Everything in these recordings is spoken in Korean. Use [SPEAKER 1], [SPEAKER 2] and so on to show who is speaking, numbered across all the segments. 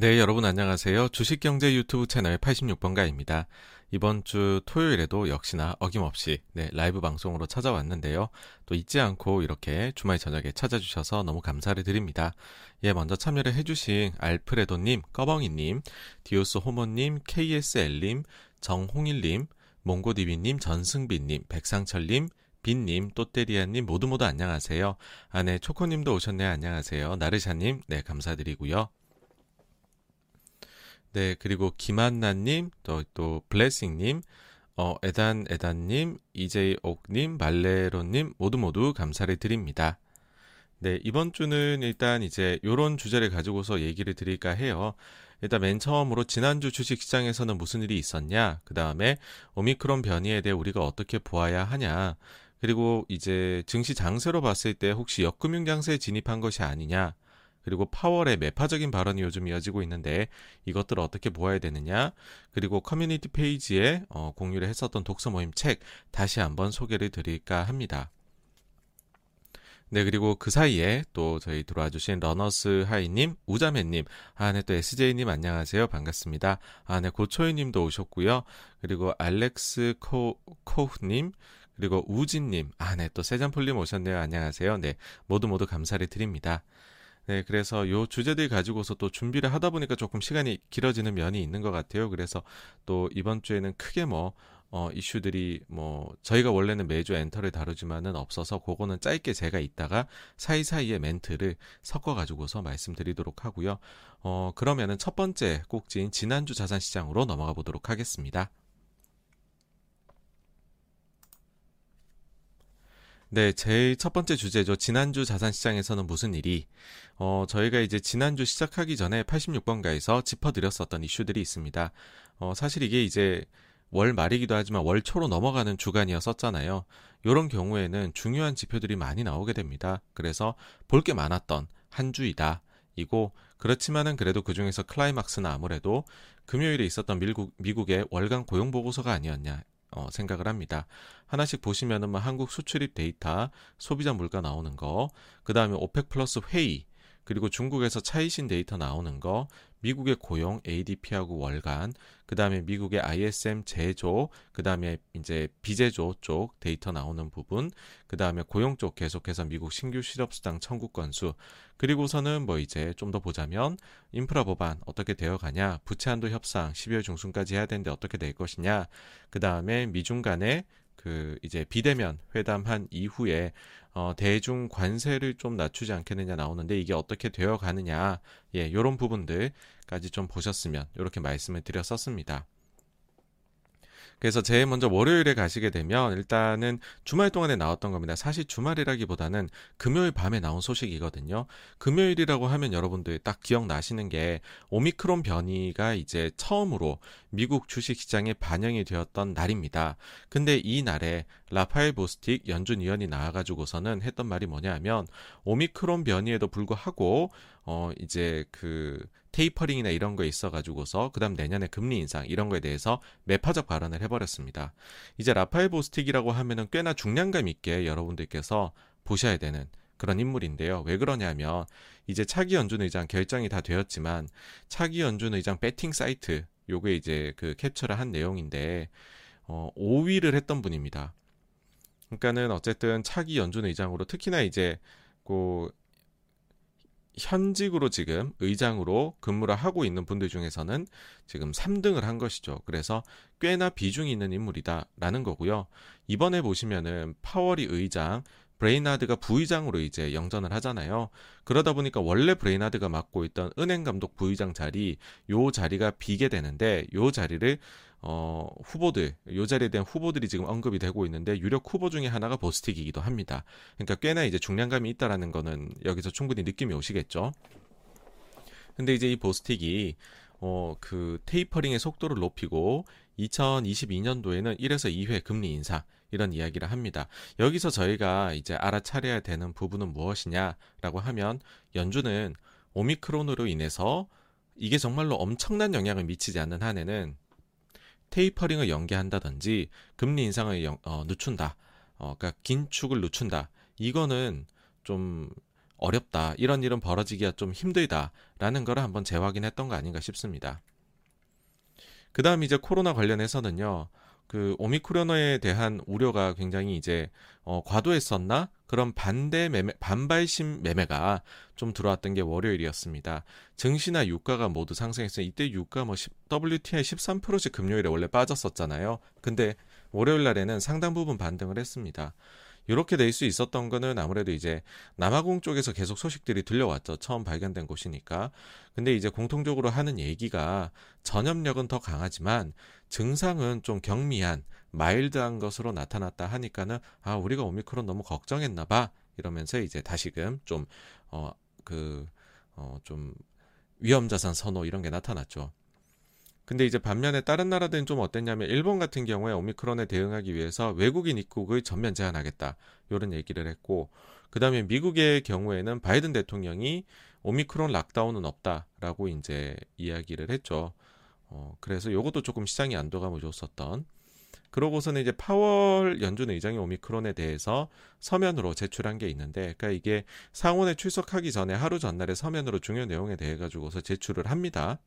[SPEAKER 1] 네, 여러분 안녕하세요. 주식경제 유튜브 채널 86번가입니다. 이번 주 토요일에도 역시나 어김없이 네, 라이브 방송으로 찾아왔는데요. 또 잊지 않고 이렇게 주말 저녁에 찾아주셔서 너무 감사를 드립니다. 예, 먼저 참여를 해주신 알프레도님, 꺼벙이님, 디오스 호모님, KSL님, 정홍일님, 몽고디비님, 전승빈님, 백상철님, 빈님, 또떼리아님 모두 모두 안녕하세요. 아, 네, 초코님도 오셨네요. 안녕하세요. 나르샤님, 네, 감사드리고요. 네, 그리고 김한나님, 또, 또, 블레싱님, 어, 에단, 에단님, 이제이 옥님, 말레로님, 모두 모두 감사를 드립니다. 네, 이번 주는 일단 이제 요런 주제를 가지고서 얘기를 드릴까 해요. 일단 맨 처음으로 지난주 주식시장에서는 무슨 일이 있었냐, 그 다음에 오미크론 변이에 대해 우리가 어떻게 보아야 하냐, 그리고 이제 증시 장세로 봤을 때 혹시 역금융 장세에 진입한 것이 아니냐, 그리고 파월의 매파적인 발언이 요즘 이어지고 있는데 이것들을 어떻게 보아야 되느냐 그리고 커뮤니티 페이지에 어, 공유를 했었던 독서 모임 책 다시 한번 소개를 드릴까 합니다. 네, 그리고 그 사이에 또 저희 들어와 주신 러너스 하이님, 우자매님, 아, 네, 또 SJ님 안녕하세요. 반갑습니다. 아, 네, 고초희님도 오셨고요. 그리고 알렉스 코, 코우님, 그리고 우진님, 아, 네, 또 세잔폴님 오셨네요. 안녕하세요. 네, 모두 모두 감사를 드립니다. 네, 그래서 요 주제들 가지고서 또 준비를 하다 보니까 조금 시간이 길어지는 면이 있는 것 같아요. 그래서 또 이번 주에는 크게 뭐, 어, 이슈들이 뭐, 저희가 원래는 매주 엔터를 다루지만은 없어서 그거는 짧게 제가 있다가 사이사이에 멘트를 섞어 가지고서 말씀드리도록 하고요. 어, 그러면은 첫 번째 꼭지인 지난주 자산시장으로 넘어가 보도록 하겠습니다. 네, 제일 첫 번째 주제죠. 지난주 자산시장에서는 무슨 일이, 어, 저희가 이제 지난주 시작하기 전에 86번가에서 짚어드렸었던 이슈들이 있습니다. 어, 사실 이게 이제 월 말이기도 하지만 월 초로 넘어가는 주간이었었잖아요. 이런 경우에는 중요한 지표들이 많이 나오게 됩니다. 그래서 볼 게 많았던 한 주이다. 이고 그렇지만은 그래도 그 중에서 클라이막스는 아무래도 금요일에 있었던 미국, 미국의 월간 고용 보고서가 아니었냐 어, 생각을 합니다. 하나씩 보시면은 뭐 한국 수출입 데이터, 소비자 물가 나오는 거, 그 다음에 OPEC 플러스 회의, 그리고 중국에서 차이신 데이터 나오는 거, 미국의 고용 ADP하고 월간, 그 다음에 미국의 ISM 제조, 그 다음에 이제 비제조 쪽 데이터 나오는 부분, 그 다음에 고용 쪽 계속해서 미국 신규 실업수당 청구 건수, 그리고서는 뭐 이제 좀 더 보자면 인프라 법안 어떻게 되어 가냐, 부채 한도 협상 12월 중순까지 해야 되는데 어떻게 될 것이냐, 그 다음에 미중 간의 그 이제 비대면 회담한 이후에 어 대중 관세를 좀 낮추지 않겠느냐 나오는데 이게 어떻게 되어 가느냐 예 요런 부분들까지 좀 보셨으면 이렇게 말씀을 드렸었습니다. 그래서 제일 먼저 월요일에 가시게 되면 일단은 주말 동안에 나왔던 겁니다. 사실 주말이라기보다는 금요일 밤에 나온 소식이거든요. 금요일이라고 하면 여러분들 딱 기억나시는 게 오미크론 변이가 이제 처음으로 미국 주식 시장에 반영이 되었던 날입니다. 근데 이 날에 라파엘 보스틱 연준 위원이 나와가지고서는 했던 말이 뭐냐면 오미크론 변이에도 불구하고 어 이제 그 테이퍼링이나 이런 거에 있어가지고서 그다음 내년에 금리 인상 이런 거에 대해서 매파적 발언을 해버렸습니다. 이제 라파엘 보스틱이라고 하면은 꽤나 중량감 있게 여러분들께서 보셔야 되는 그런 인물인데요. 왜 그러냐면 이제 차기 연준 의장 결정이 다 되었지만 차기 연준 의장 배팅 사이트 요게 이제 그 캡처를 한 내용인데 어 5위를 했던 분입니다. 그러니까는 어쨌든 차기 연준 의장으로 특히나 이제 그 현직으로 지금 의장으로 근무를 하고 있는 분들 중에서는 지금 3등을 한 것이죠. 그래서 꽤나 비중이 있는 인물이다라는 거고요. 이번에 보시면은 파월이 의장, 브레이나드가 부의장으로 이제 영전을 하잖아요. 그러다 보니까 원래 브레이나드가 맡고 있던 은행 감독 부의장 자리, 요 자리가 비게 되는데 요 자리를 어, 후보들, 요 자리에 대한 후보들이 지금 언급이 되고 있는데 유력 후보 중에 하나가 보스틱이기도 합니다. 그러니까 꽤나 이제 중량감이 있다라는 거는 여기서 충분히 느낌이 오시겠죠. 근데 이제 이 보스틱이 어, 그 테이퍼링의 속도를 높이고 2022년도에는 1에서 2회 금리 인상 이런 이야기를 합니다. 여기서 저희가 이제 알아차려야 되는 부분은 무엇이냐라고 하면 연준은 오미크론으로 인해서 이게 정말로 엄청난 영향을 미치지 않는 한에는 테이퍼링을 연계한다든지 금리 인상을 영, 어, 늦춘다. 어, 그러니까 긴축을 늦춘다. 이거는 좀 어렵다. 이런 일은 벌어지기가 좀 힘들다라는 걸 한번 재확인했던 거 아닌가 싶습니다. 그 다음 이제 코로나 관련해서는요. 그 오미크론에 대한 우려가 굉장히 이제 어, 과도했었나 그런 반대 매매 반발심 매매가 좀 들어왔던 게 월요일이었습니다. 증시나 유가가 모두 상승했어요. 이때 유가 뭐 10, WTI 13%씩 금요일에 원래 빠졌었잖아요. 근데 월요일 날에는 상당 부분 반등을 했습니다. 이렇게 될 수 있었던 거는 아무래도 이제 남아공 쪽에서 계속 소식들이 들려왔죠. 처음 발견된 곳이니까. 근데 이제 공통적으로 하는 얘기가 전염력은 더 강하지만 증상은 좀 경미한 마일드한 것으로 나타났다 하니까는 아 우리가 오미크론 너무 걱정했나 봐 이러면서 이제 다시금 좀어그어좀 위험 자산 선호 이런 게 나타났죠. 근데 이제 반면에 다른 나라들은 좀 어땠냐면 일본 같은 경우에 오미크론에 대응하기 위해서 외국인 입국을 전면 제한하겠다. 이런 얘기를 했고 그다음에 미국의 경우에는 바이든 대통령이 오미크론 락다운은 없다라고 이제 이야기를 했죠. 어, 그래서 요것도 조금 시장이 안도감을 줬었던 그러고서는 이제 파월 연준 의장이 오미크론에 대해서 서면으로 제출한 게 있는데, 그러니까 이게 상원에 출석하기 전에 하루 전날에 서면으로 중요 내용에 대해 가지고서 제출을 합니다.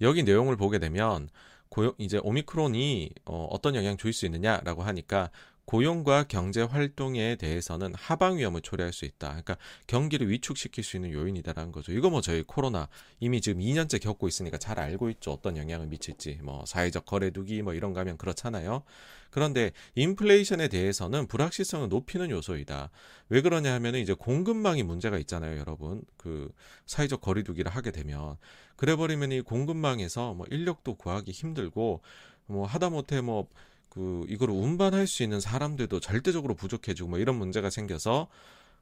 [SPEAKER 1] 여기 내용을 보게 되면 고용 이제 오미크론이 어, 어떤 영향 줄 수 있느냐라고 하니까 고용과 경제 활동에 대해서는 하방 위험을 초래할 수 있다. 그러니까 경기를 위축시킬 수 있는 요인이다라는 거죠. 이거 뭐 저희 코로나 이미 지금 2년째 겪고 있으니까 잘 알고 있죠. 어떤 영향을 미칠지. 뭐 사회적 거래두기 뭐 이런 거 하면 그렇잖아요. 그런데 인플레이션에 대해서는 불확실성을 높이는 요소이다. 왜 그러냐 하면은 이제 공급망이 문제가 있잖아요, 여러분. 그 사회적 거리두기를 하게 되면 그래 버리면 이 공급망에서 뭐 인력도 구하기 힘들고 뭐 하다못해 뭐그 이걸 운반할 수 있는 사람들도 절대적으로 부족해지고 뭐 이런 문제가 생겨서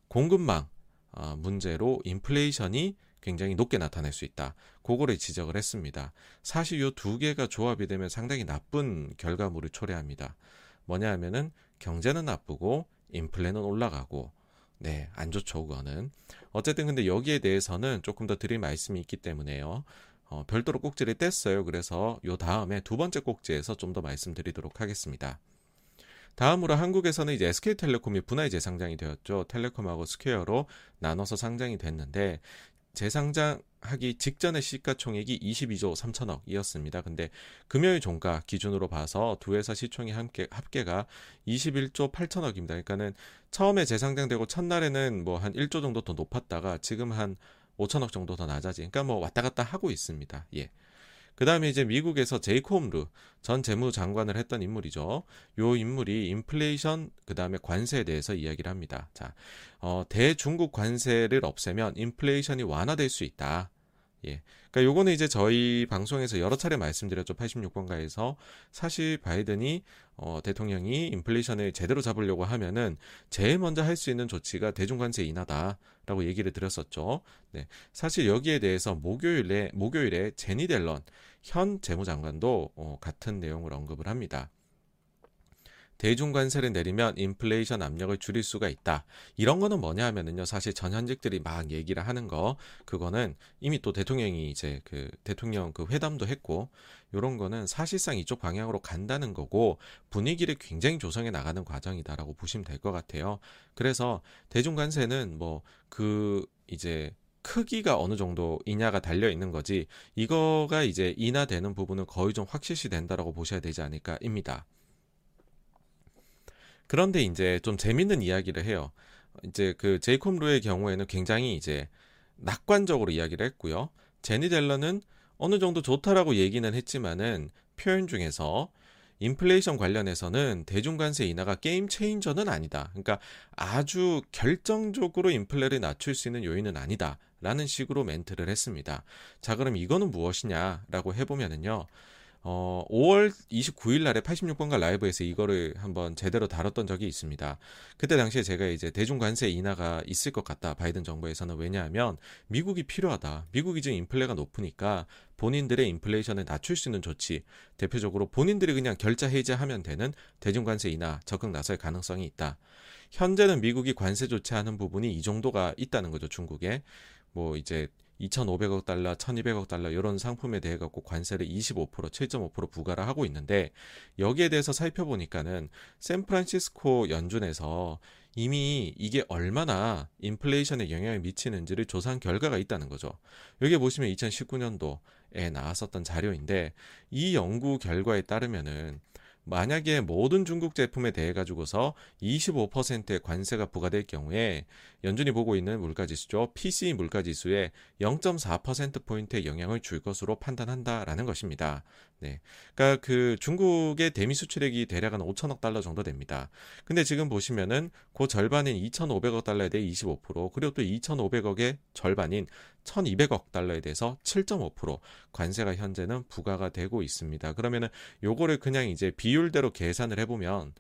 [SPEAKER 1] 공급망 어, 문제로 인플레이션이 굉장히 높게 나타날 수 있다. 그거를 지적을 했습니다. 사실 이두 개가 조합이 되면 상당히 나쁜 결과물을 초래합니다. 뭐냐 하면은 경제는 나쁘고 인플레는 올라가고 네, 안 좋죠, 그거는. 어쨌든 근데 여기에 대해서는 조금 더 드릴 말씀이 있기 때문에요. 어, 별도로 꼭지를 뗐어요. 그래서 요 다음에 두 번째 꼭지에서 좀 더 말씀드리도록 하겠습니다. 다음으로 한국에서는 이제 SK텔레콤이 분할 재상장이 되었죠. 텔레콤하고 스퀘어로 나눠서 상장이 됐는데 재상장하기 직전의 시가총액이 22조 3천억이었습니다. 근데 금요일 종가 기준으로 봐서 두 회사 시총이 함께 합계가 21조 8천억입니다. 그러니까는 처음에 재상장되고 첫날에는 뭐 한 1조 정도 더 높았다가 지금 한 5천억 정도 더 낮아지. 그러니까 뭐 왔다 갔다 하고 있습니다. 예. 그 다음에 이제 미국에서 제이콤루 전 재무장관을 했던 인물이죠. 요 인물이 인플레이션 그 다음에 관세에 대해서 이야기를 합니다. 자, 어, 대중국 관세를 없애면 인플레이션이 완화될 수 있다. 예. 그러니까 요거는 이제 저희 방송에서 여러 차례 말씀드렸죠. 86번가에서 사실 바이든이 어, 대통령이 인플레이션을 제대로 잡으려고 하면은 제일 먼저 할 수 있는 조치가 대중관세 인하다라고 얘기를 드렸었죠. 네. 사실 여기에 대해서 목요일에 목요일에 제니 델런 현 재무장관도 어, 같은 내용을 언급을 합니다. 대중관세를 내리면 인플레이션 압력을 줄일 수가 있다. 이런 거는 뭐냐 하면은요, 사실 전현직들이 막 얘기를 하는 거, 그거는 이미 또 대통령이 이제 그 대통령 그 회담도 했고, 요런 거는 사실상 이쪽 방향으로 간다는 거고, 분위기를 굉장히 조성해 나가는 과정이다라고 보시면 될 것 같아요. 그래서 대중관세는 뭐, 그, 이제, 크기가 어느 정도 이냐가 달려 있는 거지 이거가 이제 인하되는 부분은 거의 좀 확실시 된다라고 보셔야 되지 않을까입니다. 그런데 이제 좀 재밌는 이야기를 해요. 이제 그 제이콥 루의 경우에는 굉장히 이제 낙관적으로 이야기를 했고요. 제니 델러는 어느 정도 좋다라고 얘기는 했지만은 표현 중에서 인플레이션 관련해서는 대중관세 인하가 게임 체인저는 아니다. 그러니까 아주 결정적으로 인플레를 낮출 수 있는 요인은 아니다. 라는 식으로 멘트를 했습니다. 자, 그럼 이거는 무엇이냐라고 해보면은요. 어, 5월 29일 날에 86번가 라이브에서 이거를 한번 제대로 다뤘던 적이 있습니다. 그때 당시에 제가 이제 대중관세 인하가 있을 것 같다. 바이든 정부에서는 왜냐하면 미국이 필요하다. 미국이 지금 인플레가 높으니까 본인들의 인플레이션을 낮출 수 있는 조치, 대표적으로 본인들이 그냥 결자 해제하면 되는 대중관세 인하 적극 나설 가능성이 있다. 현재는 미국이 관세 조치하는 부분이 이 정도가 있다는 거죠, 중국에. 뭐 이제 2,500억 달러, 1,200억 달러 이런 상품에 대해 갖고 관세를 25%, 7.5% 부과를 하고 있는데 여기에 대해서 살펴보니까는 샌프란시스코 연준에서 이미 이게 얼마나 인플레이션에 영향을 미치는지를 조사한 결과가 있다는 거죠. 여기 보시면 2019년도에 나왔었던 자료인데 이 연구 결과에 따르면은 만약에 모든 중국 제품에 대해 가지고서 25%의 관세가 부과될 경우에 연준이 보고 있는 물가지수죠. PC 물가지수에 0.4%포인트의 영향을 줄 것으로 판단한다라는 것입니다. 네. 그러니까 그 중국의 대미 수출액이 대략 한 5천억 달러 정도 됩니다. 근데 지금 보시면은 그 절반인 2,500억 달러에 대해 25% 그리고 또 2,500억의 절반인 1,200억 달러에 대해서 7.5% 관세가 현재는 부과가 되고 있습니다. 그러면은 요거를 그냥 이제 비율대로 계산을 해 보면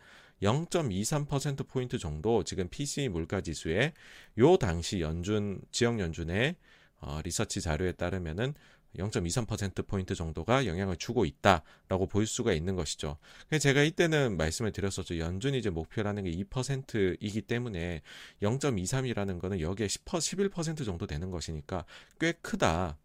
[SPEAKER 1] 0.23% 포인트 정도 지금 PCE 물가 지수에 요 당시 연준 지역 연준의 어, 리서치 자료에 따르면은 0.23%포인트 정도가 영향을 주고 있다라고 볼 수가 있는 것이죠. 제가 이때는 말씀을 드렸었죠. 연준이 이제 목표라는 게 2%이기 때문에 0.23이라는 거는 여기에 10%, 11% 정도 되는 것이니까 꽤 크다.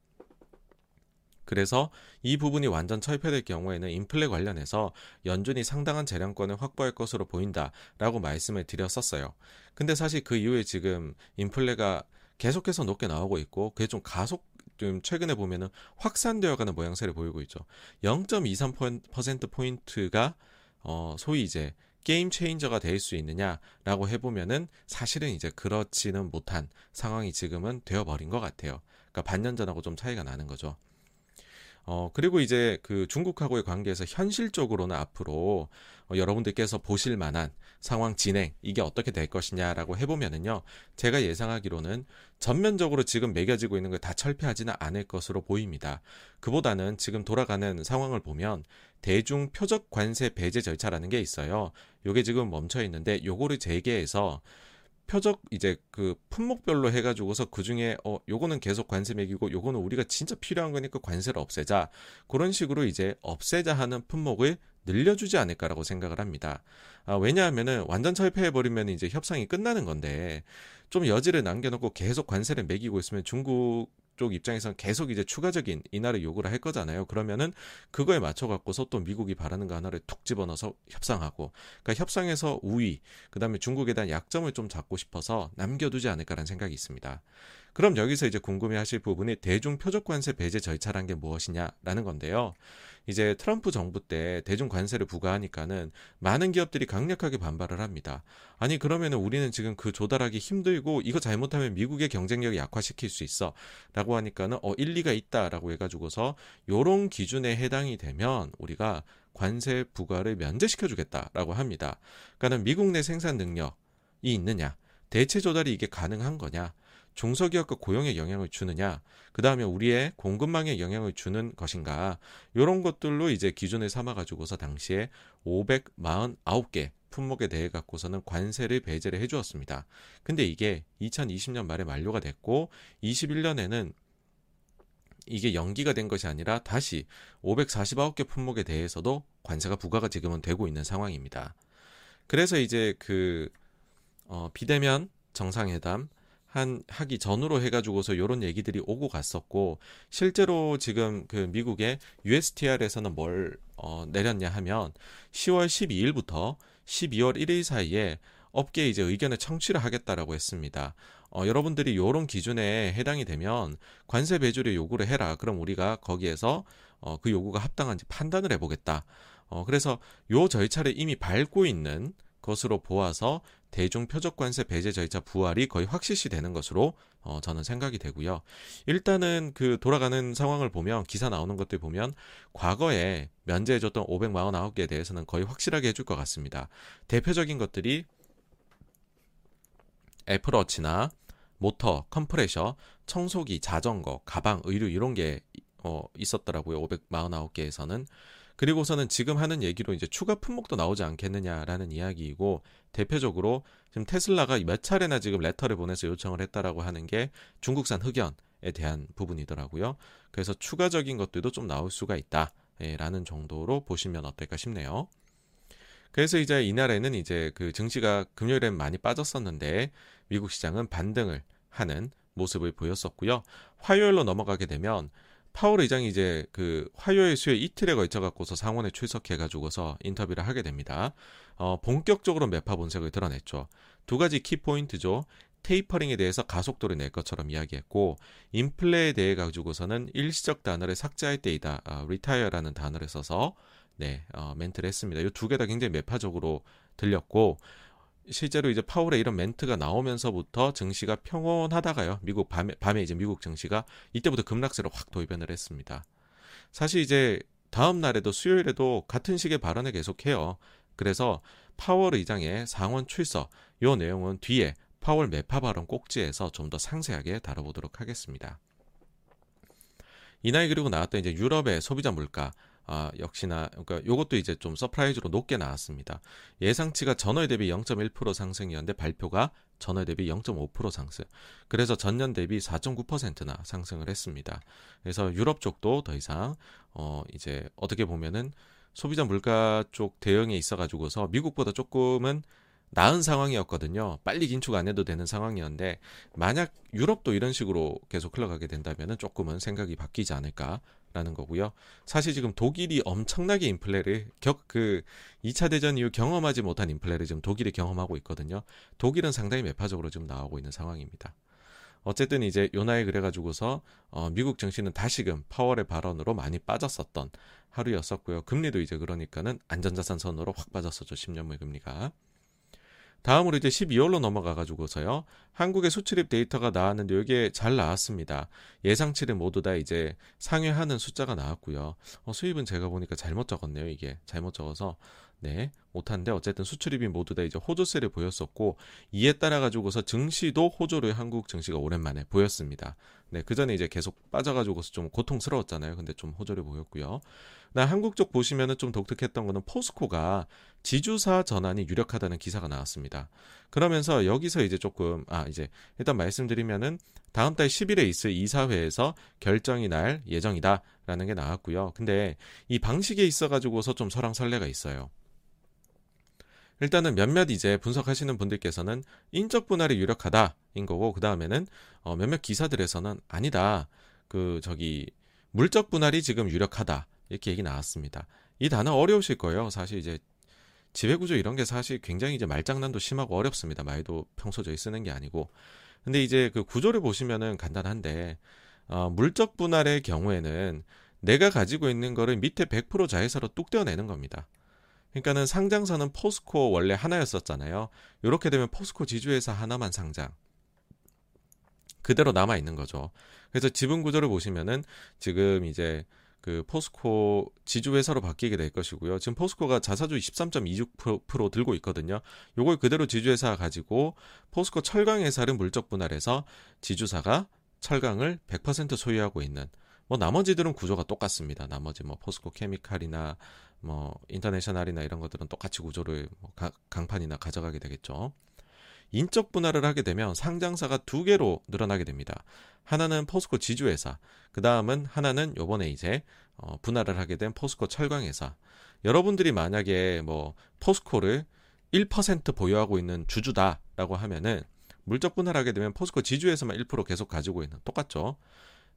[SPEAKER 1] 그래서 이 부분이 완전 철폐될 경우에는 인플레 관련해서 연준이 상당한 재량권을 확보할 것으로 보인다라고 말씀을 드렸었어요. 근데 사실 그 이후에 지금 인플레가 계속해서 높게 나오고 있고 그게 좀 가속 좀 최근에 보면은 확산되어 가는 모양새를 보이고 있죠. 0.23% 포인트가 어 소위 이제 게임 체인저가 될 수 있느냐라고 해보면은 사실은 이제 그렇지는 못한 상황이 지금은 되어버린 것 같아요. 그러니까 반년 전하고 좀 차이가 나는 거죠. 어, 그리고 이제 그 중국하고의 관계에서 현실적으로는 앞으로 어, 여러분들께서 보실 만한 상황 진행, 이게 어떻게 될 것이냐라고 해보면은요, 제가 예상하기로는 전면적으로 지금 매겨지고 있는 걸 다 철폐하지는 않을 것으로 보입니다. 그보다는 지금 돌아가는 상황을 보면 대중 표적 관세 배제 절차라는 게 있어요. 요게 지금 멈춰 있는데 요거를 재개해서 표적 이제 그 품목별로 해가지고서 그 중에 어 요거는 계속 관세 매기고 요거는 우리가 진짜 필요한 거니까 관세를 없애자 그런 식으로 이제 없애자 하는 품목을 늘려주지 않을까라고 생각을 합니다. 아, 왜냐하면은 완전 철폐해버리면 이제 협상이 끝나는 건데 좀 여지를 남겨놓고 계속 관세를 매기고 있으면 중국 쪽 입장에서는 계속 이제 추가적인 인하를 요구를 할 거잖아요. 그러면은 그거에 맞춰 갖고서 또 미국이 바라는 거 하나를 툭 집어넣어서 협상하고 그러니까 협상에서 우위 그다음에 중국에 대한 약점을 좀 잡고 싶어서 남겨두지 않을까라는 생각이 있습니다. 그럼 여기서 이제 궁금해 하실 부분이 대중 표적 관세 배제 절차란 게 무엇이냐라는 건데요. 이제 트럼프 정부 때 대중 관세를 부과하니까는 많은 기업들이 강력하게 반발을 합니다. 아니 그러면은 우리는 지금 그 조달하기 힘들고 이거 잘못하면 미국의 경쟁력을 약화시킬 수 있어라고 하니까는 어 일리가 있다라고 해 가지고서 요런 기준에 해당이 되면 우리가 관세 부과를 면제시켜 주겠다라고 합니다. 그러니까는 미국 내 생산 능력이 있느냐 대체 조달이 이게 가능한 거냐 중소기업과 고용에 영향을 주느냐, 그 다음에 우리의 공급망에 영향을 주는 것인가, 이런 것들로 이제 기준을 삼아가지고서 당시에 549개 품목에 대해 갖고서는 관세를 배제를 해주었습니다. 근데 이게 2020년 말에 만료가 됐고, 21년에는 이게 연기가 된 것이 아니라 다시 549개 품목에 대해서도 관세가 부과가 지금은 되고 있는 상황입니다. 그래서 이제 그, 어, 비대면 정상회담, 한 하기 전으로 해가지고서 이런 얘기들이 오고 갔었고 실제로 지금 그 미국의 USTR에서는 뭘 어, 내렸냐 하면 10월 12일부터 12월 1일 사이에 업계 이제 의견을 청취를 하겠다라고 했습니다. 어, 여러분들이 이런 기준에 해당이 되면 관세 배주를 요구를 해라. 그럼 우리가 거기에서 어, 그 요구가 합당한지 판단을 해보겠다. 어, 그래서 요 절차를 이미 밟고 있는 것으로 보아서 대중 표적관세 배제 절차 부활이 거의 확실시 되는 것으로 어, 저는 생각이 되고요. 일단은 그 돌아가는 상황을 보면 기사 나오는 것들 보면 과거에 면제해줬던 549개에 대해서는 거의 확실하게 해줄 것 같습니다. 대표적인 것들이 애플워치나 모터, 컴프레셔, 청소기, 자전거, 가방, 의류 이런 게 어, 있었더라고요. 549개에서는. 그리고서는 지금 하는 얘기로 이제 추가 품목도 나오지 않겠느냐라는 이야기이고 대표적으로 지금 테슬라가 몇 차례나 지금 레터를 보내서 요청을 했다라고 하는 게 중국산 흑연에 대한 부분이더라고요. 그래서 추가적인 것들도 좀 나올 수가 있다라는 정도로 보시면 어떨까 싶네요. 그래서 이제 이날에는 이제 그 증시가 금요일엔 많이 빠졌었는데 미국 시장은 반등을 하는 모습을 보였었고요. 화요일로 넘어가게 되면 파월 의장이 이제 그 화요일 수요일 이틀에 걸쳐 갖고서 상원에 출석해 가지고서 인터뷰를 하게 됩니다. 어, 본격적으로 매파 본색을 드러냈죠. 두 가지 키 포인트죠. 테이퍼링에 대해서 가속도를 낼 것처럼 이야기했고 인플레에 대해 가지고서는 일시적 단어를 삭제할 때이다. 아, retire라는 단어를 써서 네, 어, 멘트를 했습니다. 이 두 개 다 굉장히 매파적으로 들렸고 실제로 이제 파월의 이런 멘트가 나오면서부터 증시가 평온하다가요. 미국 밤에, 밤에 이제 미국 증시가 이때부터 급락세로 확 돌변을 했습니다. 사실 이제 다음 날에도 수요일에도 같은 식의 발언을 계속해요. 그래서 파월 의장의 상원 출석 요 내용은 뒤에 파월 매파 발언 꼭지에서 좀 더 상세하게 다뤄보도록 하겠습니다. 이날 그리고 나왔던 이제 유럽의 소비자 물가 아, 역시나 그러니까 요것도 이제 좀 surprise로 높게 나왔습니다. 예상치가 전월 대비 0.1% 상승이었는데 발표가 전월 대비 0.5% 상승. 그래서 전년 대비 4.9%나 상승을 했습니다. 그래서 유럽 쪽도 더 이상 어 이제 어떻게 보면은 소비자 물가 쪽 대응에 있어 가지고서 미국보다 조금은 나은 상황이었거든요. 빨리 긴축 안 해도 되는 상황이었는데 만약 유럽도 이런 식으로 계속 흘러가게 된다면 조금은 생각이 바뀌지 않을까 라는 거고요. 사실 지금 독일이 엄청나게 인플레를 격 그 2차 대전 이후 경험하지 못한 인플레를 지금 독일이 경험하고 있거든요. 독일은 상당히 매파적으로 지금 나오고 있는 상황입니다. 어쨌든 이제 요나에 그래가지고서 어, 미국 증시는 다시금 파월의 발언으로 많이 빠졌었던 하루였었고요. 금리도 이제 그러니까는 안전자산 선으로 확 빠졌었죠. 10년물 금리가. 다음으로 이제 12월로 넘어가 가지고서요. 한국의 수출입 데이터가 나왔는데 이게 잘 나왔습니다. 예상치를 모두 다 이제 상회하는 숫자가 나왔고요. 어, 수입은 제가 보니까 잘못 적었네요. 이게 잘못 적어서 네 못한데 어쨌든 수출입이 모두 다 이제 호조세를 보였었고 이에 따라 가지고서 증시도 호조를 한국 증시가 오랜만에 보였습니다. 네 그 전에 이제 계속 빠져가지고서 좀 고통스러웠잖아요. 근데 좀 호조를 보였고요. 나 한국 쪽 보시면은 좀 독특했던 거는 포스코가 지주사 전환이 유력하다는 기사가 나왔습니다. 그러면서 여기서 이제 조금 아 이제 일단 말씀드리면은 다음 달 10일에 있을 이사회에서 결정이 날 예정이다라는 게 나왔고요. 근데 이 방식에 있어 가지고서 좀 설랑설레가 있어요. 일단은 몇몇 이제 분석하시는 분들께서는 인적 분할이 유력하다인 거고 그 다음에는 어 몇몇 기사들에서는 아니다. 그 저기 물적 분할이 지금 유력하다. 이렇게 얘기 나왔습니다. 이 단어 어려우실 거예요. 사실 이제 지배구조 이런 게 사실 굉장히 이제 말장난도 심하고 어렵습니다. 말도 평소 저희 쓰는 게 아니고. 근데 이제 그 구조를 보시면은 간단한데, 어, 물적 분할의 경우에는 내가 가지고 있는 거를 밑에 100% 자회사로 뚝 떼어내는 겁니다. 그러니까는 상장사는 포스코 원래 하나였었잖아요. 이렇게 되면 포스코 지주회사 하나만 상장. 그대로 남아 있는 거죠. 그래서 지분 구조를 보시면은 지금 이제 그 포스코 지주회사로 바뀌게 될 것이고요. 지금 포스코가 자사주 23.26% 들고 있거든요. 요걸 그대로 지주회사 가지고 포스코 철강회사를 물적 분할해서 지주사가 철강을 100% 소유하고 있는 뭐 나머지들은 구조가 똑같습니다. 나머지 뭐 포스코 케미칼이나 뭐 인터내셔널이나 이런 것들은 똑같이 구조를 뭐 가, 강판이나 가져가게 되겠죠. 인적 분할을 하게 되면 상장사가 두 개로 늘어나게 됩니다. 하나는 포스코 지주회사, 그 다음은 하나는 요번에 이제 어, 분할을 하게 된 포스코 철강회사. 여러분들이 만약에 뭐 포스코를 1% 보유하고 있는 주주다라고 하면은 물적 분할하게 되면 포스코 지주에서만 1% 계속 가지고 있는 똑같죠.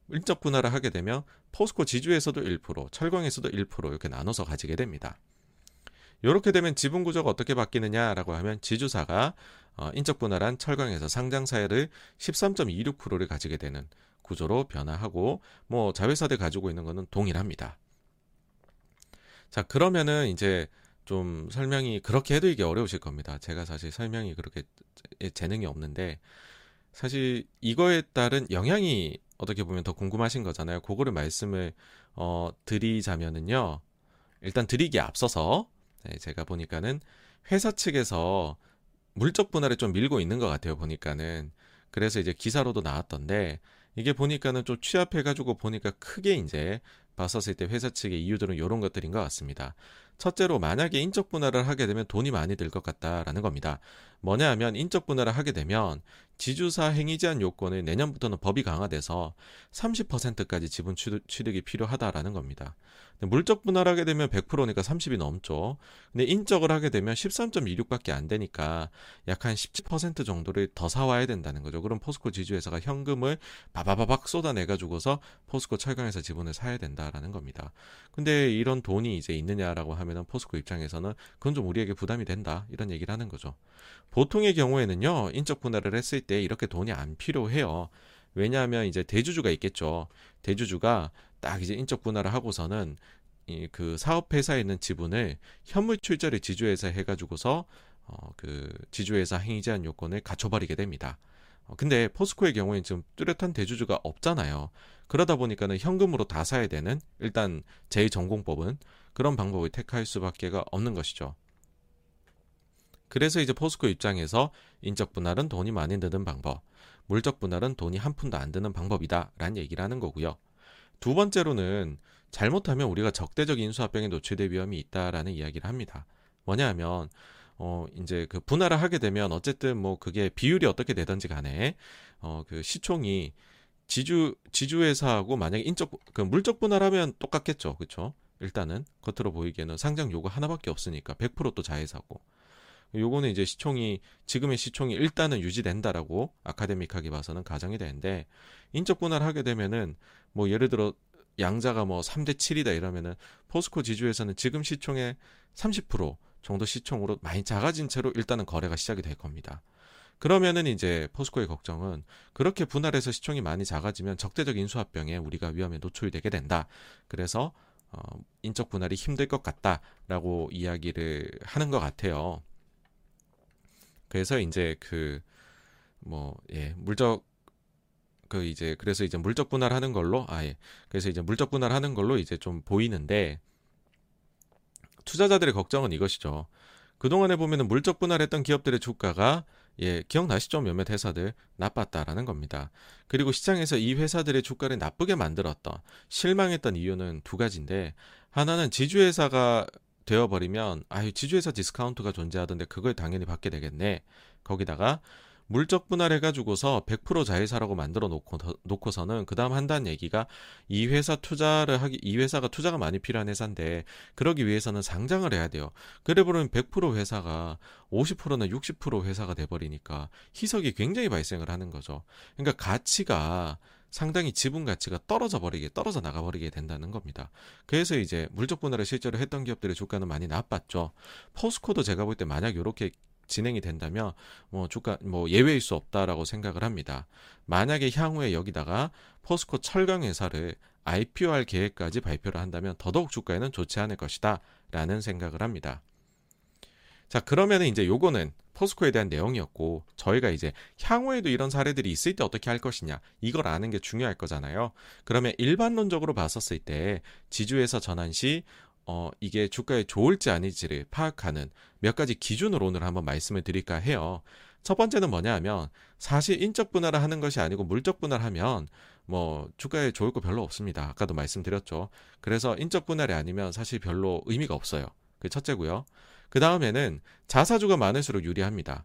[SPEAKER 1] 물적 분할을 하게 되면 포스코 지주에서도 1%, 철강에서도 1% 이렇게 나눠서 가지게 됩니다. 이렇게 되면 지분 구조가 어떻게 바뀌느냐라고 하면 지주사가 어, 인적 분할한 철강에서 상장사를 13.26%를 가지게 되는 구조로 변화하고 뭐 자회사들 가지고 있는 거는 동일합니다. 자 그러면은 이제 좀 설명이 그렇게 해도 이게 어려우실 겁니다. 제가 사실 설명이 그렇게 재능이 없는데 사실 이거에 따른 영향이 어떻게 보면 더 궁금하신 거잖아요. 그거를 말씀을 어, 드리자면은요. 일단 드리기에 앞서서 네, 제가 보니까는 회사 측에서 물적 분할에 좀 밀고 있는 것 같아요. 보니까는 그래서 이제 기사로도 나왔던데 이게 보니까는 좀 취합해가지고 보니까 크게 이제 봤었을 때 회사 측의 이유들은 이런 것들인 것 같습니다. 첫째로 만약에 인적 분할을 하게 되면 돈이 많이 들 것 같다라는 겁니다. 뭐냐 하면 인적 분할을 하게 되면 지주사 행위 제한 요건을 내년부터는 법이 강화돼서 30%까지 지분 취득 이 필요하다라는 겁니다. 물적 분할하게 되면 100%니까 30이 넘죠. 근데 인적을 하게 되면 13.26밖에 안 되니까 약 한 17% 정도를 더 사와야 된다는 거죠. 그럼 포스코 지주회사가 현금을 바바바박 쏟아내가지고서 포스코 철강에서 지분을 사야 된다라는 겁니다. 근데 이런 돈이 이제 있느냐라고 하면은 포스코 입장에서는 그건 좀 우리에게 부담이 된다 이런 얘기를 하는 거죠. 보통의 경우에는요, 인적 분할을 했을 때 이렇게 돈이 안 필요해요. 왜냐하면 이제 대주주가 있겠죠. 대주주가 딱 이제 인적 분할을 하고서는 이 그 사업 회사에 있는 지분을 현물 출자를 지주회사 해가지고서 어, 그 지주회사 행위 제한 요건을 갖춰버리게 됩니다. 어, 근데 포스코의 경우에는 지금 뚜렷한 대주주가 없잖아요. 그러다 보니까는 현금으로 다 사야 되는 일단 제2전공법은 그런 방법을 택할 수밖에 없는 것이죠. 그래서 이제 포스코 입장에서 인적 분할은 돈이 많이 드는 방법, 물적 분할은 돈이 한 푼도 안 드는 방법이다라는 얘기를 하는 거고요. 두 번째로는 잘못하면 우리가 적대적 인수합병에 노출될 위험이 있다라는 이야기를 합니다. 뭐냐 하면 어 이제 그 분할을 하게 되면 어쨌든 뭐 그게 비율이 어떻게 되든지 간에 어 그 시총이 지주 지주회사하고 만약에 인적 그 물적 분할하면 똑같겠죠. 그렇죠? 일단은 겉으로 보이기에는 상장 요구 하나밖에 없으니까 100%또 자회사고 요거는 이제 시총이 지금의 시총이 일단은 유지된다라고 아카데믹하게 봐서는 가정이 되는데 인적 분할하게 되면은 뭐 예를 들어 양자가 뭐 3대 7이다 이러면은 포스코 지주에서는 지금 시총의 30% 정도 시총으로 많이 작아진 채로 일단은 거래가 시작이 될 겁니다. 그러면은 이제 포스코의 걱정은 그렇게 분할해서 시총이 많이 작아지면 적대적 인수합병에 우리가 위험에 노출되게 된다. 그래서 어, 인적 분할이 힘들 것 같다라고 이야기를 하는 것 같아요. 그래서 이제 그 뭐 예, 물적 그 이제 그래서 이제 물적 분할하는 걸로 아예 그래서 이제 물적 분할하는 걸로 이제 좀 보이는데 투자자들의 걱정은 이것이죠. 그동안에 보면은 물적 분할했던 기업들의 주가가 예, 기억나시죠? 몇몇 회사들 나빴다라는 겁니다. 그리고 시장에서 이 회사들의 주가를 나쁘게 만들었던 실망했던 이유는 두 가지인데 하나는 지주회사가 되어버리면 아유 지주회사 디스카운트가 존재하던데 그걸 당연히 받게 되겠네. 거기다가 물적 분할해가지고서 100% 자회사라고 만들어 놓고 놓고서는 그 다음 한다는 얘기가 이 회사 투자를 하기 이 회사가 투자가 많이 필요한 회사인데 그러기 위해서는 상장을 해야 돼요. 그래 버리면 100% 회사가 50%나 60% 회사가 돼 버리니까 희석이 굉장히 발생을 하는 거죠. 그러니까 가치가 상당히 지분 가치가 떨어져 버리게 떨어져 나가 버리게 된다는 겁니다. 그래서 이제 물적 분할을 실제로 했던 기업들의 주가는 많이 나빴죠. 포스코도 제가 볼 때 만약 이렇게 진행이 된다면 뭐 주가 뭐 예외일 수 없다라고 생각을 합니다. 만약에 향후에 여기다가 포스코 철강 회사를 IPO할 계획까지 발표를 한다면 더더욱 주가에는 좋지 않을 것이다라는 생각을 합니다. 자, 그러면 이제 요거는 포스코에 대한 내용이었고 저희가 이제 향후에도 이런 사례들이 있을 때 어떻게 할 것이냐 이걸 아는 게 중요할 거잖아요. 그러면 일반론적으로 봤었을 때 지주에서 전환 시 어, 이게 주가에 좋을지 아닐지를 파악하는 몇 가지 기준으로 오늘 한번 말씀을 드릴까 해요. 첫 번째는 뭐냐 하면 사실 인적 분할을 하는 것이 아니고 물적 분할하면 뭐 주가에 좋을 거 별로 없습니다. 아까도 말씀드렸죠. 그래서 인적 분할이 아니면 사실 별로 의미가 없어요. 그 첫째고요. 그 다음에는 자사주가 많을수록 유리합니다.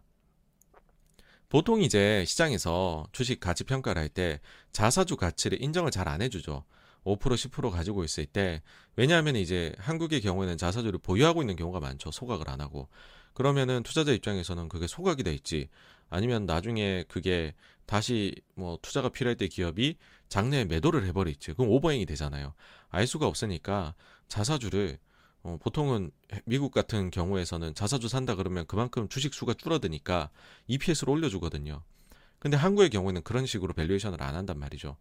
[SPEAKER 1] 보통 이제 시장에서 주식 가치 평가를 할 때 자사주 가치를 인정을 잘 안 해주죠. 5% 10% 가지고 있을 때 왜냐하면 이제 한국의 경우에는 자사주를 보유하고 있는 경우가 많죠. 소각을 안 하고. 그러면은 투자자 입장에서는 그게 소각이 될지. 아니면 나중에 그게 다시 뭐 투자가 필요할 때 기업이 장래에 매도를 해버릴지. 그럼 overhang이 되잖아요. 알 수가 없으니까 자사주를 어, 보통은 미국 같은 경우에서는 자사주 산다 그러면 그만큼 주식 수가 줄어드니까 EPS를 올려주거든요. 근데 한국의 경우에는 그런 식으로 valuation을 안 한단 말이죠.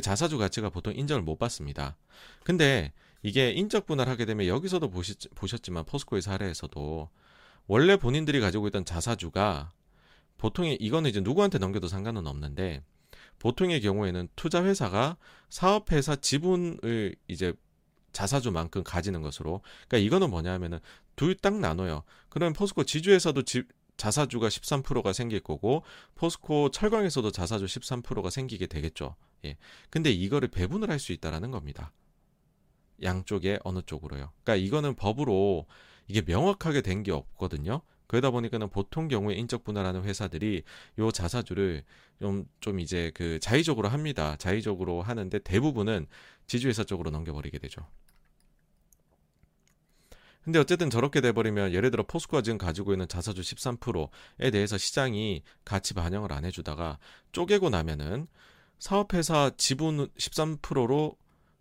[SPEAKER 1] 자사주 가치가 보통 인정을 못 받습니다. 근데 이게 인적 분할하게 되면 여기서도 보시, 보셨지만 포스코의 사례에서도 원래 본인들이 가지고 있던 자사주가 보통의 이거는 이제 누구한테 넘겨도 상관은 없는데 보통의 경우에는 투자 회사가 사업 회사 지분을 이제 자사주만큼 가지는 것으로 그러니까 이거는 뭐냐면은 둘 딱 나눠요. 그러면 포스코 지주에서도 지, 자사주가 13%가 생길 거고 포스코 철강에서도 자사주 13%가 생기게 되겠죠. 예. 근데 이거를 배분을 할 수 있다라는 겁니다. 양쪽에 어느 쪽으로요. 그러니까 이거는 법으로 이게 명확하게 된 게 없거든요. 그러다 보니까는 보통 경우에 인적 분할하는 회사들이 요 자사주를 좀, 좀 이제 그 자의적으로 합니다. 자의적으로 하는데 대부분은 지주회사 쪽으로 넘겨버리게 되죠. 근데 어쨌든 저렇게 돼버리면 예를 들어 포스코가 지금 가지고 있는 자사주 13%에 대해서 시장이 가치 반영을 안 해주다가 쪼개고 나면은 사업회사 지분 13%로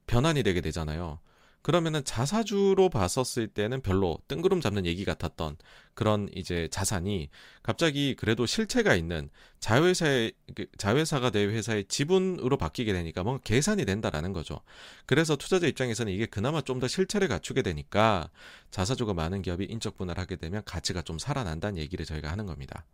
[SPEAKER 1] 변환이 되게 되잖아요. 그러면은 자사주로 봤었을 때는 별로 뜬구름 잡는 얘기 같았던 그런 이제 자산이 갑자기 그래도 실체가 있는 자회사의 그 자회사가 된 회사의 지분으로 바뀌게 되니까 뭔가 계산이 된다라는 거죠. 그래서 투자자 입장에서는 이게 그나마 좀 더 실체를 갖추게 되니까 자사주가 많은 기업이 인적 분할하게 되면 가치가 좀 살아난다는 얘기를 저희가 하는 겁니다.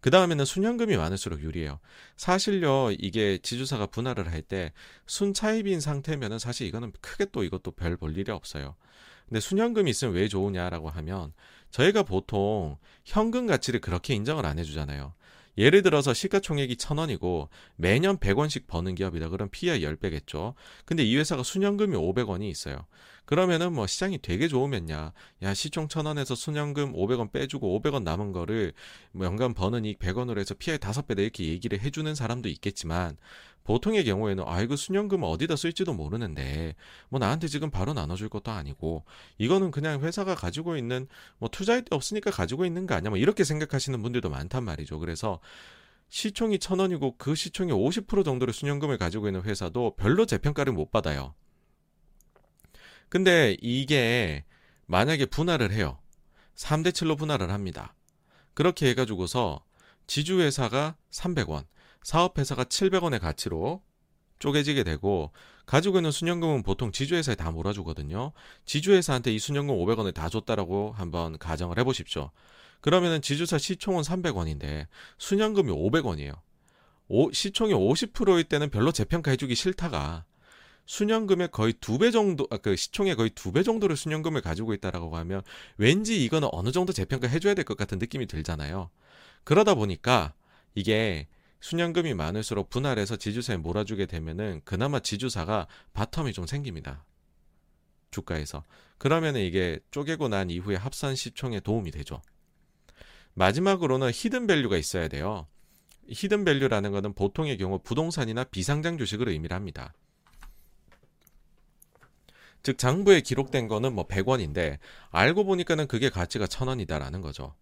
[SPEAKER 1] 그 다음에는 순현금이 많을수록 유리해요. 사실요, 이게 지주사가 분할을 할 때 순차입인 상태면은 사실 이거는 크게 또 이것도 별 볼 일이 없어요. 근데 순현금이 있으면 왜 좋으냐라고 하면 저희가 보통 현금 가치를 그렇게 인정을 안 해주잖아요. 예를 들어서 시가총액이 천원이고 매년 100원씩 버는 기업이다. 그럼 PI 10배겠죠. 근데 이 회사가 순현금이 500원이 있어요. 그러면은 뭐 시장이 되게 좋으면야 야 시총 천원에서 순현금 500원 빼주고 500원 남은 거를 뭐 연간 버는 이익 100원으로 해서 PI 5배다 이렇게 얘기를 해주는 사람도 있겠지만 보통의 경우에는 아이고 순연금 어디다 쓸지도 모르는데 뭐 나한테 지금 바로 나눠줄 것도 아니고 이거는 그냥 회사가 가지고 있는 뭐 투자할 데 없으니까 가지고 있는 거 아니야 뭐 이렇게 생각하시는 분들도 많단 말이죠. 그래서 시총이 천 원이고 그 시총의 50% 정도를 순연금을 가지고 있는 회사도 별로 재평가를 못 받아요. 근데 이게 만약에 분할을 해요. 3대 7로 분할을 합니다. 그렇게 해가지고서 지주회사가 300원, 사업회사가 700원의 가치로 쪼개지게 되고 가지고 있는 순연금은 보통 지주회사에 다 몰아주거든요. 지주회사한테 이 순연금 500원을 다 줬다라고 한번 가정을 해보십시오. 그러면은 지주사 시총은 300원인데 순연금이 500원이에요. 오, 시총이 50%일 때는 별로 재평가해주기 싫다가 순현금의 거의 두 배 정도, 아, 그 시총의 거의 두 배 정도를 순현금을 가지고 있다라고 하면 왠지 이거는 어느 정도 재평가 해줘야 될 것 같은 느낌이 들잖아요. 그러다 보니까 이게 순현금이 많을수록 분할해서 지주사에 몰아주게 되면은 그나마 지주사가 bottom이 좀 생깁니다. 주가에서. 그러면 이게 쪼개고 난 이후에 합산 시총에 도움이 되죠. 마지막으로는 hidden value가 있어야 돼요. hidden value라는 것은 보통의 경우 부동산이나 비상장 주식을 의미를 합니다. 즉 장부에 기록된 거는 뭐 100원인데 알고 보니까는 그게 가치가 1000원이다라는 거죠.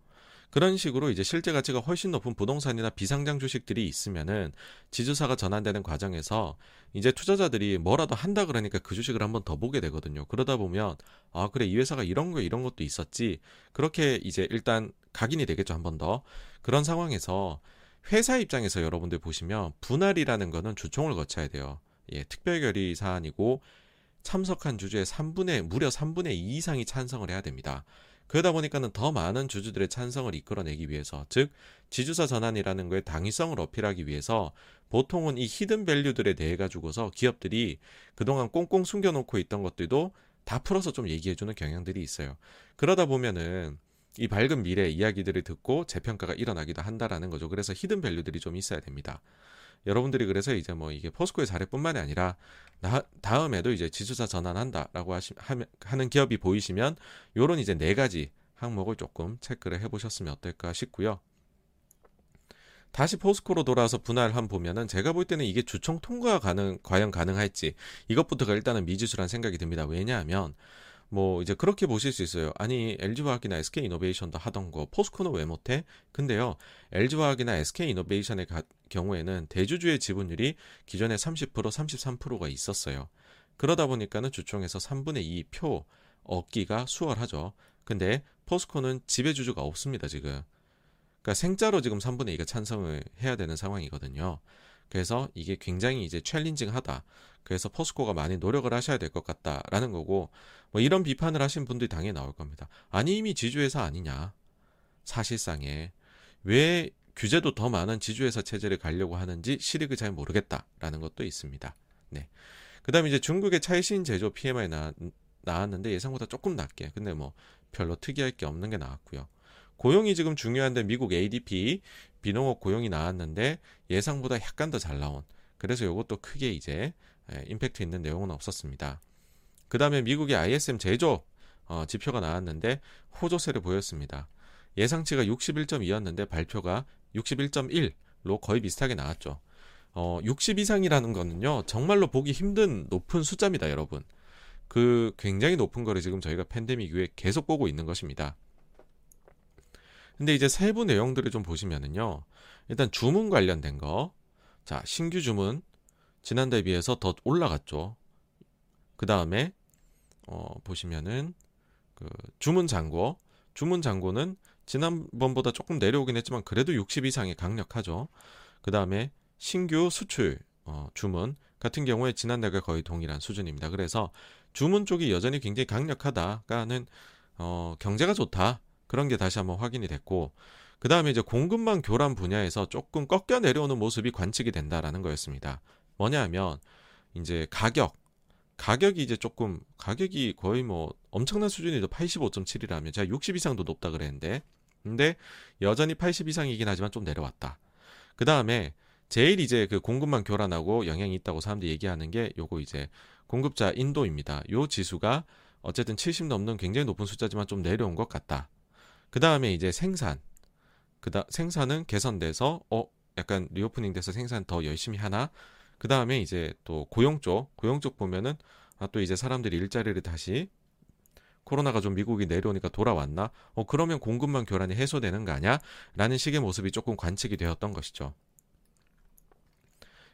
[SPEAKER 1] 그런 식으로 이제 실제 가치가 훨씬 높은 부동산이나 비상장 주식들이 있으면은 지주사가 전환되는 과정에서 이제 투자자들이 뭐라도 한다 그러니까 그 주식을 한번 더 보게 되거든요. 그러다 보면 아 그래 이 회사가 이런 거 이런 것도 있었지. 그렇게 이제 일단 각인이 되겠죠 한 번 더. 그런 상황에서 회사 입장에서 여러분들 보시면 분할이라는 거는 주총을 거쳐야 돼요. 예, 특별결의 사안이고 참석한 주주의 3분의 무려 3분의 2 이상이 찬성을 해야 됩니다. 그러다 보니까는 더 많은 주주들의 찬성을 이끌어내기 위해서, 즉 지주사 전환이라는 거에 당위성을 어필하기 위해서 보통은 이 히든 밸류들에 대해 가지고서 기업들이 그동안 꽁꽁 숨겨놓고 있던 것들도 다 풀어서 좀 얘기해주는 경향들이 있어요. 그러다 보면은 이 밝은 미래 이야기들을 듣고 재평가가 일어나기도 한다라는 거죠. 그래서 hidden value들이 좀 있어야 됩니다. 여러분들이 그래서 이제 뭐 이게 포스코의 사례뿐만이 아니라 나, 다음에도 이제 지주사 전환한다라고 하시, 하는 기업이 보이시면 요런 이제 네 가지 항목을 조금 체크를 해보셨으면 어떨까 싶고요. 다시 포스코로 돌아와서 분할안 보면은 제가 볼 때는 이게 주총 통과 가능 과연 가능할지 이것부터가 일단은 미지수란 생각이 듭니다. 왜냐하면 뭐 이제 그렇게 보실 수 있어요. 아니 LG화학이나 SK이노베이션도 하던 거 포스코는 왜 못해? 근데요 LG화학이나 SK이노베이션의 가, 경우에는 대주주의 지분율이 기존에 30% 33%가 있었어요. 그러다 보니까는 주총에서 3분의 2 표 얻기가 수월하죠. 근데 포스코는 지배주주가 없습니다 지금. 그러니까 생자로 지금 3분의 2가 찬성을 해야 되는 상황이거든요. 그래서 이게 굉장히 이제 챌린징하다. 그래서 포스코가 많이 노력을 하셔야 될 것 같다라는 거고 뭐 이런 비판을 하신 분들이 당연히 나올 겁니다. 아니 이미 지주회사 아니냐? 사실상에 왜 규제도 더 많은 지주회사 체제를 가려고 하는지 실익을 잘 모르겠다라는 것도 있습니다. 네. 그다음에 이제 중국의 차이신 제조 PMI 나, 나왔는데 예상보다 조금 낮게. 근데 뭐 별로 특이할 게 없는 게 나왔고요. 고용이 지금 중요한데 미국 ADP 비농업 고용이 나왔는데 예상보다 약간 더 잘 나온. 그래서 이것도 크게 이제 예, 임팩트 있는 내용은 없었습니다. 그 다음에 미국의 ISM 제조 어, 지표가 나왔는데 호조세를 보였습니다. 예상치가 61.2였는데 발표가 61.1로 거의 비슷하게 나왔죠. 어, 60 이상이라는 거는요, 정말로 보기 힘든 높은 숫자입니다, 여러분. 그 굉장히 높은 거를 지금 저희가 팬데믹 이후에 계속 보고 있는 것입니다. 근데 이제 세부 내용들을 좀 보시면은요, 일단 주문 관련된 거, 자, 신규 주문, 지난달에 비해서 더 올라갔죠. 그 다음에 어, 보시면은 그 주문 잔고, 주문 잔고는 지난번보다 조금 내려오긴 했지만 그래도 60 이상이 강력하죠. 그 다음에 신규 수출 어, 주문 같은 경우에 지난달과 거의 동일한 수준입니다. 그래서 주문 쪽이 여전히 굉장히 강력하다가는 어, 경제가 좋다 그런 게 다시 한번 확인이 됐고 그 다음에 이제 공급망 교란 분야에서 조금 꺾여 내려오는 모습이 관측이 된다라는 거였습니다. 뭐냐 하면 이제 가격 가격이 이제 조금 가격이 거의 뭐 엄청난 수준이죠. 85.7이라면 제가 60 이상도 높다 그랬는데 근데 여전히 80 이상이긴 하지만 좀 내려왔다. 그 다음에 제일 이제 그 공급망 교란하고 영향이 있다고 사람들이 얘기하는 게 요거 이제 공급자 인도입니다. 요 지수가 어쨌든 70 넘는 굉장히 높은 숫자지만 좀 내려온 것 같다. 그 다음에 이제 생산. 그다 생산은 개선돼서 어 약간 reopening 돼서 생산 더 열심히 하나. 그 다음에 이제 또 고용 쪽 고용 쪽 보면은 아 또 이제 사람들이 일자리를 다시 코로나가 좀 미국이 내려오니까 돌아왔나? 어 그러면 공급망 교란이 해소되는 거 아니야? 라는 식의 모습이 조금 관측이 되었던 것이죠.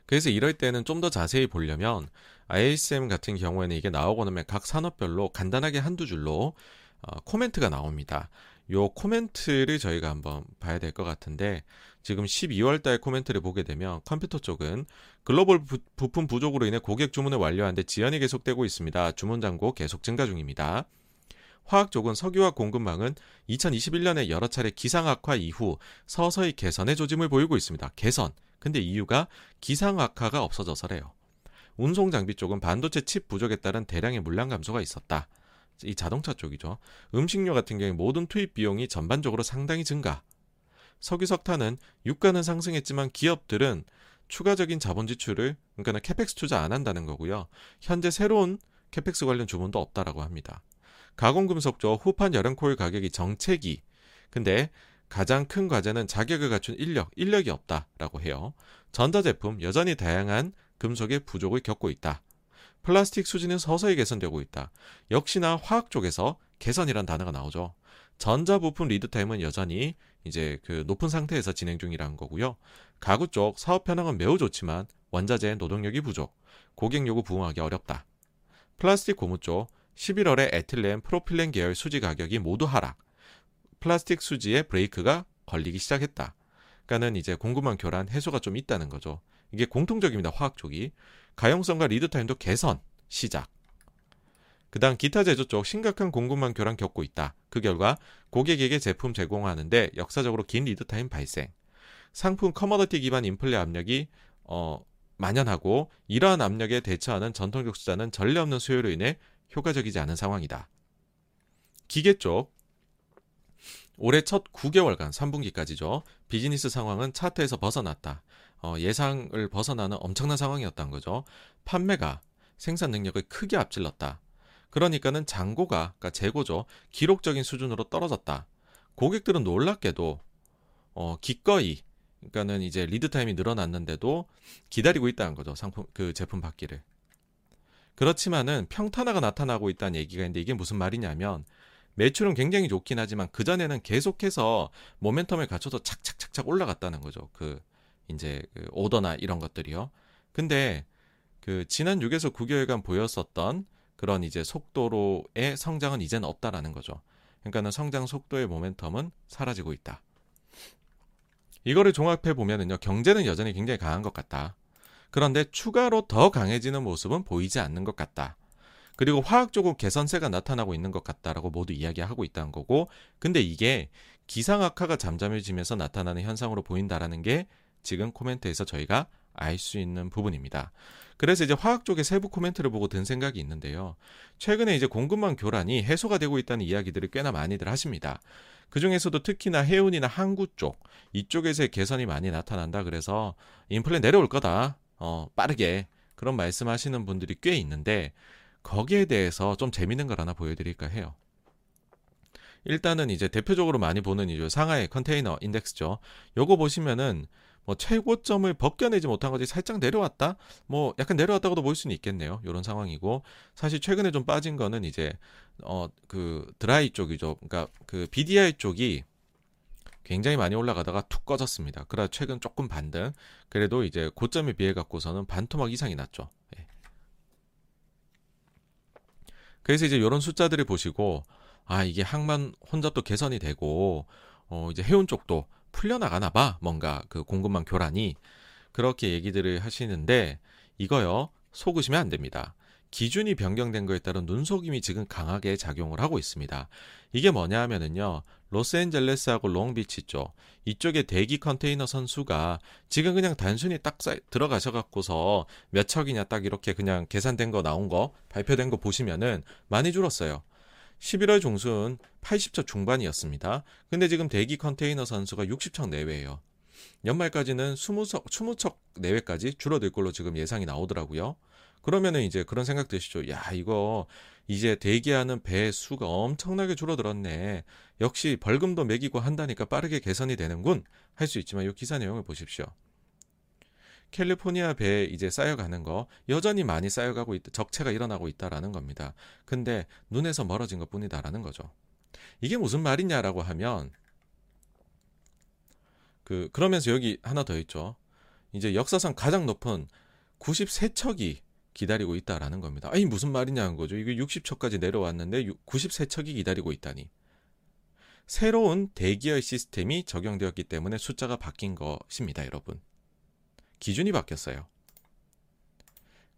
[SPEAKER 1] 그래서 이럴 때는 좀 더 자세히 보려면 ISM 같은 경우에는 이게 나오고 나면 각 산업별로 간단하게 한두 줄로 어, 코멘트가 나옵니다. 요 코멘트를 저희가 한번 봐야 될 것 같은데 지금 12월 달 코멘트를 보게 되면 컴퓨터 쪽은 글로벌 부, 부품 부족으로 인해 고객 주문을 완료하는데 지연이 계속되고 있습니다. 주문 잔고 계속 증가 중입니다. 화학 쪽은 석유화 공급망은 2021년에 여러 차례 기상 악화 이후 서서히 개선의 조짐을 보이고 있습니다. 개선. 근데 이유가 기상 악화가 없어져서래요. 운송 장비 쪽은 반도체 칩 부족에 따른 대량의 물량 감소가 있었다. 이 자동차 쪽이죠. 음식료 같은 경우 모든 투입 비용이 전반적으로 상당히 증가. 석유 석탄은 유가는 상승했지만 기업들은 추가적인 자본 지출을 그러니까 CAPEX 투자 안 한다는 거고요. 현재 새로운 CAPEX 관련 주문도 없다라고 합니다. 가공금속 쪽 후판 열연 코일 가격이 정체기. 근데 가장 큰 과제는 자격을 갖춘 인력, 인력이 없다라고 해요. 전자제품 여전히 다양한 금속의 부족을 겪고 있다. 플라스틱 수지는 서서히 개선되고 있다. 역시나 화학 쪽에서 개선이란 단어가 나오죠. 전자 부품 lead time은 여전히 이제 그 높은 상태에서 진행 중이라는 거고요. 가구 쪽 사업 현황은 매우 좋지만 원자재 노동력이 부족, 고객 요구 부응하기 어렵다. 플라스틱 고무 쪽 11월에 에틸렌, 프로필렌 계열 수지 가격이 모두 하락. 플라스틱 수지에 브레이크가 걸리기 시작했다. 그러니까는 이제 공급망 교란 해소가 좀 있다는 거죠. 이게 공통적입니다. 화학 쪽이. 가용성과 lead time도 개선 시작. 그 다음 기타 제조 쪽 심각한 공급망 교란 겪고 있다. 그 결과 고객에게 제품 제공하는데 역사적으로 긴 lead time 발생. 상품 커머더티 기반 인플레 압력이 어, 만연하고 이러한 압력에 대처하는 전통적 수자는 전례 없는 수요로 인해 효과적이지 않은 상황이다. 기계 쪽 올해 첫 9개월간 3분기까지죠. 비즈니스 상황은 차트에서 벗어났다. 어, 예상을 벗어나는 엄청난 상황이었던 거죠. 판매가 생산 능력을 크게 앞질렀다. 그러니까는 장고가, 그러니까 재고죠. 기록적인 수준으로 떨어졌다. 고객들은 놀랍게도 어, 기꺼이 그러니까는 이제 리드 타임이 늘어났는데도 기다리고 있다는 거죠. 상품 그 제품 받기를. 그렇지만은 평탄화가 나타나고 있다는 얘기가 있는데 이게 무슨 말이냐면 매출은 굉장히 좋긴 하지만 그 전에는 계속해서 모멘텀을 갖춰서 착착착착 올라갔다는 거죠. 그 이제 그 오더나 이런 것들이요. 근데 그 지난 6에서 9개월간 보였었던 그런 이제 속도로의 성장은 이제는 없다라는 거죠. 그러니까는 성장 속도의 모멘텀은 사라지고 있다. 이거를 종합해 보면은요, 경제는 여전히 굉장히 강한 것 같다. 그런데 추가로 더 강해지는 모습은 보이지 않는 것 같다. 그리고 화학적으로 개선세가 나타나고 있는 것 같다라고 모두 이야기하고 있다는 거고, 근데 이게 기상 악화가 잠잠해지면서 나타나는 현상으로 보인다라는 게 지금 코멘트에서 저희가 알 수 있는 부분입니다. 그래서 이제 화학 쪽의 세부 코멘트를 보고 든 생각이 있는데요. 최근에 이제 공급망 교란이 해소가 되고 있다는 이야기들을 꽤나 많이들 하십니다. 그 중에서도 특히나 해운이나 항구 쪽 이쪽에서의 개선이 많이 나타난다. 그래서 인플레 내려올 거다. 어, 빠르게 그런 말씀하시는 분들이 꽤 있는데 거기에 대해서 좀 재밌는 걸 하나 보여드릴까 해요. 일단은 이제 대표적으로 많이 보는 이제 상하이 컨테이너 인덱스죠. 요거 보시면은 뭐 최고점을 벗겨내지 못한 것이 살짝 내려왔다. 뭐 약간 내려왔다고도 볼 수는 있겠네요. 이런 상황이고 사실 최근에 좀 빠진 거는 이제 어 그 드라이 쪽이죠. 그러니까 그 BDI 쪽이 굉장히 많이 올라가다가 툭 꺼졌습니다. 그래 최근 조금 반등. 그래도 이제 고점에 비해 갖고서는 반토막 이상이 났죠. 예. 그래서 이제 이런 숫자들을 보시고 아 이게 항만 혼잡도 개선이 되고 어 이제 해운 쪽도 풀려나가나 봐 뭔가 그 공급망 교란이 그렇게 얘기들을 하시는데 이거요 속으시면 안 됩니다. 기준이 변경된 거에 따른 눈속임이 지금 강하게 작용을 하고 있습니다. 이게 뭐냐 하면은요, 로스앤젤레스하고 롱비치 쪽, 이쪽에 대기 컨테이너 선수가 지금 그냥 단순히 딱 들어가셔 갖고서 몇 척이냐 딱 이렇게 그냥 계산된 거 나온 거, 발표된 거 보시면은 많이 줄었어요. 11월 중순 80척 중반이었습니다. 근데 지금 대기 컨테이너 선수가 60척 내외예요. 연말까지는 20척, 20척 내외까지 줄어들 걸로 지금 예상이 나오더라고요. 그러면은 이제 그런 생각 드시죠. 야, 이거 이제 대기하는 배 수가 엄청나게 줄어들었네. 역시 벌금도 매기고 한다니까 빠르게 개선이 되는군. 할 수 있지만 이 기사 내용을 보십시오. 캘리포니아 배에 이제 쌓여가는 거 여전히 많이 쌓여가고 있다. 적체가 일어나고 있다라는 겁니다. 근데 눈에서 멀어진 것 뿐이다라는 거죠. 이게 무슨 말이냐라고 하면 그 그러면서 여기 하나 더 있죠. 이제 역사상 가장 높은 93척이 기다리고 있다라는 겁니다. 아니 무슨 말이냐는 거죠. 이게 60척까지 내려왔는데 93척이 기다리고 있다니. 새로운 대기열 시스템이 적용되었기 때문에 숫자가 바뀐 것입니다, 여러분. 기준이 바뀌었어요.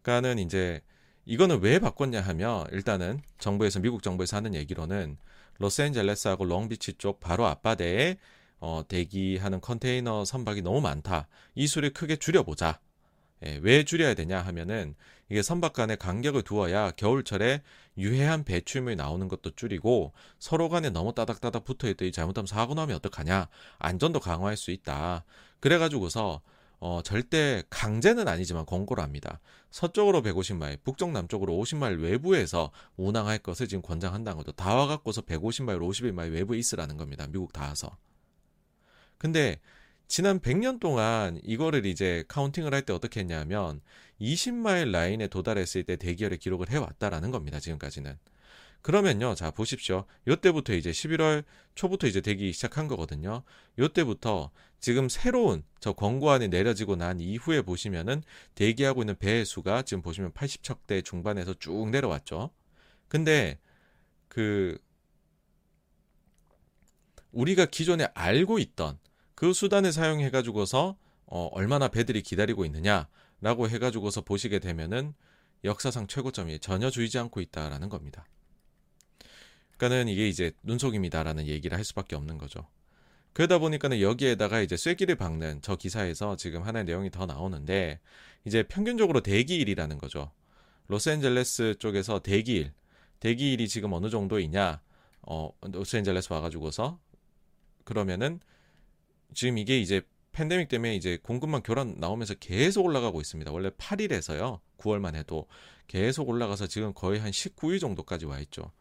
[SPEAKER 1] 그러니까는 이제 이거는 왜 바꿨냐 하면 일단은 정부에서 미국 정부에서 하는 얘기로는 로스앤젤레스하고 롱비치 쪽 바로 앞바다에 어, 대기하는 컨테이너 선박이 너무 많다. 이 수를 크게 줄여보자. 예, 왜 줄여야 되냐 하면은 이게 선박 간의 간격을 두어야 겨울철에 유해한 배출물이 나오는 것도 줄이고 서로 간에 너무 따닥따닥 붙어 있더니 잘못하면 사고 나면 어떡하냐 안전도 강화할 수 있다 그래가지고서 어, 절대 강제는 아니지만 권고를 합니다. 서쪽으로 150마일, 북쪽 남쪽으로 50마일 외부에서 운항할 것을 지금 권장한다는 것도 다 와갖고서 150마일, 51마일 외부에 있으라는 겁니다. 미국 다 와서. 근데 지난 100년 동안 이거를 이제 카운팅을 할 때 어떻게 했냐면 20마일 라인에 도달했을 때 대기열의 기록을 해왔다라는 겁니다. 지금까지는. 그러면요, 자 보십시오. 요때부터 이제 11월 초부터 이제 되기 시작한 거거든요. 요때부터 지금 새로운 저 권고안이 내려지고 난 이후에 보시면은 대기하고 있는 배의 수가 지금 보시면 80척대 중반에서 쭉 내려왔죠. 근데 그 우리가 기존에 알고 있던 그 수단을 사용해 가지고서 어, 얼마나 배들이 기다리고 있느냐라고 해 가지고서 보시게 되면은 역사상 최고점이 전혀 주이지 않고 있다라는 겁니다. 그러니까는 이게 이제 눈속임이다라는 얘기를 할 수밖에 없는 거죠. 그러다 보니까는 여기에다가 이제 쐐기를 박는 저 기사에서 지금 하나의 내용이 더 나오는데 이제 평균적으로 대기일이라는 거죠. 로스앤젤레스 쪽에서 대기일, 대기일이 지금 어느 정도이냐? 어, 로스앤젤레스 와가지고서 그러면은 지금 이게 이제 팬데믹 때문에 이제 공급망 교란 나오면서 계속 올라가고 있습니다. 원래 8일에서요. 9월만 해도 계속 올라가서 지금 거의 한 19일 정도까지 와 있죠.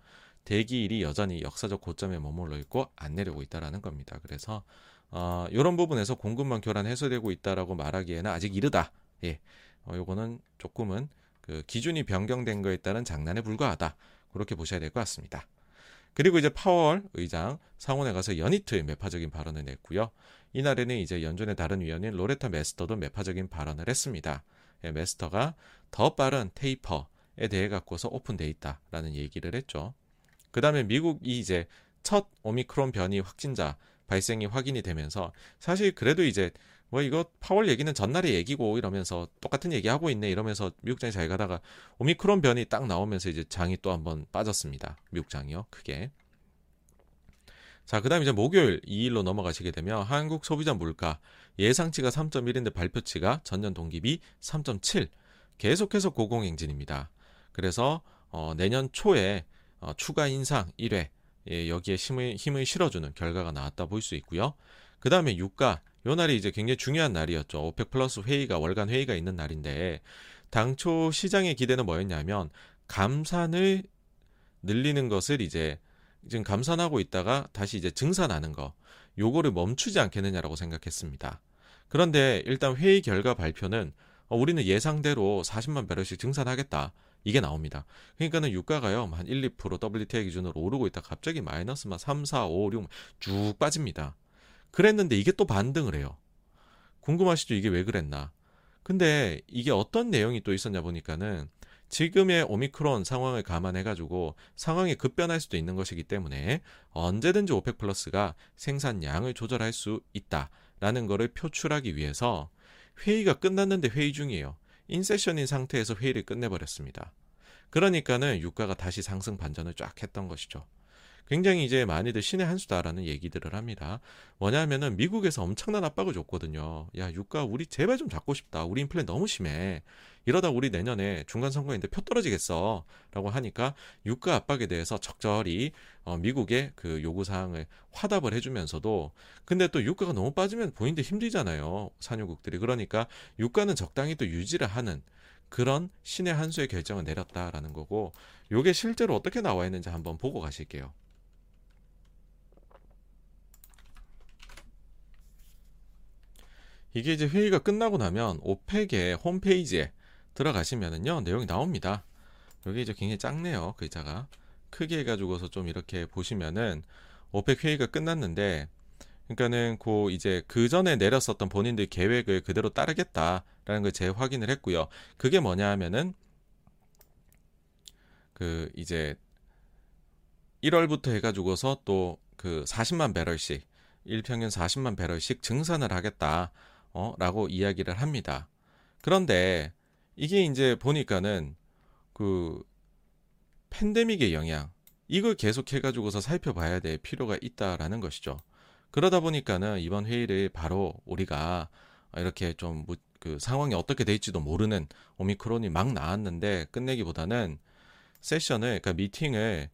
[SPEAKER 1] 대기일이 여전히 역사적 고점에 머물러 있고 안 내려오고 있다라는 겁니다. 그래서 어, 이런 부분에서 공급망 교란 해소되고 있다라고 말하기에는 아직 이르다. 예, 어, 요거는 조금은 그 기준이 변경된 거에 따른 장난에 불과하다. 그렇게 보셔야 될 것 같습니다. 그리고 이제 파월 의장 상원에 가서 연이틀 매파적인 발언을 냈고요. 이날에는 이제 연준의 다른 위원인 로레타 메스터도 매파적인 발언을 했습니다. 예, 메스터가 더 빠른 테이퍼에 대해 갖고서 오픈돼 있다라는 얘기를 했죠. 그 다음에 미국이 이제 첫 오미크론 변이 확진자 발생이 확인이 되면서 사실 그래도 이제 뭐 이거 파월 얘기는 전날의 얘기고 이러면서 똑같은 얘기 하고 있네 이러면서 미국장이 잘 가다가 오미크론 변이 딱 나오면서 이제 장이 또 한번 빠졌습니다. 미국장이요. 크게. 자, 그 다음 이제 목요일 2일로 넘어가시게 되면 한국 소비자 물가 예상치가 3.1인데 발표치가 전년 동기비 3.7 계속해서 고공행진입니다. 그래서 어, 내년 초에 어, 추가 인상 1회 예, 여기에 힘을, 힘을 실어주는 결과가 나왔다 볼 수 있고요. 그 다음에 유가 요 날이 이제 굉장히 중요한 날이었죠. 오펙 플러스 회의가 월간 회의가 있는 날인데 당초 시장의 기대는 뭐였냐면 감산을 늘리는 것을 이제 지금 감산하고 있다가 다시 이제 증산하는 거 요거를 멈추지 않겠느냐라고 생각했습니다. 그런데 일단 회의 결과 발표는 어, 우리는 예상대로 40만 배럴씩 증산하겠다. 이게 나옵니다. 그러니까는 유가가요, 한 1, 2% WTI 기준으로 오르고 있다 갑자기 마이너스만 3, 4, 5, 6 쭉 빠집니다. 그랬는데 이게 또 반등을 해요. 궁금하시죠? 이게 왜 그랬나? 근데 이게 어떤 내용이 또 있었냐 보니까는 지금의 오미크론 상황을 감안해가지고 상황이 급변할 수도 있는 것이기 때문에 언제든지 오펙 플러스가 생산량을 조절할 수 있다라는 것을 표출하기 위해서 회의가 끝났는데 회의 중이에요. 인세션인 상태에서 회의를 끝내버렸습니다. 그러니까는 유가가 다시 상승 반전을 쫙 했던 것이죠. 굉장히 이제 많이들 신의 한 수다라는 얘기들을 합니다. 뭐냐면은 미국에서 엄청난 압박을 줬거든요. 야, 유가 우리 제발 좀 잡고 싶다. 우리 인플레 너무 심해. 이러다 우리 내년에 중간 선거인데 표 떨어지겠어. 라고 하니까 유가 압박에 대해서 적절히 어, 미국의 그 요구 사항을 화답을 해주면서도 근데 또 유가가 너무 빠지면 본인들 힘들잖아요. 산유국들이. 그러니까 유가는 적당히 또 유지를 하는 그런 신의 한 수의 결정을 내렸다라는 거고 요게 실제로 어떻게 나와 있는지 한번 보고 가실게요. 이게 이제 회의가 끝나고 나면 오펙의 홈페이지에 들어가시면은요 내용이 나옵니다. 여기 이제 굉장히 작네요 글자가 크게 해가지고서 좀 이렇게 보시면은 오펙 회의가 끝났는데 그러니까는 그 이제 그 전에 내렸었던 본인들 계획을 그대로 따르겠다라는 걸 재확인을 했고요. 그게 뭐냐 하면은 그 이제 1월부터 해가지고서 또 그 40만 배럴씩 일평균 40만 배럴씩 증산을 하겠다. 어, 라고 이야기를 합니다. 그런데 이게 이제 보니까는 그 팬데믹의 영향, 이걸 계속 해가지고서 살펴봐야 될 필요가 있다라는 것이죠. 그러다 보니까는 이번 회의를 바로 우리가 이렇게 좀 그 상황이 어떻게 될지도 모르는 오미크론이 막 나왔는데 끝내기보다는 세션을 그러니까 미팅을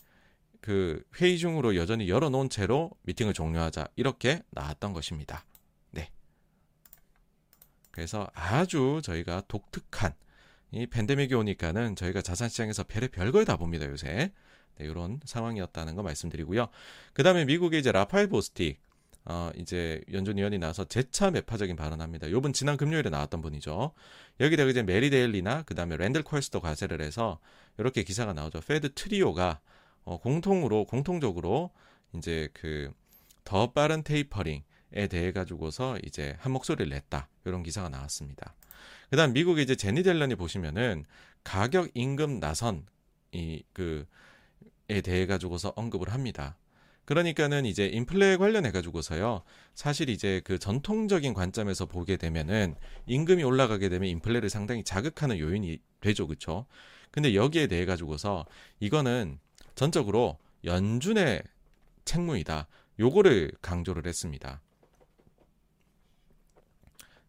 [SPEAKER 1] 그 회의 중으로 여전히 열어놓은 채로 미팅을 종료하자 이렇게 나왔던 것입니다. 그래서 아주 저희가 독특한 이 팬데믹이 오니까는 저희가 자산 시장에서 별의 별걸 다 봅니다 요새 네, 이런 상황이었다는 거 말씀드리고요. 그 다음에 미국의 이제 라파엘 보스틱 어, 이제 연준 위원이 나와서 재차 매파적인 발언합니다. 요번 지난 금요일에 나왔던 분이죠. 여기다가 이제 메리 데일리나 그 다음에 랜들 퀄스도 가세를 해서 이렇게 기사가 나오죠. Fed trio가 어, 공통으로 공통적으로 이제 그 더 빠른 테이퍼링 에 대해 가지고서 이제 한 목소리를 냈다. 이런 기사가 나왔습니다. 그다음 미국의 이제 제니 델런이 보시면은 가격 임금 나선 이 그에 대해 가지고서 언급을 합니다. 그러니까는 이제 인플레 관련해 가지고서요. 사실 이제 그 전통적인 관점에서 보게 되면은 임금이 올라가게 되면 인플레를 상당히 자극하는 요인이 되죠. 그렇죠? 근데 여기에 대해 가지고서 이거는 전적으로 연준의 책무이다. 요거를 강조를 했습니다.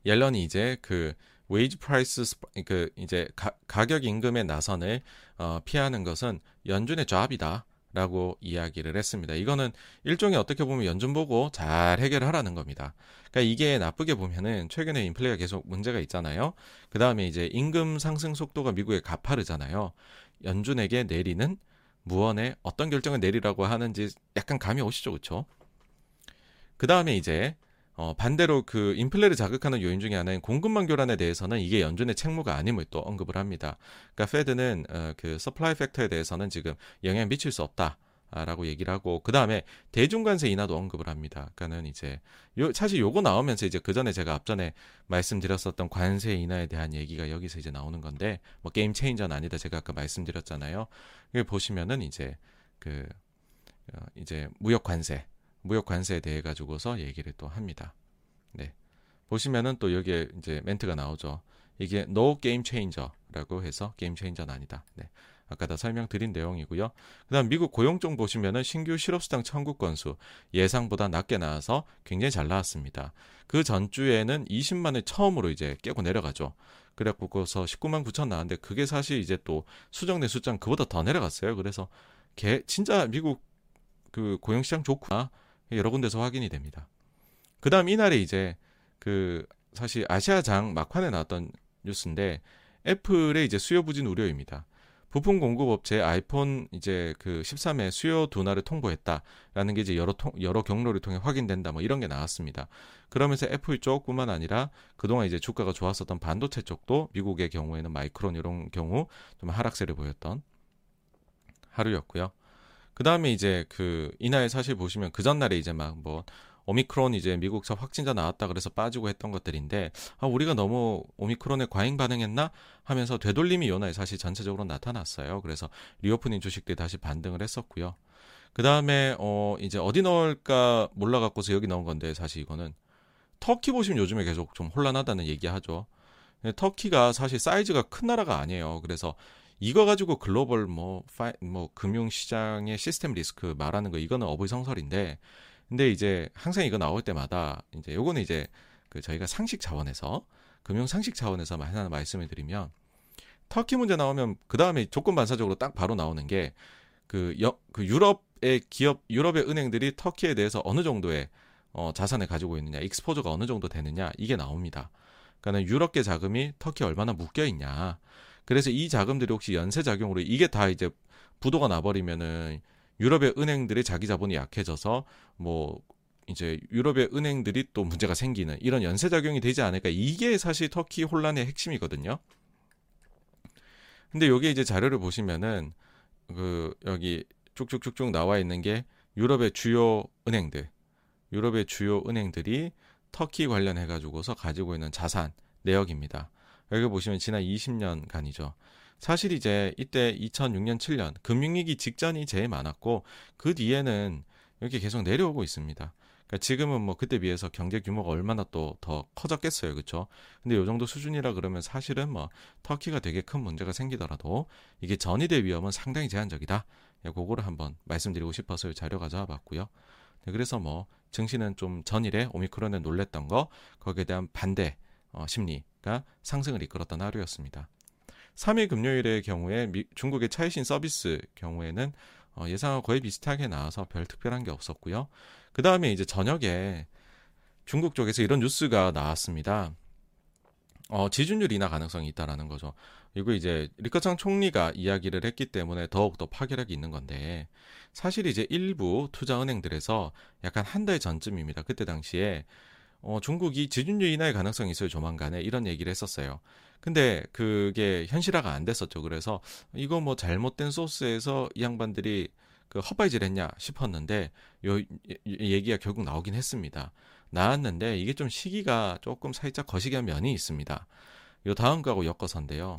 [SPEAKER 1] 옐런이 이제 그 wage price 그 이제 가, 격 임금의 나선을 어, 피하는 것은 연준의 job이다. 라고 이야기를 했습니다. 이거는 일종의 어떻게 보면 연준 보고 잘 해결하라는 겁니다. 그러니까 이게 나쁘게 보면은 최근에 인플레가 계속 문제가 있잖아요. 그 다음에 이제 임금 상승 속도가 미국에 가파르잖아요. 연준에게 내리는 무언의 어떤 결정을 내리라고 하는지 약간 감이 오시죠, 그렇죠? 그 다음에 이제 어, 반대로 그 인플레를 자극하는 요인 중에 하나인 공급망 교란에 대해서는 이게 연준의 책무가 아님을 또 언급을 합니다. 그러니까 Fed는 어, 그 supply factor에 대해서는 지금 영향 미칠 수 없다. 라고 얘기를 하고 그 다음에 대중관세 인하도 언급을 합니다. 그러니까는 이제 요 사실 요거 나오면서 이제 그 전에 제가 앞전에 말씀드렸었던 관세 인하에 대한 얘기가 여기서 이제 나오는 건데 뭐 게임 체인저는 아니다 제가 아까 말씀드렸잖아요. 여기 보시면은 이제 그 어, 이제 무역 관세 무역 관세에 대해 가지고서 얘기를 또 합니다. 네. 보시면은 또 여기에 이제 멘트가 나오죠. 이게 no game changer라고 해서 게임 체인저는 아니다. 네. 아까 다 설명드린 내용이고요. 그다음 미국 고용종 보시면은 신규 실업수당 청구 건수 예상보다 낮게 나와서 굉장히 잘 나왔습니다. 그 전주에는 20만을 처음으로 이제 깨고 내려가죠. 그래갖고서 19만 9천 나왔는데 그게 사실 이제 또 수정된 숫자는 그보다 더 내려갔어요. 그래서 개 진짜 미국 그 고용시장 좋구나 여러 군데서 확인이 됩니다. 그 다음 이날에 이제 그 사실 아시아장 막판에 나왔던 뉴스인데 애플의 이제 수요 부진 우려입니다. 부품 공급 업체 아이폰 이제 그 13회 수요 둔화를 통보했다라는 게 이제 여러 통, 여러 경로를 통해 확인된다 뭐 이런 게 나왔습니다. 그러면서 애플 쪽뿐만 아니라 그동안 이제 주가가 좋았었던 반도체 쪽도 미국의 경우에는 마이크론 이런 경우 좀 하락세를 보였던 하루였고요. 그 다음에 이제 그 이날 사실 보시면 그 전날에 이제 막 뭐 오미크론 이제 미국서 확진자 나왔다 그래서 빠지고 했던 것들인데 아, 우리가 너무 오미크론에 과잉 반응했나 하면서 되돌림이 요 날에 사실 전체적으로 나타났어요. 그래서 리오프닝 주식들이 다시 반등을 했었고요. 그 다음에 어 이제 어디 넣을까 몰라갖고서 여기 넣은 건데 사실 이거는 터키 보시면 요즘에 계속 좀 혼란하다는 얘기하죠. 터키가 사실 사이즈가 큰 나라가 아니에요. 그래서 이거 가지고 글로벌 뭐, 파이, 뭐 금융 시장의 시스템 리스크 말하는 거 이거는 어불성설인데 근데 이제 항상 이거 나올 때마다 이제 요거는 이제 그 저희가 상식 차원에서 금융 상식 차원에서 하나 말씀을 드리면 터키 문제 나오면 그 다음에 조건 반사적으로 딱 바로 나오는 게그 그 유럽의 기업 유럽의 은행들이 터키에 대해서 어느 정도의 어, 자산을 가지고 있느냐, 익스포저가 어느 정도 되느냐 이게 나옵니다. 그러니까 유럽계 자금이 터키에 얼마나 묶여 있냐. 그래서 이 자금들이 혹시 연쇄 작용으로 이게 다 이제 부도가 나버리면은 유럽의 은행들의 자기 자본이 약해져서 뭐 이제 유럽의 은행들이 또 문제가 생기는 이런 연쇄 작용이 되지 않을까 이게 사실 터키 혼란의 핵심이거든요. 근데 여기 이제 자료를 보시면은 그 여기 쭉쭉쭉쭉 나와 있는 게 유럽의 주요 은행들, 유럽의 주요 은행들이 터키 관련해 가지고서 가지고 있는 자산 내역입니다. 여기 보시면 지난 20년간이죠. 사실 이제 이때 2006년, 7년 금융위기 직전이 제일 많았고 그 뒤에는 이렇게 계속 내려오고 있습니다. 그러니까 지금은 뭐 그때 비해서 경제 규모가 얼마나 또 더 커졌겠어요, 그렇죠? 근데 요 정도 수준이라 그러면 사실은 뭐 터키가 되게 큰 문제가 생기더라도 이게 전이될 위험은 상당히 제한적이다. 예, 그거를 한번 말씀드리고 싶어서 이 자료 가져와 봤고요. 네, 그래서 뭐 증시는 좀 전일에 오미크론에 놀랬던 거 거기에 대한 반대 어, 심리 가 상승을 이끌었던 하루였습니다. 3일 금요일의 경우에 미, 중국의 차이신 서비스 경우에는 어, 예상과 거의 비슷하게 나와서 별 특별한 게 없었고요. 그 다음에 이제 저녁에 중국 쪽에서 이런 뉴스가 나왔습니다. 어, 지준율 인하 가능성이 있다라는 거죠. 이거 이제 리커창 총리가 이야기를 했기 때문에 더욱더 파괴력이 있는 건데 사실 이제 일부 투자은행들에서 약간 한 달 전쯤입니다. 그때 당시에 어, 중국이 지준율 인하의 가능성이 있어요. 조만간에 이런 얘기를 했었어요. 근데 그게 현실화가 안 됐었죠. 그래서 이거 뭐 잘못된 소스에서 이 양반들이 그 헛발질 했냐 싶었는데 요 얘기가 결국 나오긴 했습니다. 나왔는데 이게 좀 시기가 조금 살짝 거시기한 면이 있습니다. 요 다음 거하고 엮어서인데요.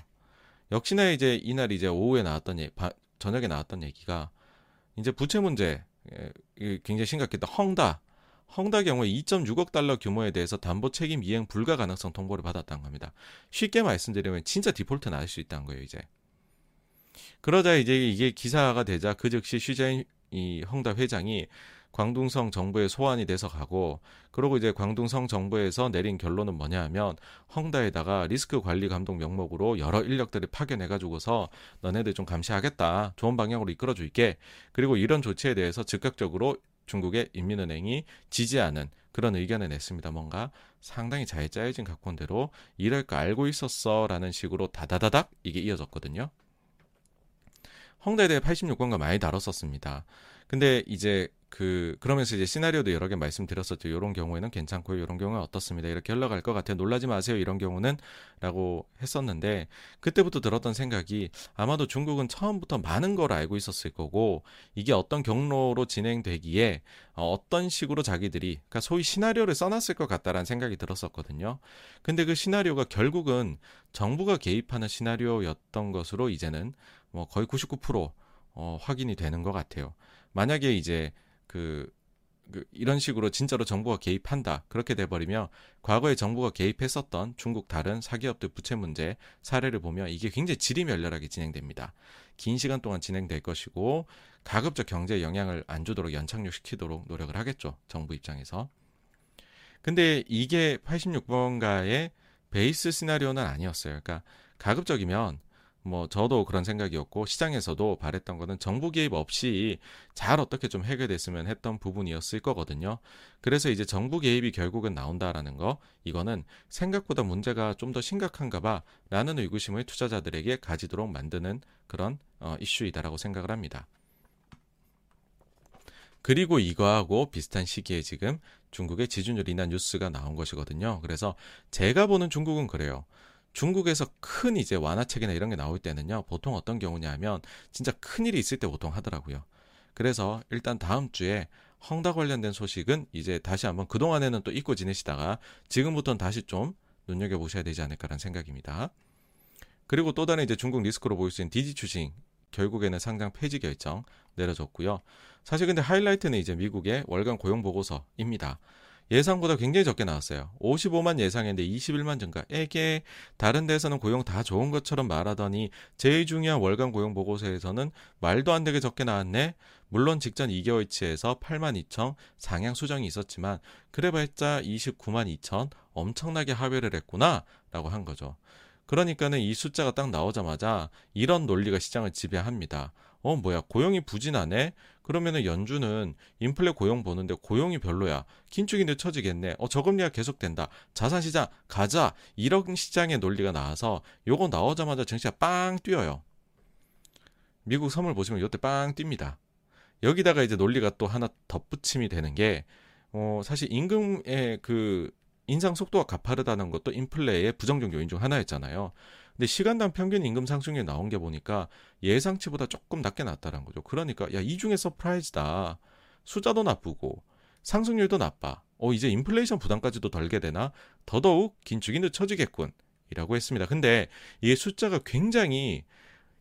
[SPEAKER 1] 역시나 이제 이날 이제 오후에 나왔던 예, 저녁에 나왔던 얘기가 이제 부채 문제 예, 굉장히 심각했던 헝다 헝다 경우에 2.6억 달러 규모에 대해서 담보 책임 이행 불가 가능성 통보를 받았다는 겁니다. 쉽게 말씀드리면 진짜 디폴트 날수 있다는 거예요, 이제. 그러자 이제 이게 기사가 되자 그 즉시 슈자인 이 헝다 회장이 광둥성 정부에 소환이 돼서 가고 그러고 이제 광둥성 정부에서 내린 결론은 뭐냐 하면 헝다에다가 리스크 관리 감독 명목으로 여러 인력들을 파견해 가지고서 너네들 좀 감시하겠다. 좋은 방향으로 이끌어 줄게. 그리고 이런 조치에 대해서 즉각적으로 중국의 인민은행이 지지하는 그런 의견을 냈습니다. 뭔가 상당히 잘 짜여진 각본대로 이럴 거 알고 있었어라는 식으로 다다다닥 이게 이어졌거든요. 대해 86권과 많이 다뤘었습니다. 근데 이제 그 그러면서 이제 시나리오도 여러 개 말씀드렸었죠. 이런 경우에는 괜찮고요. 이런 경우는 어떻습니다. 이렇게 흘러갈 것 같아요. 놀라지 마세요. 이런 경우는라고 했었는데 그때부터 들었던 생각이 아마도 중국은 처음부터 많은 걸 알고 있었을 거고 이게 어떤 경로로 진행되기에 어, 어떤 식으로 자기들이 그러니까 소위 시나리오를 써놨을 것 같다라는 생각이 들었었거든요. 근데 그 시나리오가 결국은 정부가 개입하는 시나리오였던 것으로 이제는 뭐 거의 99% 어, 확인이 되는 것 같아요. 만약에 이제 그, 그 이런 식으로 진짜로 정부가 개입한다 그렇게 돼버리면 과거에 정부가 개입했었던 중국 다른 사기업들 부채 문제 사례를 보면 이게 굉장히 지리멸렬하게 진행됩니다. 긴 시간 동안 진행될 것이고 가급적 경제에 영향을 안 주도록 연착륙시키도록 노력을 하겠죠 정부 입장에서. 근데 이게 86번가의 베이스 시나리오는 아니었어요. 그러니까 가급적이면 뭐 저도 그런 생각이었고 시장에서도 바랬던 거는 정부 개입 없이 잘 어떻게 좀 해결됐으면 했던 부분이었을 거거든요. 그래서 이제 정부 개입이 결국은 나온다라는 거 이거는 생각보다 문제가 좀 더 심각한가 봐라는 의구심을 투자자들에게 가지도록 만드는 그런 어, 이슈이다라고 생각을 합니다. 그리고 이거하고 비슷한 시기에 지금 중국의 지준율 인하 뉴스가 나온 것이거든요. 그래서 제가 보는 중국은 그래요. 중국에서 큰 이제 완화책이나 이런 게 나올 때는요, 보통 어떤 경우냐 하면 진짜 큰 일이 있을 때 보통 하더라고요. 그래서 일단 다음 주에 헝다 관련된 소식은 이제 다시 한번 그동안에는 또 잊고 지내시다가 지금부터는 다시 좀 눈여겨 보셔야 되지 않을까라는 생각입니다. 그리고 또 다른 이제 중국 리스크로 보일 수 있는 디지 추싱 결국에는 상장 폐지 결정 내려졌고요. 사실 근데 하이라이트는 이제 미국의 월간 고용 보고서입니다. 예상보다 굉장히 적게 나왔어요. 55만 예상했는데 21만 증가. 이게 다른 데서는 고용 다 좋은 것처럼 말하더니 제일 중요한 월간 고용 보고서에서는 말도 안 되게 적게 나왔네. 물론 직전 2개월치에서 8만 2천 상향 수정이 있었지만 그래봤자 29만 2천 엄청나게 하회를 했구나라고 한 거죠. 그러니까는 이 숫자가 딱 나오자마자 이런 논리가 시장을 지배합니다. 어, 뭐야, 고용이 부진하네? 그러면은 연준은 인플레 고용 보는데 고용이 별로야. 긴축이 늦춰지겠네. 어, 저금리가 계속된다. 자산시장 가자. 이런 시장의 논리가 나와서 요거 나오자마자 증시가 빵 뛰어요. 미국 선물 보시면 요때 빵 뜁니다. 여기다가 이제 논리가 또 하나 덧붙임이 되는 게, 어, 사실 임금의 그 인상 속도가 가파르다는 것도 인플레의 부정적 요인 중 하나였잖아요. 근데 시간당 평균 임금 상승률이 나온 게 보니까 예상치보다 조금 낮게 나왔다는 거죠. 그러니까 야, 이중의 surprise다. 숫자도 나쁘고 상승률도 나빠. 어, 이제 인플레이션 부담까지도 덜게 되나? 더더욱 긴축이 늦춰지겠군. 이라고 했습니다. 근데 이 숫자가 굉장히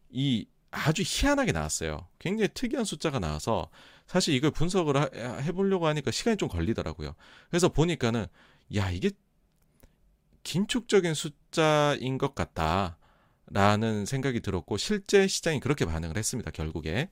[SPEAKER 1] 이 아주 희한하게 나왔어요. 굉장히 특이한 숫자가 나와서 사실 이걸 분석을 해보려고 하니까 시간이 좀 걸리더라고요. 그래서 보니까는 야, 이게 긴축적인 숫자인 것 같다라는 생각이 들었고 실제 시장이 그렇게 반응을 했습니다. 결국에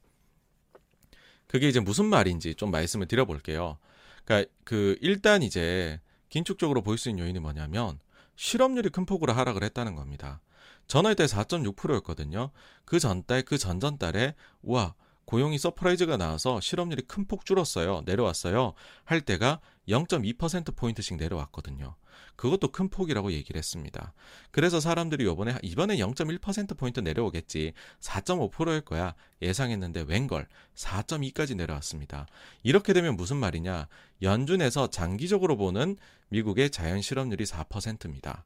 [SPEAKER 1] 그게 이제 무슨 말인지 좀 말씀을 드려볼게요. 그러니까 그 일단 이제 긴축적으로 보일 수 있는 요인이 뭐냐면 실업률이 큰 폭으로 하락을 했다는 겁니다. 전월 때 4.6%였거든요. 그 전달, 그 전전 달에 우와 고용이 surprise가 나와서 실업률이 큰 폭 줄었어요. 내려왔어요. 할 때가 0.2%포인트씩 내려왔거든요. 그것도 큰 폭이라고 얘기를 했습니다. 그래서 사람들이 요번에, 이번에 0.1%포인트 내려오겠지. 4.5%일 거야. 예상했는데 웬걸 4.2까지 내려왔습니다. 이렇게 되면 무슨 말이냐. 연준에서 장기적으로 보는 미국의 자연 실업률이 4%입니다.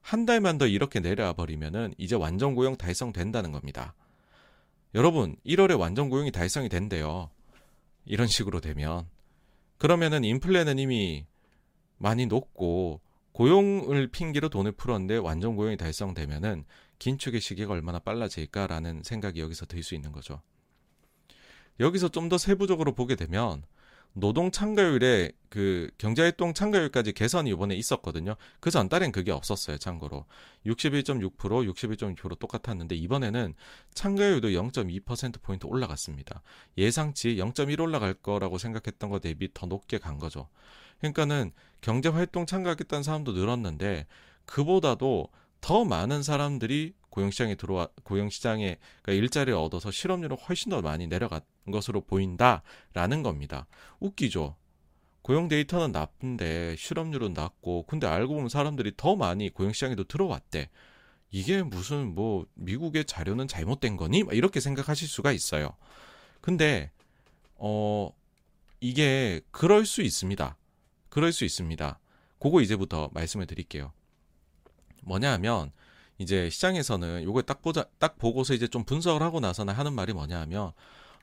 [SPEAKER 1] 한 달만 더 이렇게 내려와 버리면은 이제 완전 고용 달성된다는 겁니다. 여러분, 1월에 완전 고용이 달성이 된대요. 이런 식으로 되면. 그러면은 인플레는 이미 많이 높고 고용을 핑계로 돈을 풀었는데 완전 고용이 달성되면은 긴축의 시기가 얼마나 빨라질까라는 생각이 여기서 들 수 있는 거죠. 여기서 좀 더 세부적으로 보게 되면 노동 참가율에 그 경제활동 참가율까지 개선이 이번에 있었거든요. 그 전달엔 그게 없었어요. 참고로 61.6% 61.6% 똑같았는데 이번에는 참가율도 0.2% 포인트 올라갔습니다. 예상치 0.1 올라갈 거라고 생각했던 것 대비 더 높게 간 거죠. 그러니까는 경제활동 참가하겠다는 사람도 늘었는데 그보다도 더 많은 사람들이 고용시장에 들어와 고용시장에 그러니까 일자리를 얻어서 실업률은 훨씬 더 많이 내려간 것으로 보인다라는 겁니다. 웃기죠. 고용 데이터는 나쁜데 실업률은 낮고 근데 알고 보면 사람들이 더 많이 고용시장에도 들어왔대. 이게 무슨 뭐 미국의 자료는 잘못된 거니? 이렇게 생각하실 수가 있어요. 근데 어 이게 그럴 수 있습니다. 그럴 수 있습니다. 그거 이제부터 말씀을 드릴게요. 뭐냐 하면 이제 시장에서는 요걸 딱 보자 딱 보고서 이제 좀 분석을 하고 나서는 하는 말이 뭐냐 하면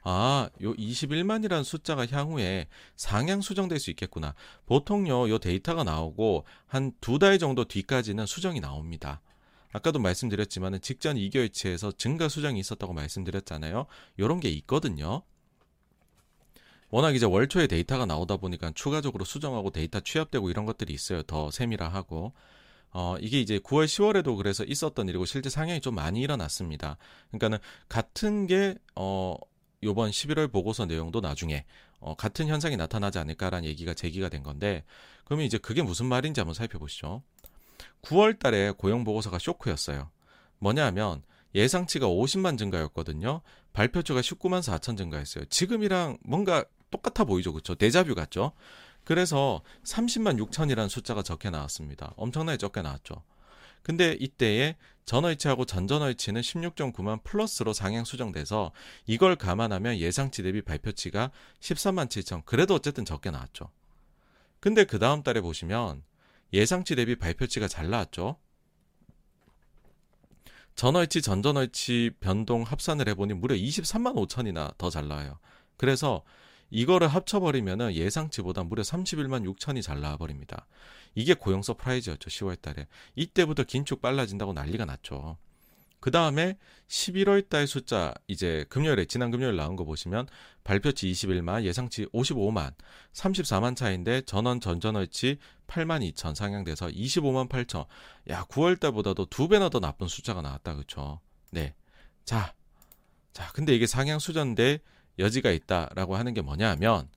[SPEAKER 1] 아, 요 21만이라는 숫자가 향후에 상향 수정될 수 있겠구나. 보통요, 요 데이터가 나오고 한 두 달 정도 뒤까지는 수정이 나옵니다. 아까도 말씀드렸지만은 직전 2개월치에서 증가 수정이 있었다고 말씀드렸잖아요. 요런 게 있거든요. 워낙 이제 월초에 데이터가 나오다 보니까 추가적으로 수정하고 데이터 취합되고 이런 것들이 있어요. 더 세밀화하고. 어, 이게 이제 9월, 10월에도 그래서 있었던 일이고 실제 상향이 좀 많이 일어났습니다. 그러니까는 같은 게, 어, 요번 11월 보고서 내용도 나중에, 어, 같은 현상이 나타나지 않을까라는 얘기가 제기가 된 건데, 그러면 이제 그게 무슨 말인지 한번 살펴보시죠. 9월 달에 고용 보고서가 쇼크였어요. 뭐냐 하면, 예상치가 50만 증가였거든요. 발표처가 19만 4천 증가했어요. 지금이랑 뭔가 똑같아 보이죠. 그렇죠? 데자뷰 같죠? 그래서 30만 6천이라는 숫자가 적게 나왔습니다. 엄청나게 적게 나왔죠. 근데 이때에 전월치하고 전전월치는 16.9만 플러스로 상향 수정돼서 이걸 감안하면 예상치 대비 발표치가 13만 7천. 그래도 어쨌든 적게 나왔죠. 근데 그 다음 달에 보시면 예상치 대비 발표치가 잘 나왔죠. 전월치, 전전월치 변동 합산을 해보니 무려 23만 5천이나 더 잘 나와요. 그래서 이거를 합쳐버리면은 예상치보다 무려 31만 6천이 잘 나와버립니다. 이게 고용 surprise였죠. 10월 달에. 이때부터 긴축 빨라진다고 난리가 났죠. 그 다음에 11월 달 숫자 이제 금요일에 지난 금요일 나온 거 보시면 발표치 21만 예상치 55만 34만 차인데 전원 전전월치 8만 2천 상향돼서 25만 8천 야 9월 달보다도 두 배나 더 나쁜 숫자가 나왔다 그쵸 네. 자. 자, 근데 이게 상향 수준인데 여지가 있다라고 하는 게 뭐냐 하면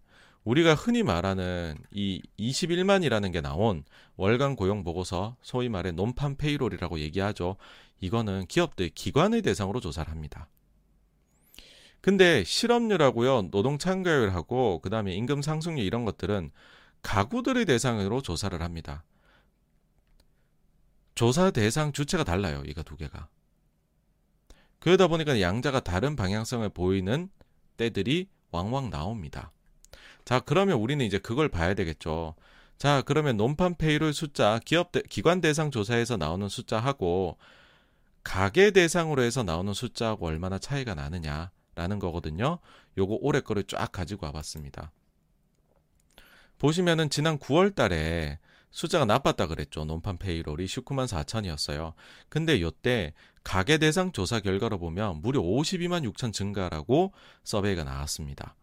[SPEAKER 1] 우리가 흔히 말하는 이 21만이라는 게 나온 월간 고용 보고서, 소위 말해 논판 페이롤이라고 얘기하죠. 이거는 기업들 기관의 대상으로 조사를 합니다. 근데 실업률하고요, 노동 참가율하고 그다음에 임금 상승률 이런 것들은 가구들의 대상으로 조사를 합니다. 조사 대상 주체가 달라요. 이거 두 개가. 그러다 보니까 양자가 다른 방향성을 보이는 때들이 왕왕 나옵니다. 자, 그러면 우리는 이제 그걸 봐야 되겠죠. 자, 그러면 논판 페이롤 숫자, 기업 대, 기관 대상 조사에서 나오는 숫자하고 가계 대상으로 해서 나오는 숫자하고 얼마나 차이가 나느냐라는 거거든요. 요거 올해 거를 쫙 가지고 와봤습니다. 보시면은 지난 9월 달에 숫자가 나빴다 그랬죠. 논판 페이롤이 19만 4천이었어요. 근데 요때 가계 대상 조사 결과로 보면 무려 52만 6천 증가라고 서베이가 나왔습니다.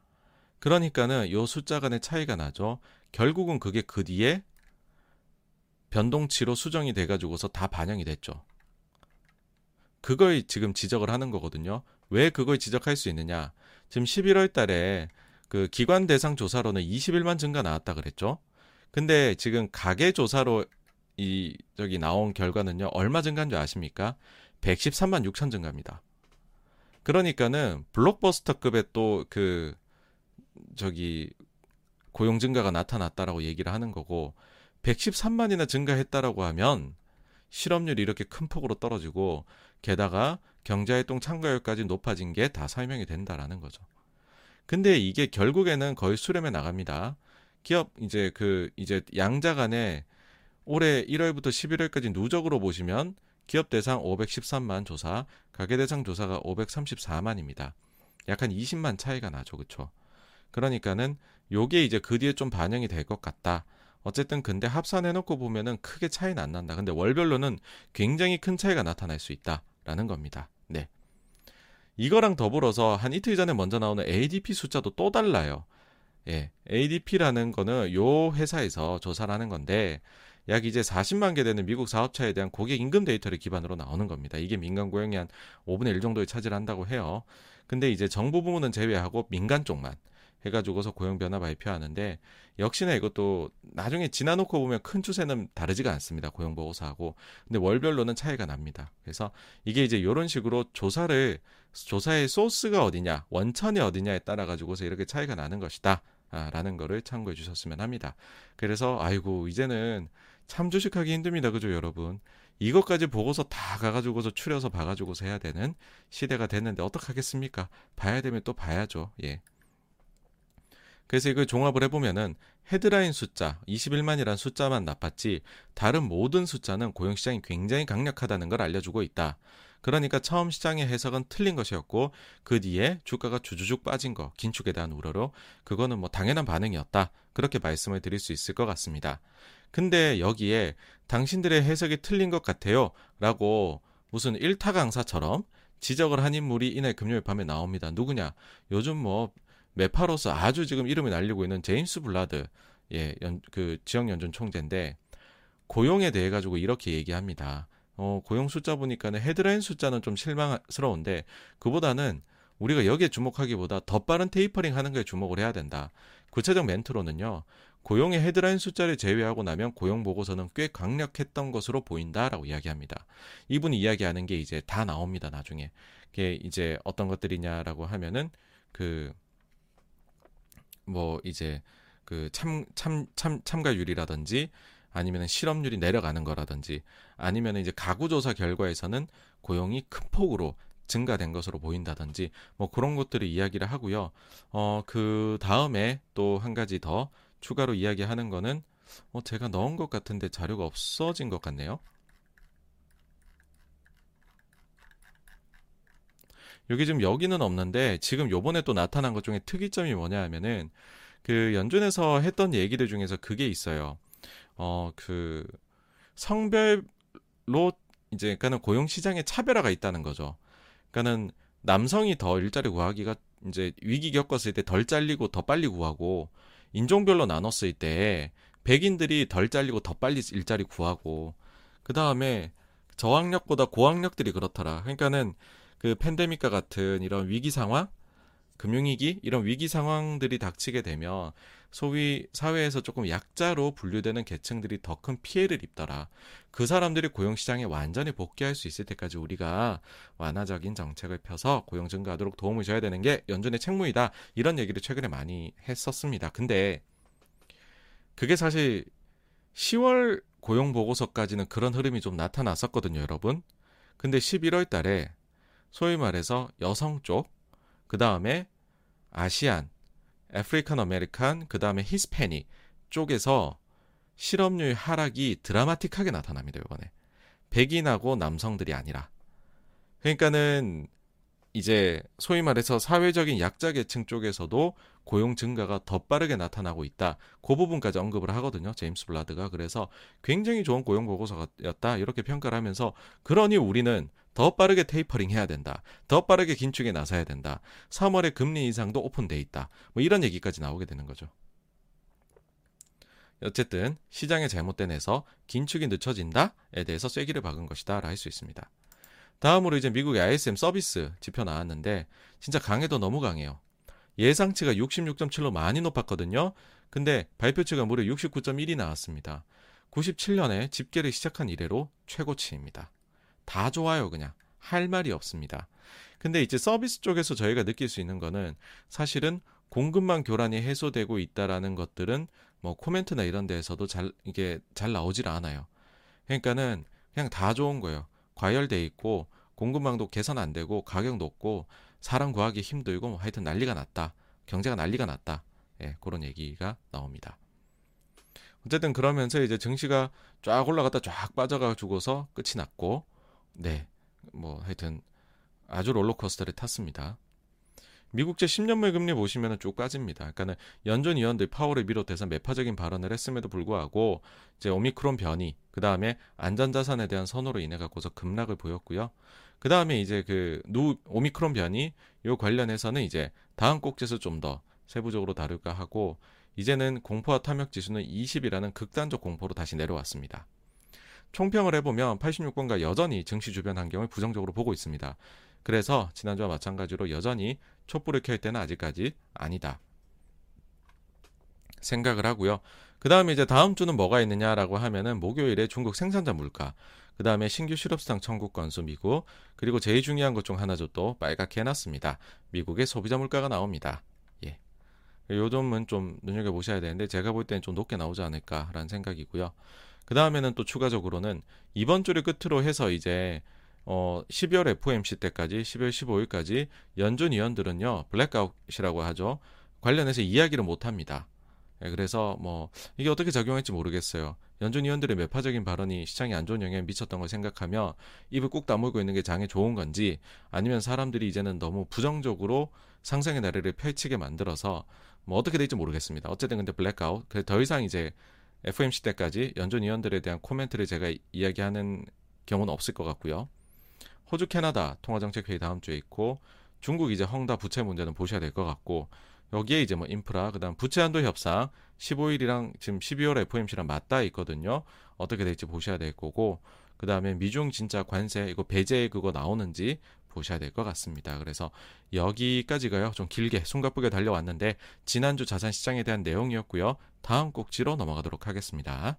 [SPEAKER 1] 그러니까는 요 숫자 간의 차이가 나죠. 결국은 그게 그 뒤에 변동치로 수정이 돼가지고서 다 반영이 됐죠. 그걸 지금 지적을 하는 거거든요. 왜 그걸 지적할 수 있느냐? 지금 11월 달에 그 기관 대상 조사로는 21만 증가 나왔다 그랬죠. 근데 지금 가계 조사로 이 저기 나온 결과는요. 얼마 증가인 줄 아십니까? 113만 6천 증가입니다. 그러니까는 블록버스터급의 또 그 저기 고용 증가가 나타났다라고 얘기를 하는 거고 113만이나 증가했다라고 하면 실업률이 이렇게 큰 폭으로 떨어지고 게다가 경제활동 참가율까지 높아진 게 다 설명이 된다라는 거죠. 근데 이게 결국에는 거의 수렴에 나갑니다. 기업 이제 그 이제 양자 간에 올해 1월부터 11월까지 누적으로 보시면 기업 대상 513만 조사, 가계 대상 조사가 534만입니다. 약 한 20만 차이가 나죠. 그쵸? 그러니까는 요게 이제 그 뒤에 좀 반영이 될 것 같다. 어쨌든 근데 합산해 놓고 보면은 크게 차이는 안 난다. 근데 월별로는 굉장히 큰 차이가 나타날 수 있다라는 겁니다. 네. 이거랑 더불어서 한 이틀 전에 먼저 나오는 ADP 숫자도 또 달라요. 예. ADP라는 거는 요 회사에서 조사를 하는 건데 약 이제 40만 개 되는 미국 사업차에 대한 고객 임금 데이터를 기반으로 나오는 겁니다. 이게 민간 고용이 한 5분의 1 정도에 차지한다고 해요. 근데 이제 정부 부문은 제외하고 민간 쪽만 해가지고서 고용 변화 발표하는데 역시나 이것도 나중에 지나놓고 보면 큰 추세는 다르지가 않습니다. 고용 보고서하고 근데 월별로는 차이가 납니다. 그래서 이게 이제 이런 식으로 조사를 조사의 소스가 어디냐 원천이 어디냐에 따라 가지고서 이렇게 차이가 나는 것이다. 아, 라는 거를 참고해 주셨으면 합니다. 그래서 아이고 이제는 참 주식하기 힘듭니다. 그죠, 여러분? 이것까지 보고서 다 가가지고서 추려서 봐가지고서 해야 되는 시대가 됐는데 어떡하겠습니까? 봐야 되면 또 봐야죠. 예. 그래서 이걸 종합을 해보면은 헤드라인 숫자 21만이라는 숫자만 나빴지 다른 모든 숫자는 고용시장이 굉장히 강력하다는 걸 알려주고 있다. 그러니까 처음 시장의 해석은 틀린 것이었고 그 뒤에 주가가 주주죽 빠진 거 긴축에 대한 우려로 그거는 뭐 당연한 반응이었다. 그렇게 말씀을 드릴 수 있을 것 같습니다. 근데 여기에 당신들의 해석이 틀린 것 같아요. 라고 무슨 일타 강사처럼 지적을 한 인물이 이날 금요일 밤에 나옵니다. 누구냐? 요즘 뭐 매파로서 아주 지금 이름이 날리고 있는 제임스 블라드 예, 연, 그 지역 연준 총재인데 고용에 대해 가지고 이렇게 얘기합니다. 어, 고용 숫자 보니까는 헤드라인 숫자는 좀 실망스러운데 그보다는 우리가 여기에 주목하기보다 더 빠른 테이퍼링 하는 거에 주목을 해야 된다. 구체적 멘트로는요. 고용의 헤드라인 숫자를 제외하고 나면 고용 보고서는 꽤 강력했던 것으로 보인다라고 이야기합니다. 이분이 이야기하는 게 이제 다 나옵니다. 나중에. 그게 이제 어떤 것들이냐라고 하면은 그 뭐 이제 그 참 참 참 참가율이라든지 아니면 실업률이 내려가는 거라든지 아니면 이제 가구조사 결과에서는 고용이 큰 폭으로 증가된 것으로 보인다든지 뭐 그런 것들을 이야기를 하고요. 어, 그 다음에 또 한 가지 더 추가로 이야기하는 거는 어, 제가 넣은 것 같은데 자료가 없어진 것 같네요. 여기 지금 여기는 없는데 지금 요번에 또 나타난 것 중에 특이점이 뭐냐 하면은 그 연준에서 했던 얘기들 중에서 그게 있어요. 어, 그 성별로 이제 그러니까는 고용 시장에 차별화가 있다는 거죠. 그러니까는 남성이 더 일자리 구하기가 이제 위기 겪었을 때 덜 잘리고 더 빨리 구하고 인종별로 나눴을 때 백인들이 덜 잘리고 더 빨리 일자리 구하고 그 다음에 저학력보다 고학력들이 그렇더라. 그러니까는 그 팬데믹과 같은 이런 위기 상황, 금융위기 이런 위기 상황들이 닥치게 되면 소위 사회에서 조금 약자로 분류되는 계층들이 더 큰 피해를 입더라. 그 사람들이 고용시장에 완전히 복귀할 수 있을 때까지 우리가 완화적인 정책을 펴서 고용 증가하도록 도움을 줘야 되는 게 연준의 책무이다. 이런 얘기를 최근에 많이 했었습니다. 근데 그게 사실 10월 고용 보고서까지는 그런 흐름이 좀 나타났었거든요, 여러분. 근데 11월 달에 소위 말해서 여성 쪽, 그 다음에 Asian, African American, 그 다음에 히스패닉 쪽에서 실업률 하락이 드라마틱하게 나타납니다, 이번에. 백인하고 남성들이 아니라. 그러니까는 이제 소위 말해서 사회적인 약자 계층 쪽에서도 고용 증가가 더 빠르게 나타나고 있다. 그 부분까지 언급을 하거든요. 제임스 블라드가. 그래서 굉장히 좋은 고용 보고서였다. 이렇게 평가를 하면서 그러니 우리는 더 빠르게 테이퍼링 해야 된다. 더 빠르게 긴축에 나서야 된다. 3월에 금리 인상도 오픈돼 있다. 뭐 이런 얘기까지 나오게 되는 거죠. 어쨌든 시장의 잘못된 해서 긴축이 늦춰진다에 대해서 쐐기를 박은 것이다라 할 수 있습니다. 다음으로 이제 미국의 ISM 서비스 지표 나왔는데 진짜 강해도 너무 강해요. 예상치가 66.7로 많이 높았거든요. 근데 발표치가 무려 69.1이 나왔습니다. 97년에 집계를 시작한 이래로 최고치입니다. 다 좋아요, 그냥. 할 말이 없습니다. 근데 이제 서비스 쪽에서 저희가 느낄 수 있는 거는 사실은 공급망 교란이 해소되고 있다라는 것들은 뭐 코멘트나 이런 데에서도 잘 이게 잘 나오질 않아요. 그러니까는 그냥 다 좋은 거예요. 과열돼 있고 공급망도 개선 안 되고 가격 높고 사람 구하기 힘들고 뭐 하여튼 난리가 났다. 경제가 난리가 났다. 예, 그런 얘기가 나옵니다. 어쨌든 그러면서 이제 증시가 쫙 올라갔다 쫙 빠져가지고서 끝이 났고, 네, 뭐 하여튼 아주 롤러코스터를 탔습니다. 미국제 10년물 금리 보시면 쭉 빠집니다. 그러니까는 연준 위원들 파월을 비롯해서 매파적인 발언을 했음에도 불구하고 이제 오미크론 변이, 그 다음에 안전자산에 대한 선호로 인해 갖고서 급락을 보였고요. 그 다음에 이제 그 누, 오미크론 변이 요 관련해서는 이제 다음 꼭지에서 좀 더 세부적으로 다룰까 하고 이제는 공포와 탐욕 지수는 20이라는 극단적 공포로 다시 내려왔습니다. 총평을 해보면 86번가 여전히 증시 주변 환경을 부정적으로 보고 있습니다. 그래서 지난주와 마찬가지로 여전히 촛불을 켤 때는 아직까지 아니다. 생각을 하고요. 그 다음에 이제 다음 주는 뭐가 있느냐라고 하면은 목요일에 중국 생산자 물가, 그 다음에 신규 실업수당 청구 건수 미국, 그리고 제일 중요한 것 중 하나죠 또 빨갛게 해놨습니다. 미국의 소비자 물가가 나옵니다. 예. 요 점은 좀 눈여겨보셔야 되는데 제가 볼 때는 좀 높게 나오지 않을까라는 생각이고요. 그 다음에는 또 추가적으로는 이번 주를 끝으로 해서 이제 어 12월 FOMC 때까지 12월 15일까지 연준 위원들은요 블랙아웃이라고 하죠 관련해서 이야기를 못 합니다. 예, 그래서 뭐 이게 어떻게 작용할지 모르겠어요. 연준 위원들의 매파적인 발언이 시장에 안 좋은 영향을 미쳤던 걸 생각하면 입을 꾹 다물고 있는 게 장에 좋은 건지 아니면 사람들이 이제는 너무 부정적으로 상상의 나래를 펼치게 만들어서 뭐 어떻게 될지 모르겠습니다. 어쨌든 근데 블랙아웃 더 이상 이제 FOMC 때까지 연준 위원들에 대한 코멘트를 제가 이야기하는 경우는 없을 것 같고요. 호주 캐나다 통화정책 회의 다음 주에 있고 중국 이제 헝다 부채 문제는 보셔야 될 것 같고 여기에 이제 뭐 인프라 그다음 부채 한도 협상 15일이랑 지금 12월 FOMC랑 맞닿아 있거든요. 어떻게 될지 보셔야 될 거고 그다음에 미중 진짜 관세 이거 배제 그거 나오는지 보셔야 될 것 같습니다. 그래서 여기까지가요. 좀 길게 숨가쁘게 달려왔는데 지난주 자산 시장에 대한 내용이었고요. 다음 꼭지로 넘어가도록 하겠습니다.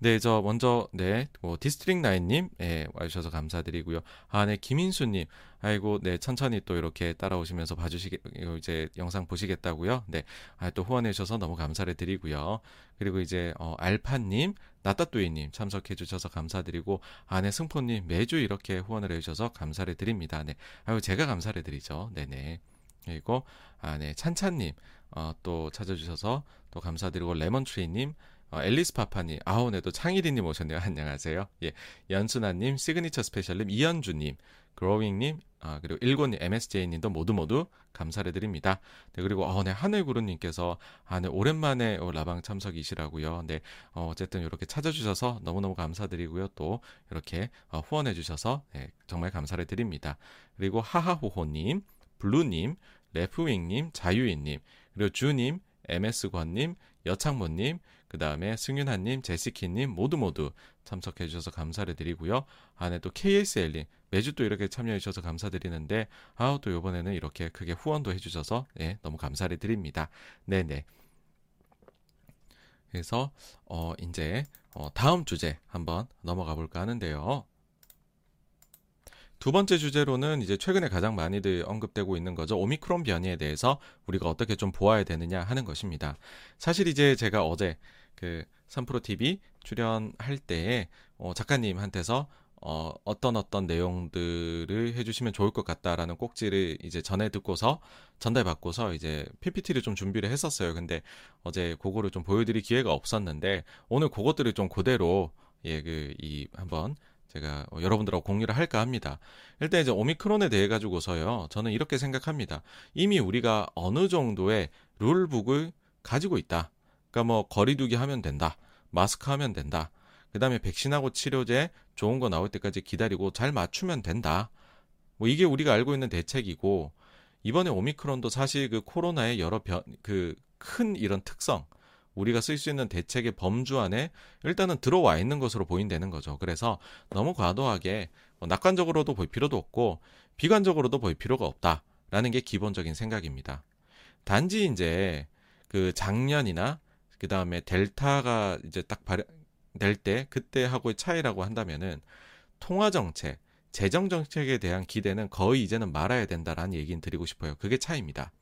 [SPEAKER 1] 네, 저 먼저 네, 뭐 디스트릭 나인님 예, 와주셔서 감사드리고요. 아, 네, 김인수님, 아이고, 네, 천천히 또 이렇게 따라오시면서 봐주시게 이제 영상 보시겠다고요. 네, 아, 또 후원해 주셔서 너무 감사를 드리고요. 그리고 이제 어, 알파님, 나따뚜이님 참석해 주셔서 감사드리고, 아네 승포님 매주 이렇게 후원을 해주셔서 감사를 드립니다. 네, 아유 제가 감사를 드리죠. 네네. 그리고 아네 찬찬님 어, 또 찾아주셔서 또 감사드리고 레몬트리님 어, 앨리스 파파님, 아오네도 창일이님 오셨네요. 안녕하세요. 예, 연순아님, 시그니처 스페셜님, 이현주님, 그로잉님, 아, 그리고 일곤님, MSJ님도 모두 모두 감사를 드립니다. 네, 그리고, 어, 네, 하늘구름님께서, 아, 네, 오랜만에 어, 라방 참석이시라고요. 네, 어, 어쨌든 이렇게 찾아주셔서 너무너무 감사드리고요. 또, 이렇게 어, 후원해주셔서, 네, 정말 감사를 드립니다. 그리고 하하호호님, 블루님, 레프윙님, 자유인님, 그리고 주님, MS권님, 여창모님, 그 다음에 승윤아님, 제시키님 모두 모두 참석해 주셔서 감사를 드리고요. 안에 또 KSL님 매주 또 이렇게 참여해 주셔서 감사드리는데 아우 또 이번에는 이렇게 크게 후원도 해주셔서 네, 너무 감사를 드립니다. 네네. 그래서 어 이제 어 다음 주제 한번 넘어가 볼까 하는데요. 두 번째 주제로는 이제 최근에 가장 많이들 언급되고 있는 거죠. 오미크론 변이에 대해서 우리가 어떻게 좀 보아야 되느냐 하는 것입니다. 사실 이제 제가 어제 그 3프로 TV 출연할 때에 어 작가님한테서 어, 어떤 어떤 내용들을 해주시면 좋을 것 같다라는 꼭지를 이제 전해 듣고서 전달받고서 이제 PPT를 좀 준비를 했었어요. 근데 어제 그거를 좀 보여드릴 기회가 없었는데 오늘 그것들을 좀 그대로 예, 그, 이, 한번 제가 여러분들하고 공유를 할까 합니다. 일단 이제 오미크론에 대해 가지고서요. 저는 이렇게 생각합니다. 이미 우리가 어느 정도의 룰북을 가지고 있다. 그러니까 뭐 거리두기 하면 된다. 마스크 하면 된다. 그 다음에 백신하고 치료제 좋은 거 나올 때까지 기다리고 잘 맞추면 된다. 뭐 이게 우리가 알고 있는 대책이고 이번에 오미크론도 사실 그 코로나의 여러 변 그 큰 이런 특성 우리가 쓸 수 있는 대책의 범주 안에 일단은 들어와 있는 것으로 보인다는 거죠. 그래서 너무 과도하게 뭐 낙관적으로도 볼 필요도 없고 비관적으로도 볼 필요가 없다라는 게 기본적인 생각입니다. 단지 이제 그 작년이나 그 다음에 델타가 이제 딱 발현 될때 그때하고의 차이라고 한다면은 통화 정책, 재정 정책에 대한 기대는 거의 이제는 말아야 된다라는 얘기는 드리고 싶어요. 그게 차이입니다.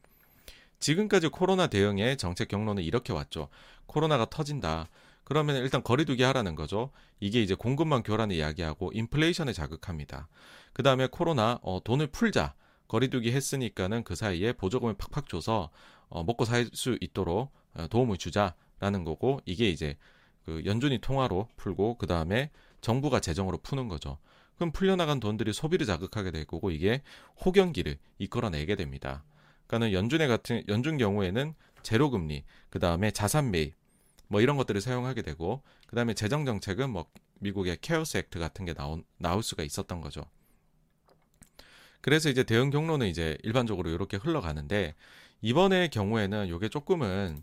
[SPEAKER 1] 지금까지 코로나 대응의 정책 경로는 이렇게 왔죠. 코로나가 터진다. 그러면 일단 거리두기 하라는 거죠. 이게 이제 공급망 교란을 이야기하고 인플레이션을 자극합니다. 그 다음에 코로나 어, 돈을 풀자. 거리두기 했으니까는 그 사이에 보조금을 팍팍 줘서 어, 먹고 살 수 있도록 어, 도움을 주자라는 거고 이게 이제 그 연준이 통화로 풀고 그 다음에 정부가 재정으로 푸는 거죠. 그럼 풀려나간 돈들이 소비를 자극하게 될 거고 이게 호경기를 이끌어내게 됩니다. 그러니까는 연준의 같은 연준 경우에는 제로 금리, 그 다음에 자산 매입, 뭐 이런 것들을 사용하게 되고, 그 다음에 재정 정책은 뭐 미국의 케어스 액트 같은 게 나온 나올 수가 있었던 거죠. 그래서 이제 대응 경로는 이제 일반적으로 이렇게 흘러가는데 이번의 경우에는 이게 조금은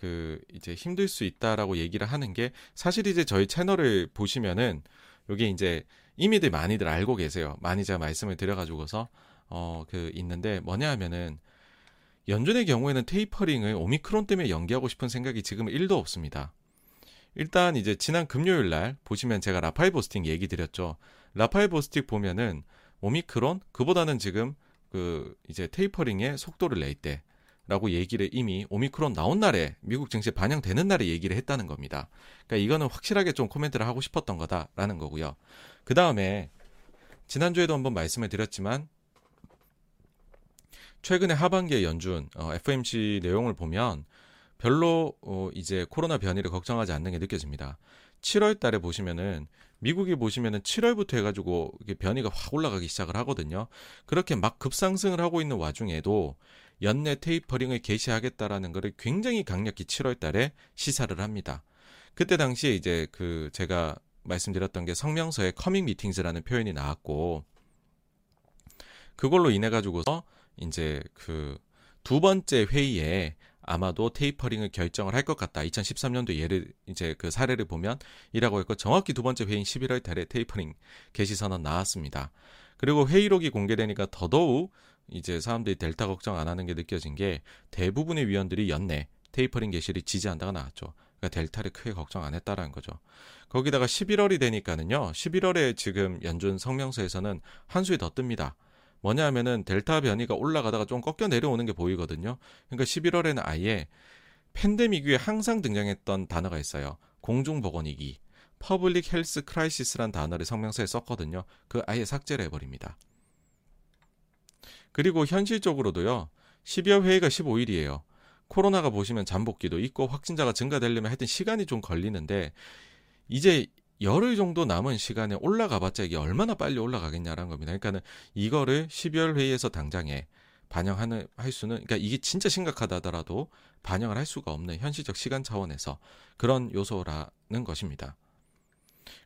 [SPEAKER 1] 그 이제 힘들 수 있다라고 얘기를 하는 게 사실 이제 저희 채널을 보시면은 요게 이제 이미들 많이들 알고 계세요. 많이 제가 말씀을 드려가지고서 어 그 있는데 뭐냐 하면은 연준의 경우에는 테이퍼링을 오미크론 때문에 연기하고 싶은 생각이 지금 1도 없습니다. 일단 이제 지난 금요일 날 보시면 제가 라파엘 보스틱 얘기 드렸죠. 라파엘 보스틱 보면은 오미크론 그보다는 지금 그 이제 테이퍼링의 속도를 낼 때 라고 얘기를 이미 오미크론 나온 날에 미국 증시에 반영되는 날에 얘기를 했다는 겁니다. 그러니까 이거는 확실하게 좀 코멘트를 하고 싶었던 거다라는 거고요. 그 다음에 지난주에도 한번 말씀을 드렸지만 최근에 하반기에 연준 어, FMC 내용을 보면 별로 어, 이제 코로나 변이를 걱정하지 않는 게 느껴집니다. 7월 달에 보시면은 미국이 보시면은 7월부터 해가지고 변이가 확 올라가기 시작을 하거든요. 그렇게 막 급상승을 하고 있는 와중에도 연내 테이퍼링을 개시하겠다라는 것을 굉장히 강력히 7월 달에 시사를 합니다. 그때 당시에 이제 그 제가 말씀드렸던 게 성명서에 coming meetings라는 표현이 나왔고 그걸로 인해 가지고서 이제 그 두 번째 회의에 아마도 테이퍼링을 결정을 할 것 같다. 2013년도 예를 이제 그 사례를 보면 이라고 했고 정확히 두 번째 회의인 11월 달에 테이퍼링 개시 선언 나왔습니다. 그리고 회의록이 공개되니까 더더욱 이제 사람들이 델타 걱정 안 하는 게 느껴진 게 대부분의 위원들이 연내 테이퍼링 개시를 지지한다가 나왔죠. 그러니까 델타를 크게 걱정 안 했다라는 거죠. 거기다가 11월이 되니까는요. 11월에 지금 연준 성명서에서는 한 술 더 뜹니다. 뭐냐 하면은 델타 변이가 올라가다가 좀 꺾여 내려오는 게 보이거든요. 그러니까 11월에는 아예 팬데믹 위에 항상 등장했던 단어가 있어요. 공중보건위기. public health crisis란 단어를 성명서에 썼거든요. 그 아예 삭제를 해버립니다. 그리고 현실적으로도요. 12월 회의가 15일이에요. 코로나가 보시면 잠복기도 있고 확진자가 증가되려면 하여튼 시간이 좀 걸리는데 이제 열흘 정도 남은 시간에 올라가 봤자 이게 얼마나 빨리 올라가겠냐라는 겁니다. 그러니까는 이거를 12월 회의에서 당장에 반영하는 할 수는 그러니까 이게 진짜 심각하다더라도 반영을 할 수가 없는 현실적 시간 차원에서 그런 요소라는 것입니다.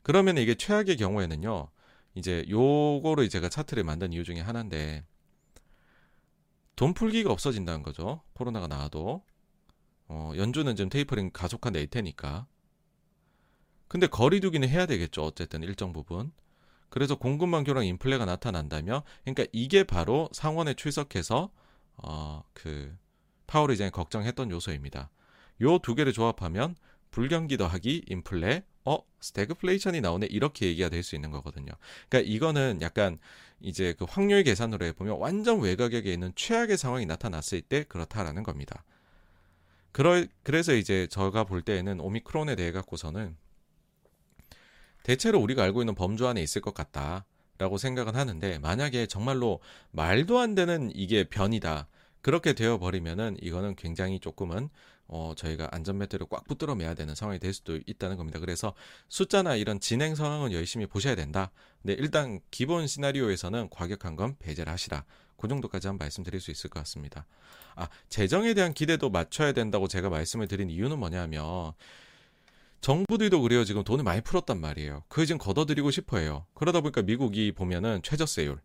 [SPEAKER 1] 그러면 이게 최악의 경우에는요. 이제 요거를 제가 차트를 만든 이유 중에 하나인데 돈 풀기가 없어진다는 거죠. 코로나가 나와도 어, 연준은 지금 테이퍼링 가속화 낼 테니까. 근데 거리두기는 해야 되겠죠. 어쨌든 일정 부분. 그래서 공급망 교란 인플레가 나타난다면, 그러니까 이게 바로 상원에 출석해서 어 그 파월 의장이 걱정했던 요소입니다. 요 두 개를 조합하면 불경기 더하기 인플레, 어 스태그플레이션이 나오네 이렇게 얘기가 될 수 있는 거거든요. 그러니까 이거는 약간 이제 그 확률 계산으로 해보면 완전 외곽에 있는 최악의 상황이 나타났을 때 그렇다라는 겁니다. 그러, 그래서 이제 제가 볼 때에는 오미크론에 대해 갖고서는 대체로 우리가 알고 있는 범주 안에 있을 것 같다라고 생각은 하는데 만약에 정말로 말도 안 되는 이게 변이다. 그렇게 되어 버리면은 이거는 굉장히 조금은 어 저희가 안전벨트를 꽉 붙들어 매야 되는 상황이 될 수도 있다는 겁니다. 그래서 숫자나 이런 진행 상황은 열심히 보셔야 된다. 근데 일단 기본 시나리오에서는 과격한 건 배제를 하시라. 그 정도까지 한 말씀드릴 수 있을 것 같습니다. 아, 재정에 대한 기대도 맞춰야 된다고 제가 말씀을 드린 이유는 뭐냐면 정부들도 그래요. 지금 돈을 많이 풀었단 말이에요. 그걸 지금 걷어들이고 싶어 해요. 그러다 보니까 미국이 보면은 최저세율,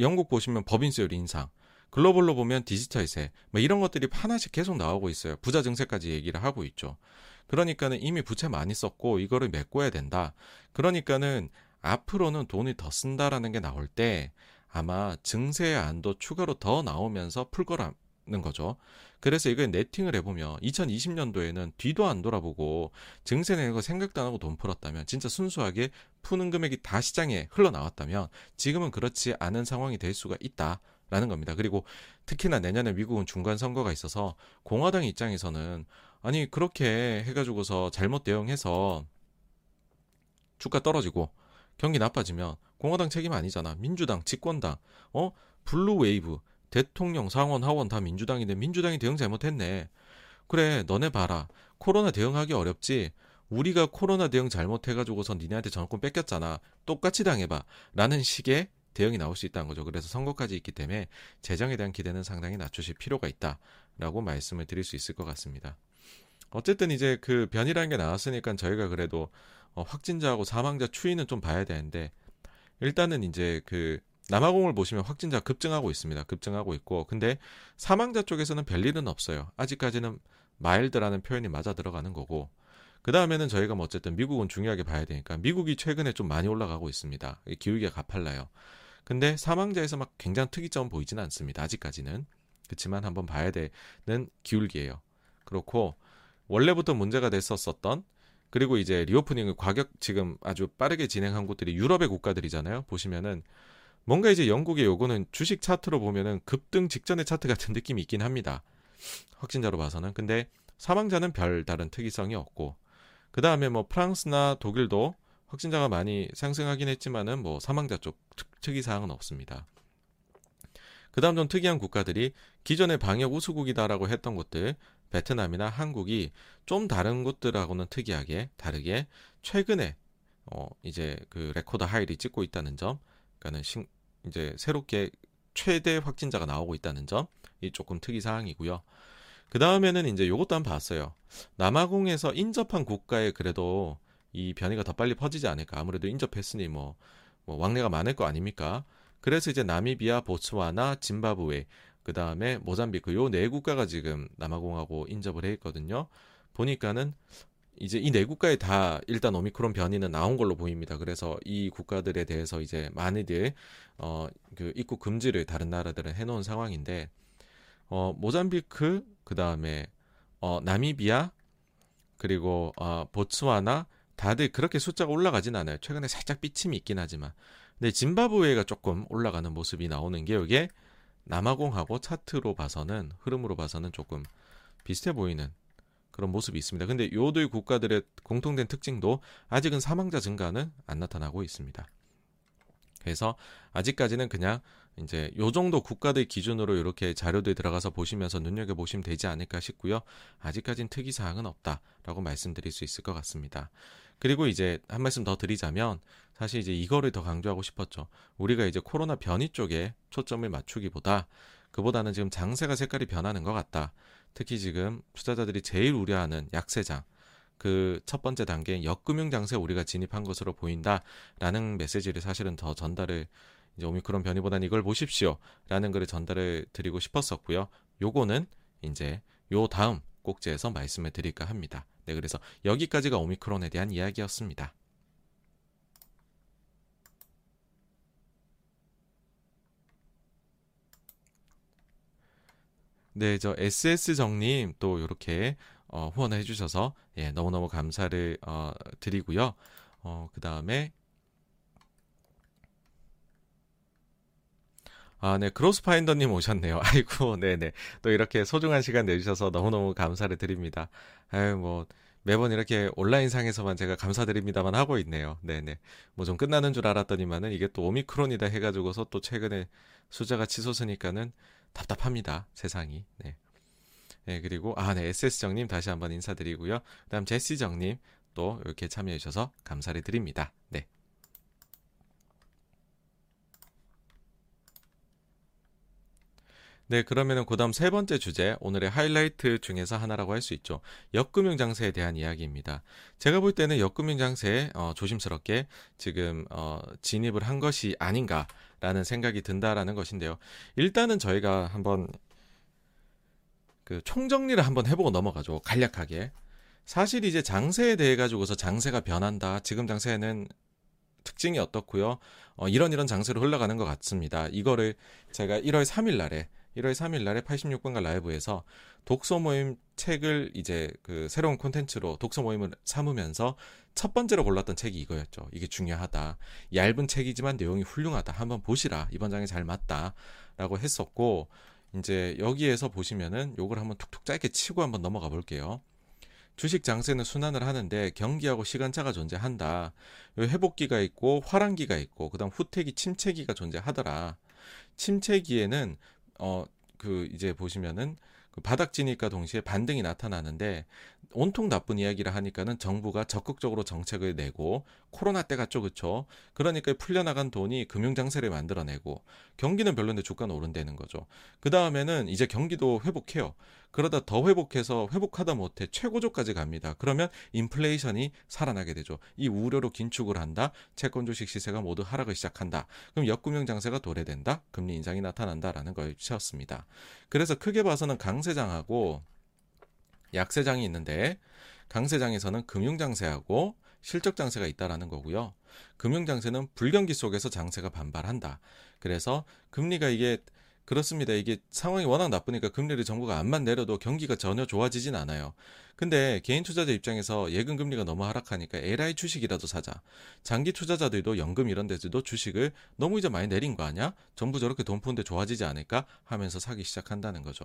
[SPEAKER 1] 영국 보시면 법인세율 인상, 글로벌로 보면 디지털세, 뭐 이런 것들이 하나씩 계속 나오고 있어요. 부자 증세까지 얘기를 하고 있죠. 그러니까는 이미 부채 많이 썼고 이거를 메꿔야 된다. 그러니까는 앞으로는 돈을 더 쓴다라는 게 나올 때 아마 증세 안도 추가로 더 나오면서 풀 거라 는 거죠. 그래서 이걸 네팅을 해보면 2020년도에는 뒤도 안 돌아보고 증세 내는 거 생각도 안 하고 돈 풀었다면 진짜 순수하게 푸는 금액이 다 시장에 흘러나왔다면 지금은 그렇지 않은 상황이 될 수가 있다 라는 겁니다. 그리고 특히나 내년에 미국은 중간 선거가 있어서 공화당 입장에서는 아니 그렇게 해가지고서 잘못 대응해서 주가 떨어지고 경기 나빠지면 공화당 책임 아니잖아. 민주당, 집권당, 어 blue wave 대통령, 상원, 하원 다 민주당인데 민주당이 대응 잘못했네. 그래, 너네 봐라. 코로나 대응하기 어렵지. 우리가 코로나 대응 잘못해가지고선 니네한테 정권 뺏겼잖아. 똑같이 당해봐. 라는 식의 대응이 나올 수 있다는 거죠. 그래서 선거까지 있기 때문에 재정에 대한 기대는 상당히 낮추실 필요가 있다. 라고 말씀을 드릴 수 있을 것 같습니다. 어쨌든 이제 그 변이라는 게 나왔으니까 저희가 그래도 어, 확진자하고 사망자 추이는 좀 봐야 되는데 일단은 이제 그 남아공을 보시면 확진자 급증하고 있습니다. 급증하고 있고 근데 사망자 쪽에서는 별일은 없어요. 아직까지는 마일드라는 표현이 맞아 들어가는 거고 그 다음에는 저희가 뭐 어쨌든 미국은 중요하게 봐야 되니까 미국이 최근에 좀 많이 올라가고 있습니다. 기울기가 가팔라요. 근데 사망자에서 막 굉장히 특이점 보이지는 않습니다. 아직까지는 그렇지만 한번 봐야 되는 기울기예요. 그렇고 원래부터 문제가 됐었었던 그리고 이제 리오프닝을 과격 지금 아주 빠르게 진행한 곳들이 유럽의 국가들이잖아요. 보시면은 뭔가 이제 영국의 요거는 주식 차트로 보면은 급등 직전의 차트 같은 느낌이 있긴 합니다. 확진자로 봐서는. 근데 사망자는 별 다른 특이성이 없고 그 다음에 뭐 프랑스나 독일도 확진자가 많이 상승하긴 했지만은 뭐 사망자 쪽 특이 사항은 없습니다. 그 다음 좀 특이한 국가들이 기존의 방역 우수국이다라고 했던 곳들 베트남이나 한국이 좀 다른 곳들하고는 특이하게 다르게 최근에 어 이제 그 record high를 찍고 있다는 점 그러니까는 신, 이제 새롭게 최대 확진자가 나오고 있다는 점이 조금 특이 사항이고요. 그 다음에는 이제 요것도 한번 봤어요. 남아공에서 인접한 국가에 그래도 이 변이가 더 빨리 퍼지지 않을까. 아무래도 인접했으니 뭐, 뭐 왕래가 많을 거 아닙니까? 그래서 이제 나미비아, 보츠와나, 짐바브웨, 그 다음에 모잠비크 요 네 국가가 지금 남아공하고 인접을 해 있거든요. 보니까는 이제 이 네 국가에 다 일단 오미크론 변이는 나온 걸로 보입니다. 그래서 이 국가들에 대해서 이제 많이들 어 그 입국 금지를 다른 나라들은 해놓은 상황인데 어 모잠비크 그 다음에 어 나미비아 그리고 어 보츠와나 다들 그렇게 숫자가 올라가진 않아요. 최근에 살짝 삐침이 있긴 하지만 근데 짐바브웨가 조금 올라가는 모습이 나오는 게 이게 남아공하고 차트로 봐서는 흐름으로 봐서는 조금 비슷해 보이는 그런 모습이 있습니다. 근데 요들 국가들의 공통된 특징도 아직은 사망자 증가는 안 나타나고 있습니다. 그래서 아직까지는 그냥 이제 요 정도 국가들 기준으로 이렇게 자료들 들어가서 보시면서 눈여겨 보시면 되지 않을까 싶고요. 아직까진 특이 사항은 없다라고 말씀드릴 수 있을 것 같습니다. 그리고 이제 한 말씀 더 드리자면 사실 이제 이거를 더 강조하고 싶었죠. 우리가 이제 코로나 변이 쪽에 초점을 맞추기보다 그보다는 지금 장세가 색깔이 변하는 것 같다. 특히 지금 투자자들이 제일 우려하는 약세장 그 첫 번째 단계 역금융 장세 우리가 진입한 것으로 보인다라는 메시지를 사실은 더 전달을 이제 오미크론 변이보다는 이걸 보십시오라는 글을 전달을 드리고 싶었었고요. 요거는 이제 요 다음 꼭지에서 말씀을 드릴까 합니다. 네, 그래서 여기까지가 오미크론에 대한 이야기였습니다. 네, 저 SS 정님 또 이렇게 어, 후원을 해주셔서 예, 너무너무 감사를 어, 드리고요. 어, 그 다음에 아, 네, 크로스파인더님 오셨네요. 아이고, 네네. 또 이렇게 소중한 시간 내주셔서 너무너무 감사를 드립니다. 아유, 뭐, 매번 이렇게 온라인상에서만 제가 감사드립니다만 하고 있네요. 네네. 뭐 좀 끝나는 줄 알았더니만은 이게 또 오미크론이다 해가지고서 또 최근에 숫자가 치솟으니까는 답답합니다. 세상이. 네. 네, 그리고, 아, 네, SS정님 다시 한번 인사드리고요. 그 다음 제시정님 또 이렇게 참여해주셔서 감사를 드립니다. 네. 네, 그러면은 그다음 세 번째 주제, 오늘의 하이라이트 중에서 하나라고 할 수 있죠. 역금융 장세에 대한 이야기입니다. 제가 볼 때는 역금융 장세에 어, 조심스럽게 지금 어, 진입을 한 것이 아닌가라는 생각이 든다라는 것인데요. 일단은 저희가 한번 그 총정리를 한번 해보고 넘어가죠. 간략하게. 사실 이제 장세에 대해 가지고서 장세가 변한다. 지금 장세는 특징이 어떻고요. 어, 이런 이런 장세로 흘러가는 것 같습니다. 이거를 제가 1월 3일 날에 1월 3일 날에 86번가 라이브에서 독서 모임 책을 이제 그 새로운 콘텐츠로 독서 모임을 삼으면서 첫 번째로 골랐던 책이 이거였죠. 이게 중요하다. 얇은 책이지만 내용이 훌륭하다. 한번 보시라. 이번 장에 잘 맞다. 라고 했었고, 이제 여기에서 보시면은 요걸 한번 툭툭 짧게 치고 한번 넘어가 볼게요. 주식 장세는 순환을 하는데 경기하고 시간차가 존재한다. 회복기가 있고 화랑기가 있고 그다음 후퇴기 침체기가 존재하더라. 침체기에는 어, 그 이제 보시면은 그 바닥지니까 동시에 반등이 나타나는데 온통 나쁜 이야기를 하니까는 정부가 적극적으로 정책을 내고 코로나 때 갔죠, 그쵸? 그러니까 풀려나간 돈이 금융장세를 만들어내고 경기는 별론데 주가는 오른다는 거죠. 그 다음에는 이제 경기도 회복해요. 그러다 더 회복해서 회복하다 못해 최고조까지 갑니다. 그러면 인플레이션이 살아나게 되죠. 이 우려로 긴축을 한다. 채권 주식 시세가 모두 하락을 시작한다. 그럼 역금융 장세가 도래된다. 금리 인상이 나타난다라는 걸 채웠습니다. 그래서 크게 봐서는 강세장하고 약세장이 있는데 강세장에서는 금융장세하고 실적장세가 있다라는 거고요. 금융장세는 불경기 속에서 장세가 반발한다. 그래서 금리가 이게 그렇습니다. 이게 상황이 워낙 나쁘니까 금리를 정부가 안만 내려도 경기가 전혀 좋아지진 않아요. 근데 개인 투자자 입장에서 예금 금리가 너무 하락하니까 LI 주식이라도 사자. 장기 투자자들도 연금 이런 데들도 주식을 너무 이제 많이 내린 거 아니야? 전부 저렇게 돈 푸는데 좋아지지 않을까 하면서 사기 시작한다는 거죠.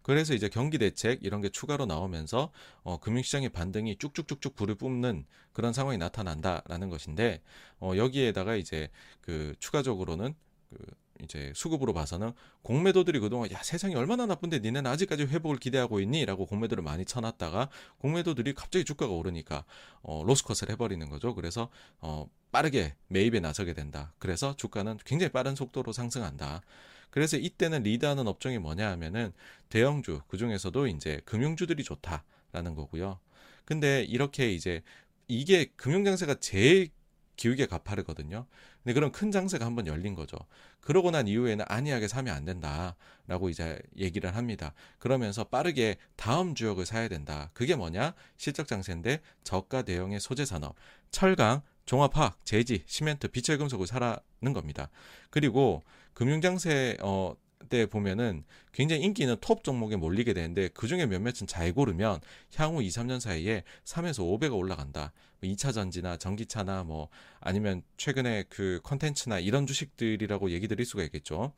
[SPEAKER 1] 그래서 이제 경기 대책 이런 게 추가로 나오면서 어, 금융시장의 반등이 쭉쭉쭉쭉 불을 뿜는 그런 상황이 나타난다라는 것인데 어, 여기에다가 이제 그 추가적으로는 그 이제 수급으로 봐서는 공매도들이 그동안 야 세상이 얼마나 나쁜데 니네는 아직까지 회복을 기대하고 있니?라고 공매도를 많이 쳐놨다가 공매도들이 갑자기 주가가 오르니까 어, 로스컷을 해버리는 거죠. 그래서 어, 빠르게 매입에 나서게 된다. 그래서 주가는 굉장히 빠른 속도로 상승한다. 그래서 이때는 리드하는 업종이 뭐냐 하면은 대형주 그 중에서도 이제 금융주들이 좋다라는 거고요. 근데 이렇게 이제 이게 금융 장세가 제일 기울게 가파르거든요. 근데 그런 큰 장세가 한번 열린 거죠. 그러고 난 이후에는 안이하게 사면 안 된다라고 이제 얘기를 합니다. 그러면서 빠르게 다음 주역을 사야 된다. 그게 뭐냐? 실적 장세인데 저가 대형의 소재 산업, 철강, 종합화학, 제지, 시멘트, 비철금속을 사라는 겁니다. 그리고 금융장세 어, 때 보면은 굉장히 인기 있는 톱 종목에 몰리게 되는데 그 중에 몇몇은 잘 고르면 향후 2, 3년 사이에 3에서 5배가 올라간다. 2차 뭐 전지나 전기차나 뭐 아니면 최근에 그 컨텐츠나 이런 주식들이라고 얘기 드릴 수가 있겠죠.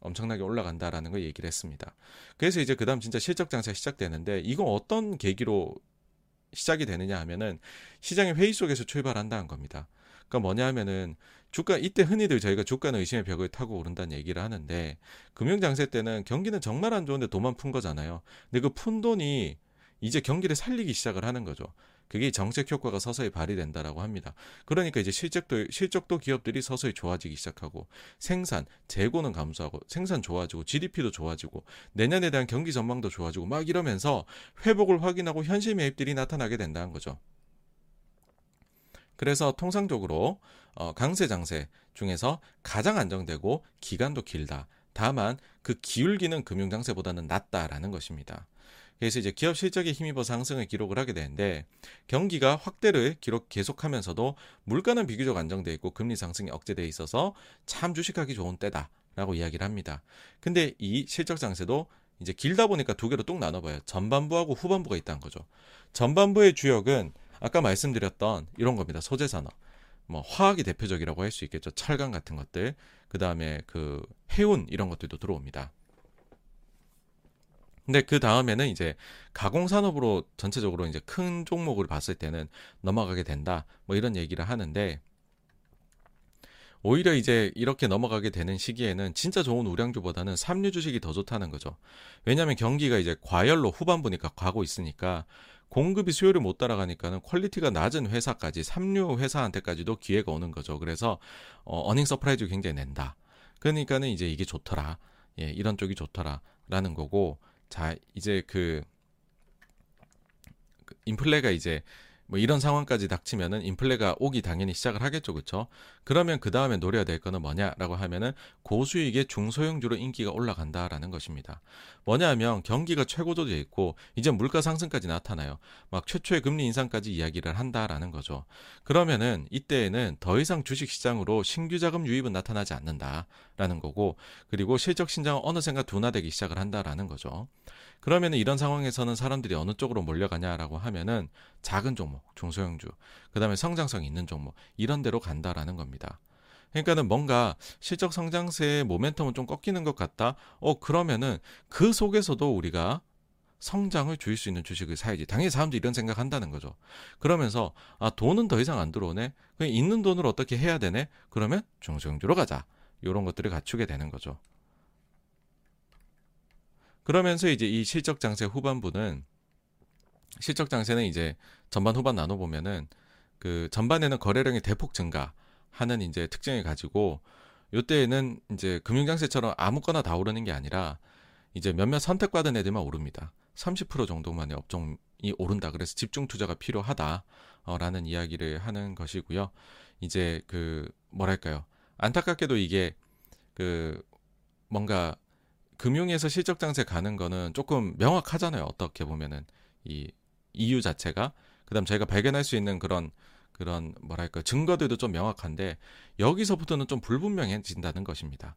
[SPEAKER 1] 엄청나게 올라간다라는 걸 얘기를 했습니다. 그래서 이제 그다음 진짜 실적 장세가 시작되는데 이거 어떤 계기로 시작이 되느냐 하면은 시장의 회의 속에서 출발한다는 겁니다. 그러니까 뭐냐 하면은 주가 이때 흔히들 저희가 주가는 의심의 벽을 타고 오른다는 얘기를 하는데 금융 장세 때는 경기는 정말 안 좋은데 돈만 푼 거잖아요. 근데 그 푼 돈이 이제 경기를 살리기 시작을 하는 거죠. 그게 정책 효과가 서서히 발휘된다라고 합니다. 그러니까 이제 실적도 실적도 기업들이 서서히 좋아지기 시작하고 생산, 재고는 감소하고 생산 좋아지고 GDP도 좋아지고 내년에 대한 경기 전망도 좋아지고 막 이러면서 회복을 확인하고 현실 매입들이 나타나게 된다는 거죠. 그래서 통상적으로 어, 강세 장세 중에서 가장 안정되고 기간도 길다. 다만 그 기울기는 금융 장세보다는 낮다라는 것입니다. 그래서 이제 기업 실적에 힘입어 상승을 기록을 하게 되는데 경기가 확대를 기록 계속하면서도 물가는 비교적 안정돼 있고 금리 상승이 억제돼 있어서 참 주식하기 좋은 때다라고 이야기를 합니다. 근데 이 실적 장세도 이제 길다 보니까 두 개로 뚝 나눠봐요. 전반부하고 후반부가 있다는 거죠. 전반부의 주역은 아까 말씀드렸던 이런 겁니다. 소재 산업. 뭐 화학이 대표적이라고 할 수 있겠죠. 철강 같은 것들. 그다음에 그 해운 이런 것들도 들어옵니다. 근데 그 다음에는 이제 가공 산업으로 전체적으로 이제 큰 종목을 봤을 때는 넘어가게 된다. 뭐 이런 얘기를 하는데 오히려 이제 이렇게 넘어가게 되는 시기에는 진짜 좋은 우량주보다는 삼류 주식이 더 좋다는 거죠. 왜냐하면 경기가 이제 과열로 후반부니까 가고 있으니까 공급이 수요를 못 따라가니까는 퀄리티가 낮은 회사까지 삼류 회사한테까지도 기회가 오는 거죠. 그래서 어, earning surprise 굉장히 낸다. 그러니까는 이제 이게 좋더라. 예, 이런 쪽이 좋더라라는 거고 자, 이제 그, 그 인플레가 이제 뭐 이런 상황까지 닥치면은 인플레가 오기 당연히 시작을 하겠죠, 그렇죠? 그러면 그 다음에 노려야 될 거는 뭐냐라고 하면은 고수익의 중소형주로 인기가 올라간다라는 것입니다. 뭐냐하면 경기가 최고조돼 있고 이제 물가 상승까지 나타나요. 막 최초의 금리 인상까지 이야기를 한다라는 거죠. 그러면은 이때에는 더 이상 주식 시장으로 신규 자금 유입은 나타나지 않는다라는 거고 그리고 실적 신장은 어느샌가 둔화되기 시작을 한다라는 거죠. 그러면 이런 상황에서는 사람들이 어느 쪽으로 몰려가냐라고 하면은 작은 종목, 중소형주, 그 다음에 성장성 있는 종목, 이런 데로 간다라는 겁니다. 그러니까는 뭔가 실적 성장세의 모멘텀은 좀 꺾이는 것 같다. 어, 그러면은 그 속에서도 우리가 성장을 주일 수 있는 주식을 사야지. 당연히 사람들이 이런 생각 한다는 거죠. 그러면서, 아, 돈은 더 이상 안 들어오네? 그냥 있는 돈을 어떻게 해야 되네? 그러면 중소형주로 가자. 이런 것들을 갖추게 되는 거죠. 그러면서 이제 이 실적 장세 후반부는 실적 장세는 이제 전반 후반 나눠 보면은 그 전반에는 거래량이 대폭 증가하는 이제 특징을 가지고 요때에는 이제 금융 장세처럼 아무거나 다 오르는 게 아니라 이제 몇몇 선택받은 애들만 오릅니다. 30% 정도만의 업종이 오른다. 그래서 집중 투자가 필요하다라는 이야기를 하는 것이고요. 이제 그 뭐랄까요? 안타깝게도 이게 그 뭔가 금융에서 실적 장세 가는 거는 조금 명확하잖아요. 어떻게 보면은 이 이유 자체가 그다음 저희가 발견할 수 있는 그런 그런 뭐랄까 증거들도 좀 명확한데 여기서부터는 좀 불분명해진다는 것입니다.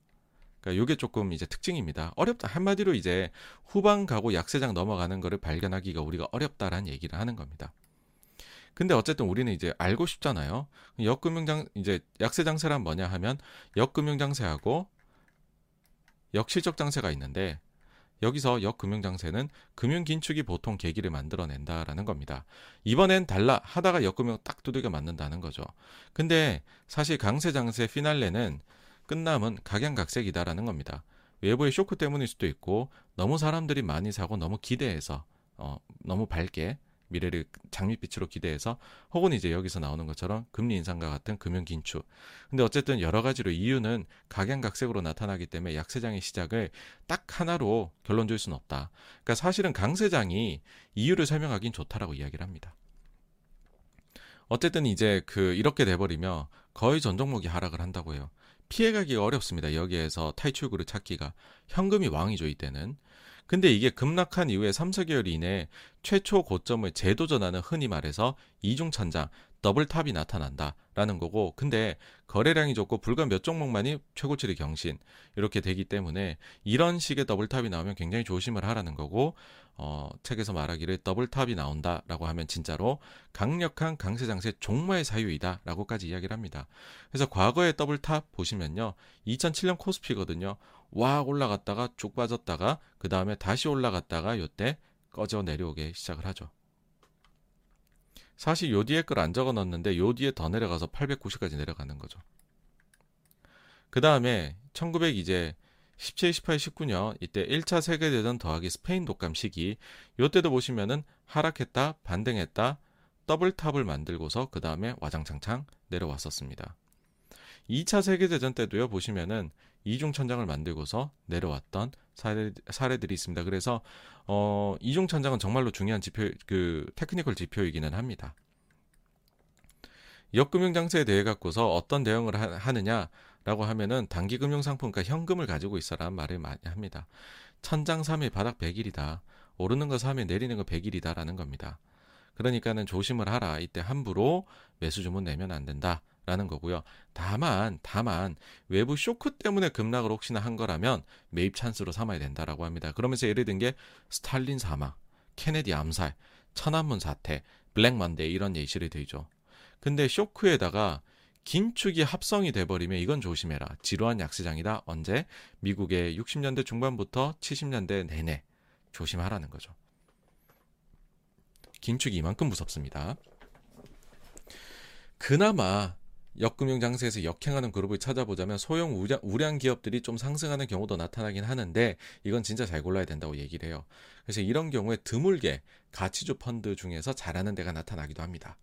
[SPEAKER 1] 그러니까 이게 조금 이제 특징입니다. 어렵다 한마디로 이제 후반 가고 약세장 넘어가는 거를 발견하기가 우리가 어렵다라는 얘기를 하는 겁니다. 근데 어쨌든 우리는 이제 알고 싶잖아요. 역금융장 이제 약세 장세란 뭐냐 하면 역금융 장세하고 역실적 장세가 있는데 여기서 역금융 장세는 금융 긴축이 보통 계기를 만들어낸다라는 겁니다. 이번엔 달라 하다가 역금융 딱 두들겨 맞는다는 거죠. 근데 사실 강세 장세 피날레는 끝남은 각양각색이다라는 겁니다. 외부의 쇼크 때문일 수도 있고 너무 사람들이 많이 사고 너무 기대해서 어, 너무 밝게 미래를 장밋빛으로 기대해서 혹은 이제 여기서 나오는 것처럼 금리 인상과 같은 금융 긴축. 근데 어쨌든 여러 가지로 이유는 각양각색으로 나타나기 때문에 약세장의 시작을 딱 하나로 결론 줄 수는 없다. 그러니까 사실은 강세장이 이유를 설명하긴 좋다라고 이야기를 합니다. 어쨌든 이제 그 이렇게 돼버리면 거의 전 종목이 하락을 한다고 해요. 피해가기가 어렵습니다. 여기에서 탈출구를 찾기가 현금이 왕이죠 이때는. 근데 이게 급락한 이후에 3, 4개월 이내에 최초 고점을 재도전하는 흔히 말해서 이중 천장, double top이 나타난다라는 거고 근데 거래량이 좋고 불과 몇 종목만이 최고치를 경신 이렇게 되기 때문에 이런 식의 double top이 나오면 굉장히 조심을 하라는 거고 어, 책에서 말하기를 double top이 나온다라고 하면 진짜로 강력한 강세 장세 종말의 사인이다라고까지 이야기를 합니다. 그래서 과거의 double top 보시면요. 2007년 코스피거든요. 와 올라갔다가 쭉 빠졌다가 그 다음에 다시 올라갔다가 요때 꺼져 내려오게 시작을 하죠. 사실 요 뒤에 걸 안 적어 놨는데 요 뒤에 더 내려가서 890까지 내려가는 거죠. 그 다음에 1900 이제 17, 18, 19년 이때 1차 세계대전 더하기 스페인 독감 시기 요때도 보시면은 하락했다 반등했다 더블탑을 만들고서 그 다음에 와장창창 내려왔었습니다. 2차 세계대전 때도요 보시면은 이중천장을 만들고서 내려왔던 사례, 사례들이 있습니다. 그래서 어, 이중천장은 정말로 중요한 지표 그 테크니컬 지표이기는 합니다. 역금융 장세에 대해 갖고서 어떤 대응을 하, 느냐라고 하면은 단기 금융 상품과 현금을 가지고 있어라는 말을 많이 합니다. 천장 3일 바닥 100일이다. 오르는 거 3일 내리는 거 100일이다라는 겁니다. 그러니까는 조심을 하라. 이때 함부로 매수 주문 내면 안 된다. 라는 거고요. 다만, 다만, 외부 쇼크 때문에 급락을 혹시나 한 거라면 매입 찬스로 삼아야 된다라고 합니다. 그러면서 예를 든 게 스탈린 사망, 케네디 암살, 천안문 사태, 블랙 먼데이 이런 예시를 들죠. 근데 쇼크에다가 긴축이 합성이 돼버리면 이건 조심해라. 지루한 약세장이다. 언제? 미국의 60년대 중반부터 70년대 내내 조심하라는 거죠. 긴축이 이만큼 무섭습니다. 그나마 역금융 장세에서 역행하는 그룹을 찾아보자면 소형 우량, 우량 기업들이 좀 상승하는 경우도 나타나긴 하는데 이건 진짜 잘 골라야 된다고 얘기를 해요. 그래서 이런 경우에 드물게 가치주 펀드 중에서 잘하는 데가 나타나기도 합니다.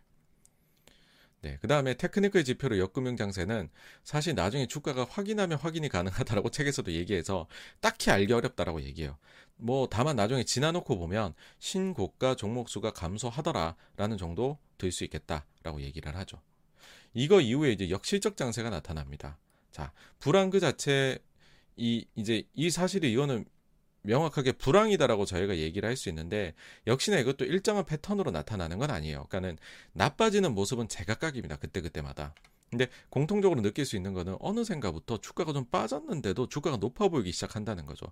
[SPEAKER 1] 네, 그 다음에 테크니컬 지표로 역금융 장세는 사실 나중에 주가가 확인하면 확인이 가능하다라고 책에서도 얘기해서 딱히 알기 어렵다라고 얘기해요. 뭐 다만 나중에 지나놓고 보면 신고가 종목 수가 감소하더라라는 정도 될 수 있겠다라고 얘기를 하죠. 이거 이후에 이제 역실적 장세가 나타납니다. 자, 불안 그 자체 이 이제 이 사실이 이거는 명확하게 불황이다라고 저희가 얘기를 할 수 있는데 역시나 이것도 일정한 패턴으로 나타나는 건 아니에요. 그러니까는 나빠지는 모습은 제각각입니다. 그때 그때마다. 근데 공통적으로 느낄 수 있는 거는 어느샌가부터 주가가 좀 빠졌는데도 주가가 높아 보이기 시작한다는 거죠.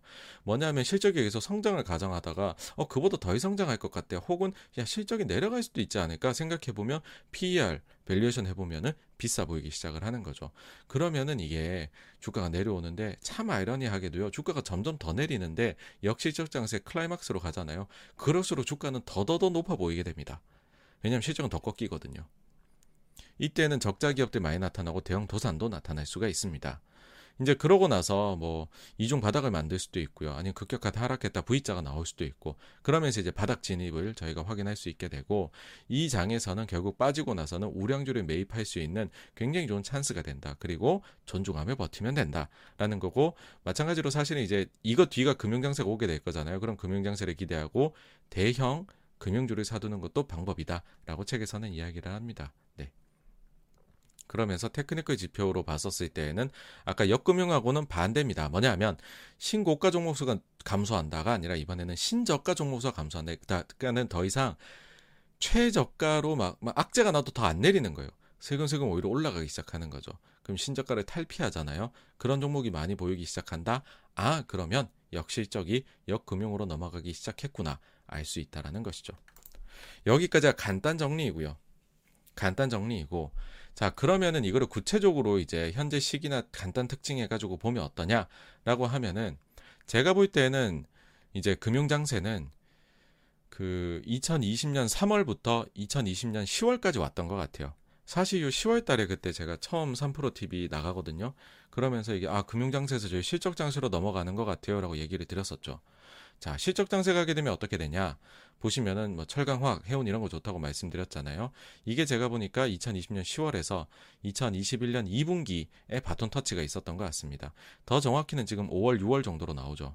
[SPEAKER 1] 뭐냐면 실적에 의해서 성장을 가정하다가 어 그보다 더 성장할 것 같아. 혹은 야 실적이 내려갈 수도 있지 않을까 생각해 보면 PER 밸류에이션 해보면은 비싸 보이기 시작을 하는 거죠. 그러면은 이게 주가가 내려오는데 참 아이러니하게도요. 주가가 점점 더 내리는데 역실적 장세 클라이막스로 가잖아요. 그럴수록 주가는 더더더 높아 보이게 됩니다. 왜냐하면 실적은 더 꺾이거든요. 이때는 적자 기업들 많이 나타나고 대형 도산도 나타날 수가 있습니다. 이제 그러고 나서 뭐 이중 바닥을 만들 수도 있고요. 아니면 급격하게 하락했다 V자가 나올 수도 있고 그러면서 이제 바닥 진입을 저희가 확인할 수 있게 되고 이 장에서는 결국 빠지고 나서는 우량주를 매입할 수 있는 굉장히 좋은 찬스가 된다. 그리고 존중하며 버티면 된다라는 거고 마찬가지로 사실은 이제 이거 뒤가 금융장세가 오게 될 거잖아요. 그럼 금융장세를 기대하고 대형 금융주를 사두는 것도 방법이다라고 책에서는 이야기를 합니다. 네. 그러면서 테크니컬 지표로 봤었을 때에는 아까 역금융하고는 반대입니다. 뭐냐면 신고가 종목수가 감소한다가 아니라 이번에는 신저가 종목수가 감소한다. 그러니까는 더 이상 최저가로 막, 막 악재가 나도 더 안 내리는 거예요. 슬금슬금 오히려 올라가기 시작하는 거죠. 그럼 신저가를 탈피하잖아요. 그런 종목이 많이 보이기 시작한다. 아 그러면 역실적이 역금융으로 넘어가기 시작했구나 알 수 있다라는 것이죠. 여기까지가 간단 정리이고요. 간단 정리이고 자, 그러면은 이거를 구체적으로 이제 현재 시기나 간단 특징 해가지고 보면 어떠냐라고 하면은 제가 볼 때는 이제 금융장세는 그 2020년 3월부터 2020년 10월까지 왔던 것 같아요. 사실 요 10월 달에 그때 제가 처음 3프로 TV 나가거든요. 그러면서 이게 아, 금융장세에서 저희 실적장세로 넘어가는 것 같아요 라고 얘기를 드렸었죠. 자, 실적 장세가 하게 되면 어떻게 되냐? 보시면은 뭐 철강, 화학, 해운 이런 거 좋다고 말씀드렸잖아요. 이게 제가 보니까 2020년 10월에서 2021년 2분기에 바톤 터치가 있었던 것 같습니다. 더 정확히는 지금 5월, 6월 정도로 나오죠.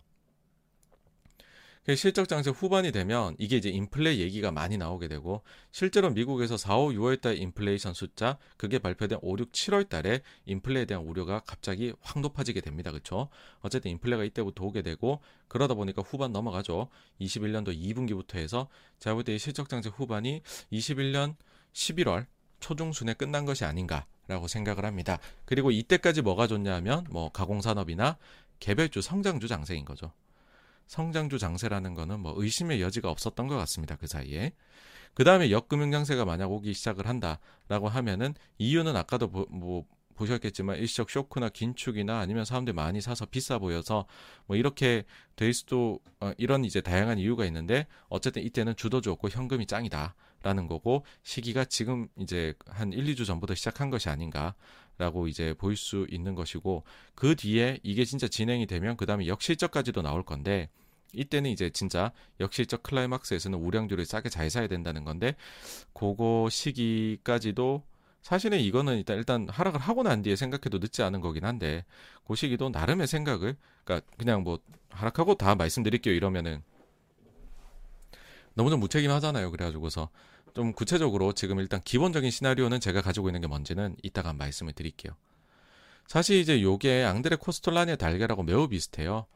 [SPEAKER 1] 그 실적 장세 후반이 되면 이게 이제 인플레 얘기가 많이 나오게 되고 실제로 미국에서 4, 5, 6월 달 인플레이션 숫자 그게 발표된 5, 6, 7월 달에 인플레에 대한 우려가 갑자기 확 높아지게 됩니다. 그렇죠? 어쨌든 인플레가 이때부터 오게 되고 그러다 보니까 후반 넘어가죠. 21년도 2분기부터 해서 제가 볼때 실적 장세 후반이 21년 11월 초중순에 끝난 것이 아닌가라고 생각을 합니다. 그리고 이때까지 뭐가 좋냐면 뭐 가공산업이나 개별주 성장주 장세인 거죠. 성장주 장세라는 거는 뭐 의심의 여지가 없었던 것 같습니다. 그 사이에. 그 다음에 역금융 장세가 만약 오기 시작을 한다라고 하면은 이유는 아까도 보, 뭐 보셨겠지만 일시적 쇼크나 긴축이나 아니면 사람들이 많이 사서 비싸 보여서 뭐 이렇게 될 수도 어, 이런 이제 다양한 이유가 있는데 어쨌든 이때는 주도 좋고 현금이 짱이다. 라는 거고 시기가 지금 이제 한 1, 2주 전부터 시작한 것이 아닌가라고 이제 보일 수 있는 것이고 그 뒤에 이게 진짜 진행이 되면 그다음에 역실적까지도 나올 건데 이때는 이제 진짜 역실적 클라이막스에서는 우량주를 싸게 잘 사야 된다는 건데 그거 시기까지도 사실은 이거는 일단 일단 하락을 하고 난 뒤에 생각해도 늦지 않은 거긴 한데 그 시기도 나름의 생각을 그러니까 그냥 뭐 하락하고 다 말씀드릴게요 이러면은 너무 좀 무책임하잖아요. 그래가지고서 좀 구체적으로 지금 일단 기본적인 시나리오는 제가 가지고 있는 게 뭔지는 이따가 말씀을 드릴게요. 사실 이제 요게 앙드레 코스톨라니의 달걀하고 매우 비슷해요.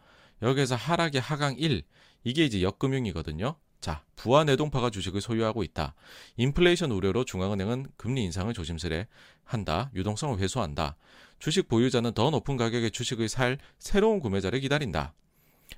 [SPEAKER 1] 여기에서 하락의 하강 1 이게 이제 역금융이거든요. 자, 부하 내동파가 주식을 소유하고 있다. 인플레이션 우려로 중앙은행은 금리 인상을 조심스레 한다. 유동성을 회수한다. 주식 보유자는 더 높은 가격의 주식을 살 새로운 구매자를 기다린다.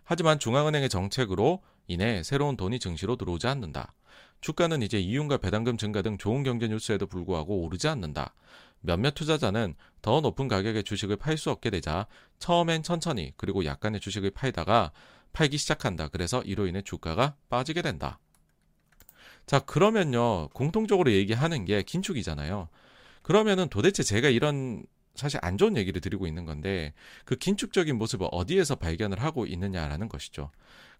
[SPEAKER 1] 하지만 중앙은행의 정책으로 인해 새로운 돈이 증시로 들어오지 않는다. 주가는 이제 이윤과 배당금 증가 등 좋은 경제 뉴스에도 불구하고 오르지 않는다. 몇몇 투자자는 더 높은 가격의 주식을 팔 수 없게 되자 처음엔 천천히 그리고 약간의 주식을 팔다가 팔기 시작한다. 그래서 이로 인해 주가가 빠지게 된다. 자, 그러면요. 공통적으로 얘기하는 게 긴축이잖아요. 그러면은 도대체 제가 이런 사실 안 좋은 얘기를 드리고 있는 건데 그 긴축적인 모습을 어디에서 발견을 하고 있느냐라는 것이죠.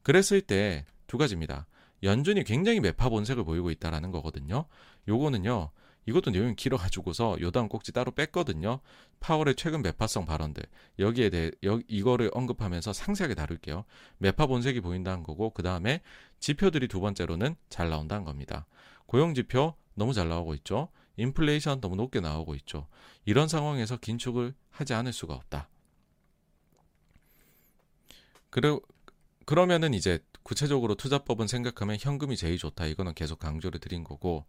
[SPEAKER 1] 그랬을 때 두 가지입니다. 연준이 굉장히 매파 본색을 보이고 있다라는 거거든요. 요거는요. 이것도 내용이 길어가지고서 요단 꼭지 따로 뺐거든요. 파월의 최근 매파성 발언들 여기에 대해 여, 이거를 언급하면서 상세하게 다룰게요. 매파 본색이 보인다는 거고 그 다음에 지표들이 두 번째로는 잘 나온다는 겁니다. 고용 지표 너무 잘 나오고 있죠. 인플레이션 너무 높게 나오고 있죠. 이런 상황에서 긴축을 하지 않을 수가 없다. 그러, 그러면은 이제 구체적으로 투자법은 생각하면 현금이 제일 좋다. 이거는 계속 강조를 드린 거고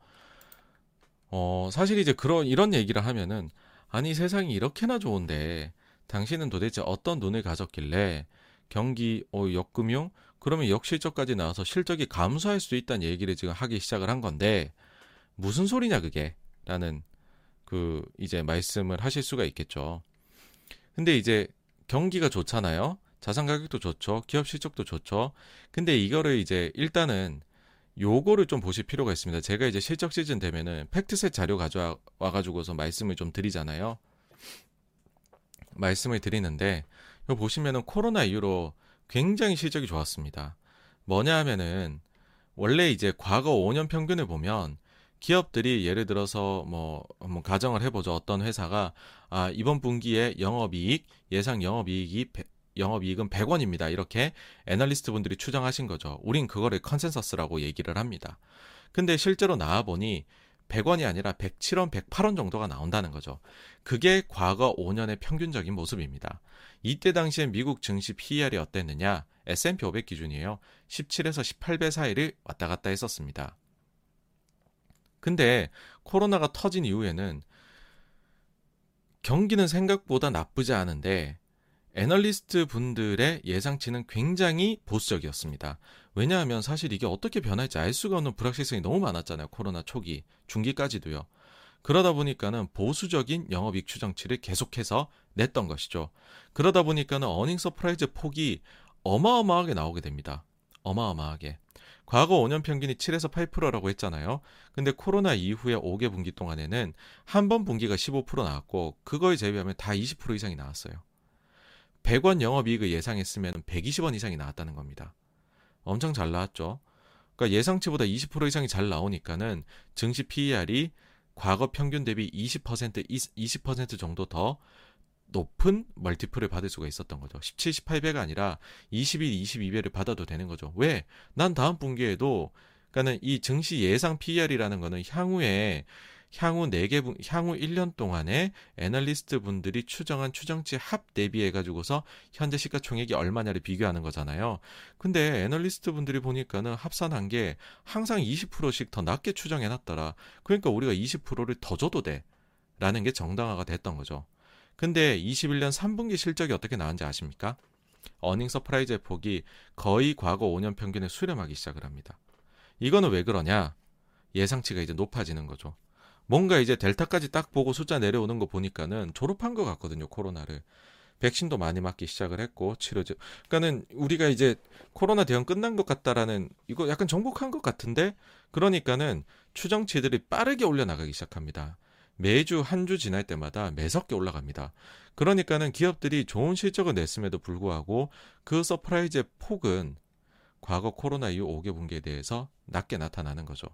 [SPEAKER 1] 어, 사실 이제 그런, 이런 얘기를 하면은, 아니, 세상이 이렇게나 좋은데, 당신은 도대체 어떤 눈을 가졌길래, 경기, 어, 역금융? 그러면 역실적까지 나와서 실적이 감소할 수 있다는 얘기를 지금 하기 시작을 한 건데, 무슨 소리냐, 그게? 라는, 그, 이제 말씀을 하실 수가 있겠죠. 근데 이제, 경기가 좋잖아요? 자산 가격도 좋죠. 기업 실적도 좋죠. 근데 이거를 이제 일단은 요거를 좀 보실 필요가 있습니다. 제가 이제 실적 시즌 되면은 팩트셋 자료 가져와 가지고서 말씀을 좀 드리잖아요. 말씀을 드리는데 요 보시면은 코로나 이후로 굉장히 실적이 좋았습니다. 뭐냐 하면은 원래 이제 과거 5년 평균을 보면 기업들이 예를 들어서 뭐 한번 가정을 해보죠. 어떤 회사가 아 이번 분기에 영업이익 예상 영업이익이 영업이익은 100원입니다. 이렇게 애널리스트 분들이 추정하신 거죠. 우린 그거를 컨센서스라고 얘기를 합니다. 근데 실제로 나와보니 100원이 아니라 107원, 108원 정도가 나온다는 거죠. 그게 과거 5년의 평균적인 모습입니다. 이때 당시에 미국 증시 PER이 어땠느냐? S&P 500 기준이에요. 17에서 18배 사이를 왔다 갔다 했었습니다. 근데 코로나가 터진 이후에는 경기는 생각보다 나쁘지 않은데 애널리스트 분들의 예상치는 굉장히 보수적이었습니다. 왜냐하면 사실 이게 어떻게 변할지 알 수가 없는 불확실성이 너무 많았잖아요. 코로나 초기, 중기까지도요. 그러다 보니까는 보수적인 영업이익 추정치를 계속해서 냈던 것이죠. 그러다 보니까는 earning surprise 폭이 어마어마하게 나오게 됩니다. 어마어마하게. 과거 5년 평균이 7에서 8%라고 했잖아요. 근데 코로나 이후에 5개 분기 동안에는 한 번 분기가 15% 나왔고 그거에 제외하면 다 20% 이상이 나왔어요. 100원 영업이익을 예상했으면 120원 이상이 나왔다는 겁니다. 엄청 잘 나왔죠. 그러니까 예상치보다 20% 이상이 잘 나오니까는 증시 PER이 과거 평균 대비 20% 20% 정도 더 높은 멀티플을 받을 수가 있었던 거죠. 17, 18배가 아니라 21, 22배를 받아도 되는 거죠. 왜? 난 다음 분기에도 그러니까는 이 증시 예상 PER이라는 거는 향후에 향후 4개 분, 향후 1년 동안에 애널리스트 분들이 추정한 추정치 합 대비해 가지고서 현재 시가총액이 얼마냐를 비교하는 거잖아요. 근데 애널리스트 분들이 보니까는 합산한 게 항상 20%씩 더 낮게 추정해 놨더라. 그러니까 우리가 20%를 더 줘도 돼. 라는 게 정당화가 됐던 거죠. 근데 21년 3분기 실적이 어떻게 나왔는지 아십니까? earning surprise의 폭이 거의 과거 5년 평균에 수렴하기 시작을 합니다. 이거는 왜 그러냐? 예상치가 이제 높아지는 거죠. 뭔가 이제 델타까지 딱 보고 숫자 내려오는 거 보니까는 졸업한 것 같거든요, 코로나를. 백신도 많이 맞기 시작을 했고 치료제. 그러니까는 우리가 이제 코로나 대응 끝난 것 같다라는 이거 약간 정복한 것 같은데 그러니까는 추정치들이 빠르게 올려나가기 시작합니다. 매주 한 주 지날 때마다 매섭게 올라갑니다. 그러니까는 기업들이 좋은 실적을 냈음에도 불구하고 그 surprise의 폭은 과거 코로나 이후 5개 분기에 대해서 낮게 나타나는 거죠.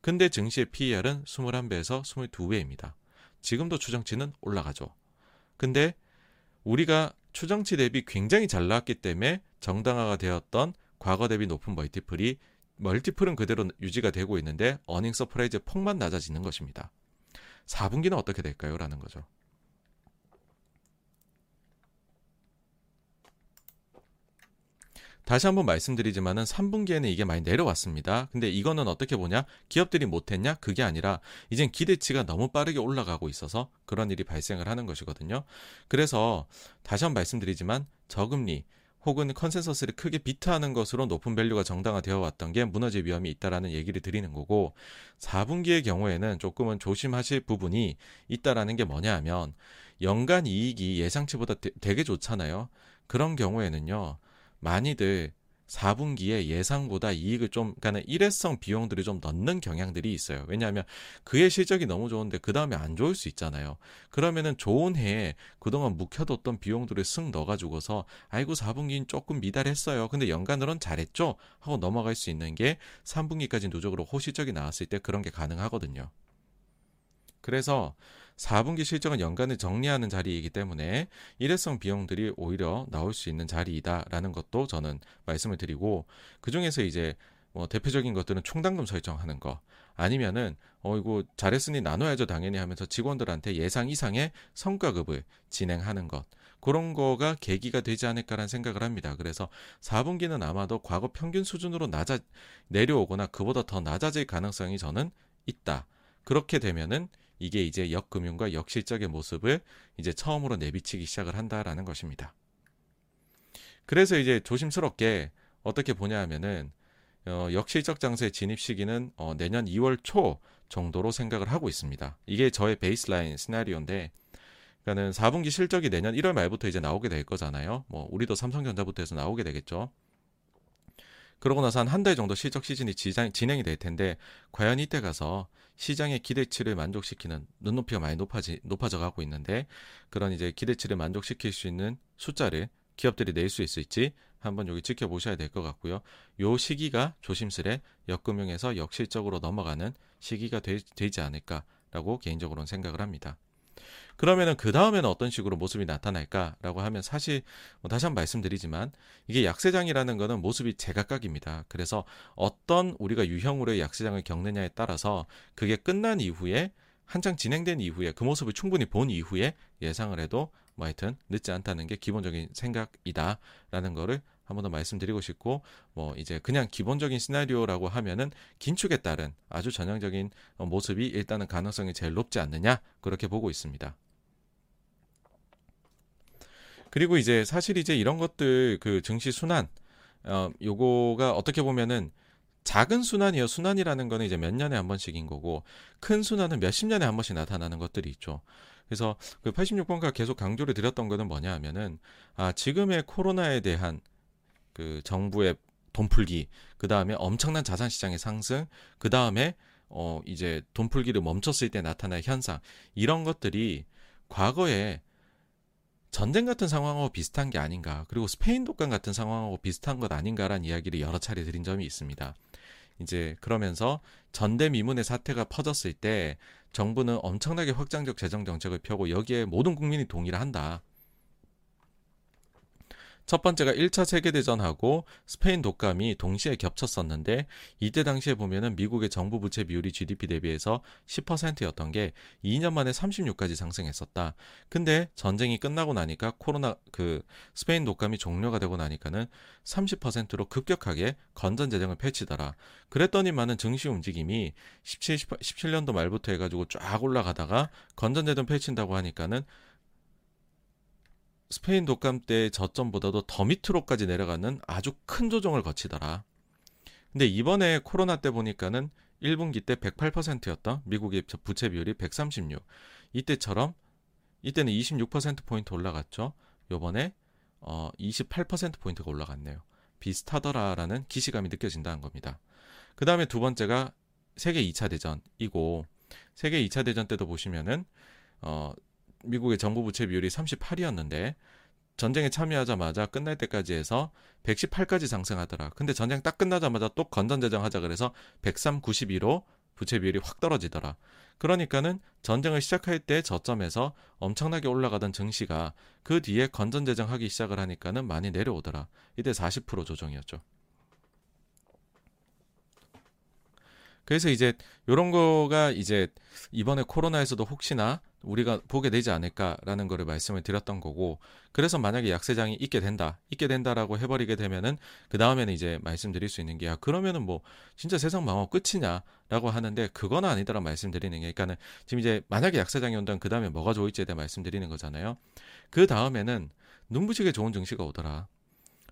[SPEAKER 1] 근데 증시의 PER은 21배에서 22배입니다. 지금도 추정치는 올라가죠. 근데 우리가 추정치 대비 굉장히 잘 나왔기 때문에 정당화가 되었던 과거 대비 높은 multiple이 multiple은 그대로 유지가 되고 있는데 earning surprise 폭만 낮아지는 것입니다. 4분기는 어떻게 될까요? 라는 거죠. 다시 한번 말씀드리지만은 3분기에는 이게 많이 내려왔습니다. 근데 이거는 어떻게 보냐? 기업들이 못했냐? 그게 아니라 이젠 기대치가 너무 빠르게 올라가고 있어서 그런 일이 발생을 하는 것이거든요. 그래서 다시 한번 말씀드리지만 저금리 혹은 consensus를 크게 beat하는 것으로 높은 value가 정당화되어 왔던 게 무너질 위험이 있다라는 얘기를 드리는 거고 4분기의 경우에는 조금은 조심하실 부분이 있다라는 게 뭐냐 하면 연간 이익이 예상치보다 되게 좋잖아요. 그런 경우에는요. 많이들 4분기에 예상보다 이익을 좀, 그러니까 일회성 비용들을 좀 넣는 경향들이 있어요. 왜냐하면 그의 실적이 너무 좋은데 그 다음에 안 좋을 수 있잖아요. 그러면은 좋은 해에 그동안 묵혀뒀던 비용들을 쓱 넣어가지고서 아이고 4분기는 조금 미달했어요. 근데 연간으론 잘했죠? 하고 넘어갈 수 있는 게 3분기까지 누적으로 호실적이 나왔을 때 그런 게 가능하거든요. 그래서 4분기 실적은 연간을 정리하는 자리이기 때문에 일회성 비용들이 오히려 나올 수 있는 자리이다라는 것도 저는 말씀을 드리고 그 중에서 이제 뭐 대표적인 것들은 총당금 설정하는 거 아니면은 어 이거 잘했으니 나눠야죠 당연히 하면서 직원들한테 예상 이상의 성과급을 진행하는 것 그런 거가 계기가 되지 않을까라는 생각을 합니다. 그래서 4분기는 아마도 과거 평균 수준으로 낮아 내려오거나 그보다 더 낮아질 가능성이 저는 있다. 그렇게 되면은 이게 이제 역금융과 역실적의 모습을 이제 처음으로 내비치기 시작을 한다라는 것입니다. 그래서 이제 조심스럽게 어떻게 보냐 하면은 어, 역실적 장세 진입 시기는 어, 내년 2월 초 정도로 생각을 하고 있습니다. 이게 저의 베이스라인 시나리오인데 그러니까는 4분기 실적이 내년 1월 말부터 이제 나오게 될 거잖아요. 뭐 우리도 삼성전자부터 해서 나오게 되겠죠. 그러고 나서 한 한 달 정도 실적 시즌이 진행이 될 텐데 과연 이때 가서 시장의 기대치를 만족시키는 눈높이가 많이 높아지, 높아져 가고 있는데 그런 이제 기대치를 만족시킬 수 있는 숫자를 기업들이 낼 수 있을지 한번 여기 지켜보셔야 될 것 같고요. 요 시기가 조심스레 역금융에서 역실적으로 넘어가는 시기가 되, 되지 않을까라고 개인적으로는 생각을 합니다. 그러면은 그 다음에는 어떤 식으로 모습이 나타날까라고 하면 사실 뭐 다시 한 번 말씀드리지만 이게 약세장이라는 거는 모습이 제각각입니다. 그래서 어떤 우리가 유형으로의 약세장을 겪느냐에 따라서 그게 끝난 이후에 한창 진행된 이후에 그 모습을 충분히 본 이후에 예상을 해도 뭐 하여튼 늦지 않다는 게 기본적인 생각이다라는 거를 한 번 더 말씀드리고 싶고 뭐 이제 그냥 기본적인 시나리오라고 하면은 긴축에 따른 아주 전형적인 모습이 일단은 가능성이 제일 높지 않느냐 그렇게 보고 있습니다. 그리고 이제 사실 이제 이런 것들 그 증시 순환 어 요거가 어떻게 보면은 작은 순환이요. 순환이라는 거는 이제 몇 년에 한 번씩인 거고 큰 순환은 몇십 년에 한 번씩 나타나는 것들이 있죠. 그래서 그 86번가 계속 강조를 드렸던 거는 뭐냐 하면은 아 지금의 코로나에 대한 그 정부의 돈 풀기, 그 다음에 엄청난 자산 시장의 상승, 그 다음에 어 이제 돈 풀기를 멈췄을 때 나타날 현상 이런 것들이 과거에 전쟁 같은 상황하고 비슷한 게 아닌가, 그리고 스페인 독감 같은 상황하고 비슷한 것 아닌가라는 이야기를 여러 차례 드린 점이 있습니다. 이제 그러면서 전대미문의 사태가 퍼졌을 때 정부는 엄청나게 확장적 재정 정책을 펴고 여기에 모든 국민이 동의를 한다. 첫 번째가 1차 세계대전하고 스페인 독감이 동시에 겹쳤었는데 이때 당시에 보면은 미국의 정부 부채 비율이 GDP 대비해서 10%였던 게 2년 만에 36까지 상승했었다. 근데 전쟁이 끝나고 나니까 코로나 그 스페인 독감이 종료가 되고 나니까는 30%로 급격하게 건전 재정을 펼치더라. 그랬더니만은 증시 움직임이 17, 18, 17년도 말부터 해가지고 쫙 올라가다가 건전 재정 펼친다고 하니까는 스페인 독감 때 저점보다도 더 밑으로까지 내려가는 아주 큰 조정을 거치더라. 근데 이번에 코로나 때 보니까는 1분기 때 108%였던 미국의 부채 비율이 136. 이때처럼 이때는 26% 포인트 올라갔죠. 요번에 어 28%포인트가 올라갔네요. 비슷하더라라는 기시감이 느껴진다는 겁니다. 그 다음에 두 번째가 세계 2차 대전이고 세계 2차 대전 때도 보시면은 어 미국의 정부 부채 비율이 38이었는데 전쟁에 참여하자마자 끝날 때까지 해서 118까지 상승하더라. 근데 전쟁 딱 끝나자마자 또 건전 재정 하자 그래서 103, 92로 부채 비율이 확 떨어지더라. 그러니까는 전쟁을 시작할 때 저점에서 엄청나게 올라가던 증시가 그 뒤에 건전 재정 하기 시작을 하니까는 많이 내려오더라. 이때 40% 조정이었죠. 그래서 이제 요런 거가 이제 이번에 코로나에서도 혹시나 우리가 보게 되지 않을까라는 거를 말씀을 드렸던 거고 그래서 만약에 약세장이 있게 된다 있게 된다라고 해버리게 되면은 그 다음에는 이제 말씀드릴 수 있는 게 야, 그러면은 뭐 진짜 세상 망하고 끝이냐라고 하는데 그건 아니더라 말씀드리는 게 그러니까는 지금 이제 만약에 약세장이 온다면 그 다음에 뭐가 좋을지에 대해 말씀드리는 거잖아요. 그 다음에는 눈부시게 좋은 증시가 오더라.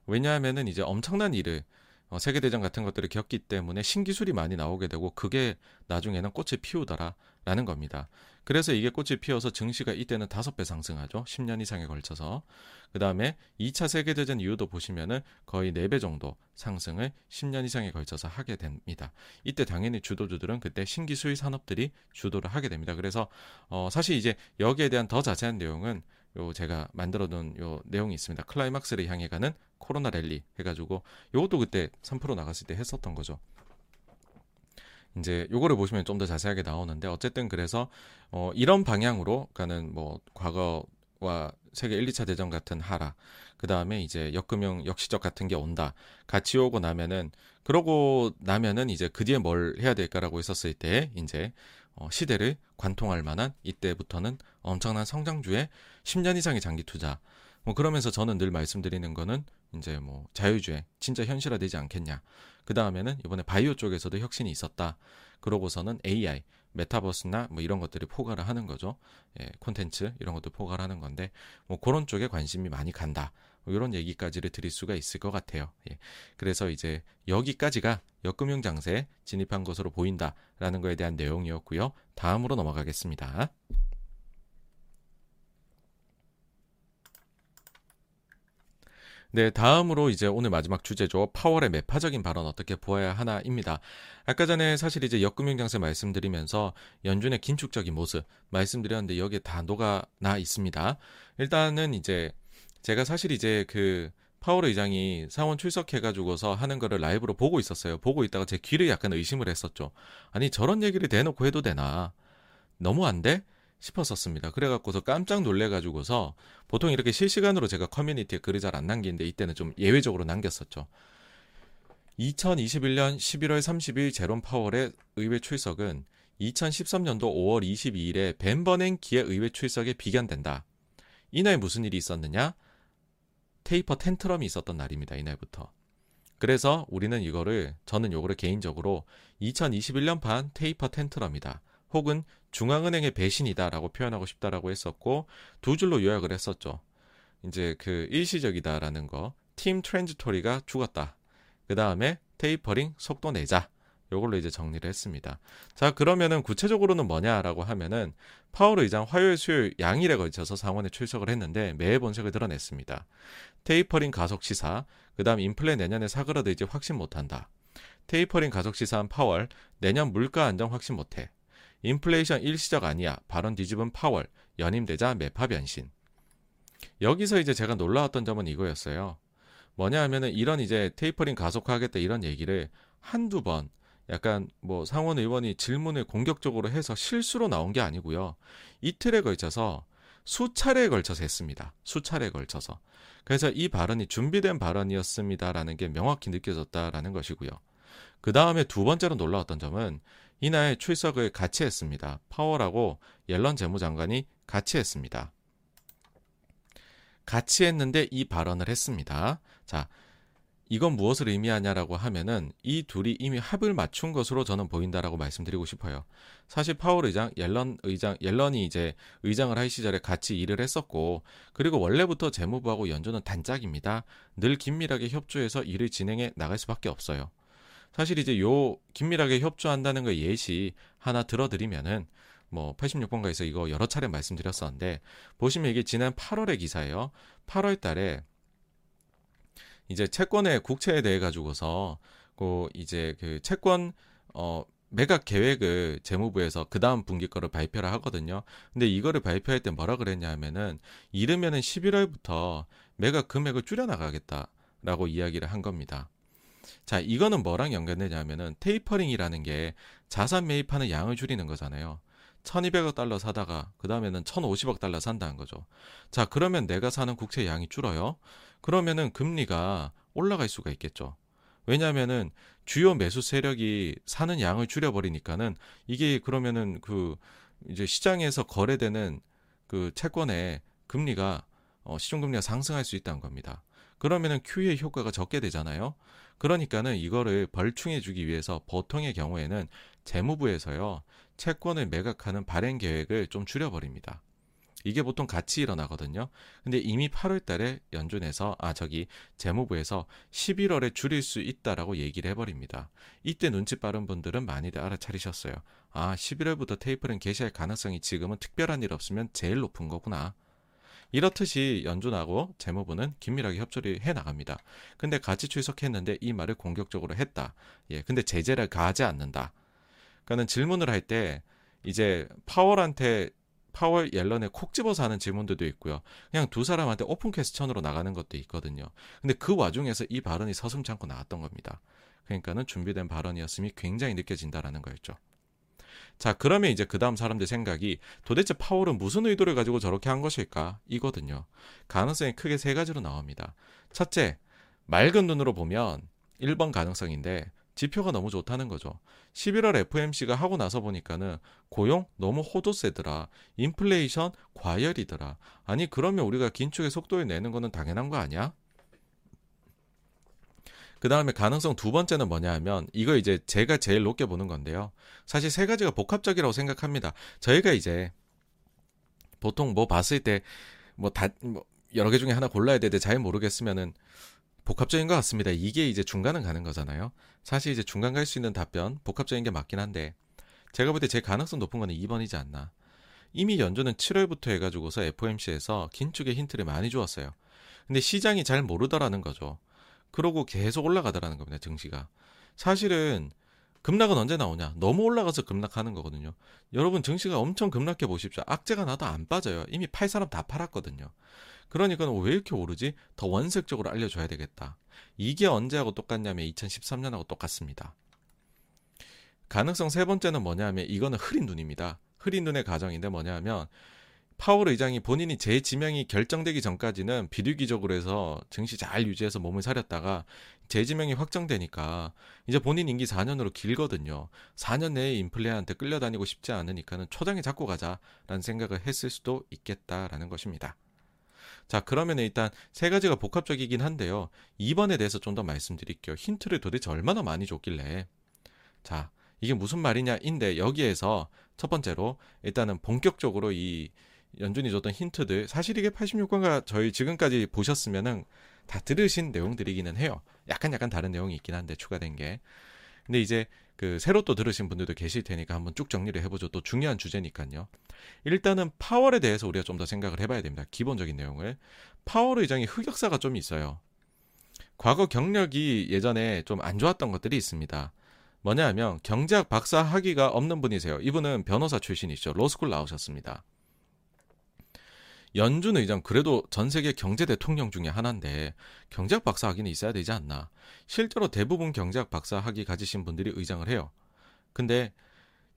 [SPEAKER 1] 왜냐하면은 이제 엄청난 일을 어, 세계대전 같은 것들을 겪기 때문에 신기술이 많이 나오게 되고 그게 나중에는 꽃을 피우더라라는 겁니다. 그래서 이게 꽃이 피어서 증시가 이때는 다섯 배 상승하죠. 10년 이상에 걸쳐서. 그 다음에 2차 세계대전 이후도 보시면은 거의 4배 정도 상승을 10년 이상에 걸쳐서 하게 됩니다. 이때 당연히 주도주들은 그때 신기술 산업들이 주도를 하게 됩니다. 그래서 어 사실 이제 여기에 대한 더 자세한 내용은 요 제가 만들어 놓은 요 내용이 있습니다. 클라이막스를 향해 가는 코로나 랠리 해가지고 요것도 그때 3% 나갔을 때 했었던 거죠. 이제 요거를 보시면 좀 더 자세하게 나오는데 어쨌든 그래서 어 이런 방향으로 가는 뭐 과거와 세계 1, 2차 대전 같은 하락 그 다음에 이제 역금융 역시적 같은 게 온다. 같이 오고 나면은 그러고 나면은 이제 그 뒤에 뭘 해야 될까라고 했었을 때 이제 어 시대를 관통할 만한 이때부터는 엄청난 성장주의 10년 이상의 장기 투자 뭐 그러면서 저는 늘 말씀드리는 거는 이제 뭐 자유주의 진짜 현실화되지 않겠냐. 그 다음에는 이번에 바이오 쪽에서도 혁신이 있었다. 그러고서는 AI, 메타버스나 뭐 이런 것들이 포괄을 하는 거죠. 예, 콘텐츠 이런 것도 포괄 하는 건데 뭐 그런 쪽에 관심이 많이 간다. 뭐 이런 얘기까지를 드릴 수가 있을 것 같아요. 예. 그래서 이제 여기까지가 역금융 장세에 진입한 것으로 보인다라는 거에 대한 내용이었고요. 다음으로 넘어가겠습니다. 네, 다음으로 이제 오늘 마지막 주제죠. 파월의 매파적인 발언 어떻게 보아야 하나입니다. 아까 전에 사실 이제 역금융 장세 말씀드리면서 연준의 긴축적인 모습 말씀드렸는데 여기에 다 녹아나 있습니다. 일단은 이제 제가 사실 이제 그 파월 의장이 상원 출석해가지고서 하는 거를 라이브로 보고 있었어요. 보고 있다가 제 귀를 약간 의심을 했었죠. 아니 저런 얘기를 대놓고 해도 되나? 너무 안 돼? 싶었었습니다. 그래갖고서 깜짝 놀래가지고서 보통 이렇게 실시간으로 제가 커뮤니티에 글을 잘 안 남기는데 이때는 좀 예외적으로 남겼었죠. 2021년 11월 30일 제롬 파월의 의회 출석은 2013년도 5월 22일에 벤버냉 기의 의회 출석에 비견된다. 이날 무슨 일이 있었느냐? 테이퍼 텐트럼이 있었던 날입니다. 이날부터. 그래서 우리는 이거를 저는 요거를 개인적으로 2021년판 테이퍼 텐트럼이다. 혹은 중앙은행의 배신이다라고 표현하고 싶다라고 했었고 두 줄로 요약을 했었죠. 이제 그 일시적이다라는 거, team transitory가 죽었다. 그 다음에 테이퍼링 속도 내자. 요걸로 이제 정리를 했습니다. 자, 그러면은 구체적으로는 뭐냐라고 하면은 파월 의장 화요일, 수요일 양일에 걸쳐서 상원에 출석을 했는데 매파 본색을 드러냈습니다. 테이퍼링 가속 시사, 그다음 인플레 내년에 사그라들지 확신 못 한다. 테이퍼링 가속 시사한 파월, 내년 물가 안정 확신 못 해. 인플레이션 일시적 아니야. 발언 뒤집은 파월. 연임되자 매파 변신. 여기서 이제 제가 놀라웠던 점은 이거였어요. 뭐냐 하면은 이런 이제 테이퍼링 가속화하겠다 이런 얘기를 한두 번 약간 뭐 상원 의원이 질문을 공격적으로 해서 실수로 나온 게 아니고요. 이틀에 걸쳐서 수차례에 걸쳐서 했습니다. 수차례에 걸쳐서. 그래서 이 발언이 준비된 발언이었습니다라는 게 명확히 느껴졌다라는 것이고요. 그 다음에 두 번째로 놀라웠던 점은 이날 출석을 같이 했습니다. 파월하고 옐런 재무장관이 같이 했습니다. 같이 했는데 이 발언을 했습니다. 자, 이건 무엇을 의미하냐라고 하면은 이 둘이 이미 합을 맞춘 것으로 저는 보인다라고 말씀드리고 싶어요. 사실 파월 의장, 옐런 의장, 옐런이 이제 의장을 할 시절에 같이 일을 했었고, 그리고 원래부터 재무부하고 연준은 단짝입니다. 늘 긴밀하게 협조해서 일을 진행해 나갈 수밖에 없어요. 사실 이제 요 긴밀하게 협조한다는 거 예시 하나 들어드리면은 뭐 86번가에서 이거 여러 차례 말씀드렸었는데 보시면 이게 지난 8월의 기사예요. 8월 달에 이제 채권의 국채에 대해 가지고서 그 이제 그 채권 어 매각 계획을 재무부에서 그 다음 분기 거를 발표를 하거든요. 근데 이거를 발표할 때 뭐라 그랬냐 하면은 이르면은 11월부터 매각 금액을 줄여 나가겠다라고 이야기를 한 겁니다. 자, 이거는 뭐랑 연결되냐면은 테이퍼링이라는 게 자산 매입하는 양을 줄이는 거잖아요. 1200억 달러 사다가 그 다음에는 1050억 달러 산다는 거죠. 자, 그러면 내가 사는 국채 양이 줄어요. 그러면은 금리가 올라갈 수가 있겠죠. 왜냐하면은 주요 매수 세력이 사는 양을 줄여버리니까는 이게 그러면은 그 이제 시장에서 거래되는 그 채권의 금리가 어, 시중금리가 상승할 수 있다는 겁니다. 그러면은 QE 효과가 적게 되잖아요. 그러니까는 이거를 벌충해 주기 위해서 보통의 경우에는 재무부에서요 채권을 매각하는 발행 계획을 좀 줄여버립니다. 이게 보통 같이 일어나거든요. 근데 이미 8월 달에 연준에서 아 저기 재무부에서 11월에 줄일 수 있다라고 얘기를 해버립니다. 이때 눈치 빠른 분들은 많이들 알아차리셨어요. 아 11월부터 테이프는 개시할 가능성이 지금은 특별한 일 없으면 제일 높은 거구나. 이렇듯이 연준하고 재무부는 긴밀하게 협조를 해 나갑니다. 근데 같이 출석했는데 이 말을 공격적으로 했다. 예, 근데 제재를 가하지 않는다. 그러니까는 질문을 할 때 이제 파월한테 파월 옐런에 콕 집어서 하는 질문들도 있고요. 그냥 두 사람한테 오픈 퀘스천으로 나가는 것도 있거든요. 근데 그 와중에서 이 발언이 서슴지 않고 나왔던 겁니다. 그러니까는 준비된 발언이었음이 굉장히 느껴진다라는 거였죠. 자, 그러면 이제 그 다음 사람들 생각이 도대체 파월은 무슨 의도를 가지고 저렇게 한 것일까? 이거든요. 가능성이 크게 세 가지로 나옵니다. 첫째, 맑은 눈으로 보면 1번 가능성인데 지표가 너무 좋다는 거죠. 11월 FMC가 하고 나서 보니까는 고용 너무 호도세더라. 인플레이션 과열이더라. 아니 그러면 우리가 긴축의 속도를 내는 거는 당연한 거 아니야? 그 다음에 가능성 두 번째는 뭐냐 하면 이거 이제 제가 제일 높게 보는 건데요. 사실 세 가지가 복합적이라고 생각합니다. 저희가 이제 보통 뭐 봤을 때 뭐 다 뭐 여러 개 중에 하나 골라야 되는데 잘 모르겠으면은 복합적인 것 같습니다. 이게 이제 중간은 가는 거잖아요. 사실 이제 중간 갈 수 있는 답변 복합적인 게 맞긴 한데 제가 볼 때 제 가능성 높은 거는 2번이지 않나. 이미 연준은 7월부터 해가지고서 FOMC에서 긴축의 힌트를 많이 주었어요. 근데 시장이 잘 모르더라는 거죠. 그러고 계속 올라가더라는 겁니다. 증시가. 사실은 급락은 언제 나오냐? 너무 올라가서 급락하는 거거든요. 여러분 증시가 엄청 급락해 보십시오. 악재가 나도 안 빠져요. 이미 팔 사람 다 팔았거든요. 그러니까 왜 이렇게 오르지? 더 원색적으로 알려줘야 되겠다. 이게 언제하고 똑같냐면 2013년하고 똑같습니다. 가능성 세 번째는 뭐냐면 이거는 흐린 눈입니다. 흐린 눈의 가정인데 뭐냐면 파월 의장이 본인이 재지명이 결정되기 전까지는 비류기적으로 해서 증시 잘 유지해서 몸을 사렸다가 재지명이 확정되니까 이제 본인 임기 4년으로 길거든요. 4년 내에 인플레한테 끌려다니고 싶지 않으니까는 초장에 잡고 가자라는 생각을 했을 수도 있겠다라는 것입니다. 자, 그러면 일단 세 가지가 복합적이긴 한데요. 2번에 대해서 좀 더 말씀드릴게요. 힌트를 도대체 얼마나 많이 줬길래. 자, 이게 무슨 말이냐인데 여기에서 첫 번째로 일단은 본격적으로 이 연준이 줬던 힌트들 사실 이게 86권가 저희 지금까지 보셨으면은 다 들으신 내용들이기는 해요. 약간 약간 다른 내용이 있긴 한데 추가된 게. 근데 이제 그 새로 또 들으신 분들도 계실 테니까 한번 쭉 정리를 해보죠. 또 중요한 주제니까요. 일단은 파월에 대해서 우리가 좀 더 생각을 해봐야 됩니다. 기본적인 내용을. 파월 의장이 흑역사가 좀 있어요. 과거 경력이 예전에 좀 안 좋았던 것들이 있습니다. 뭐냐 하면 경제학 박사 학위가 없는 분이세요. 이분은 변호사 출신이죠. 로스쿨 나오셨습니다. 연준 의장 그래도 전 세계 경제 대통령 중에 하나인데 경제학 박사 학위는 있어야 되지 않나. 실제로 대부분 경제학 박사 학위 가지신 분들이 의장을 해요. 근데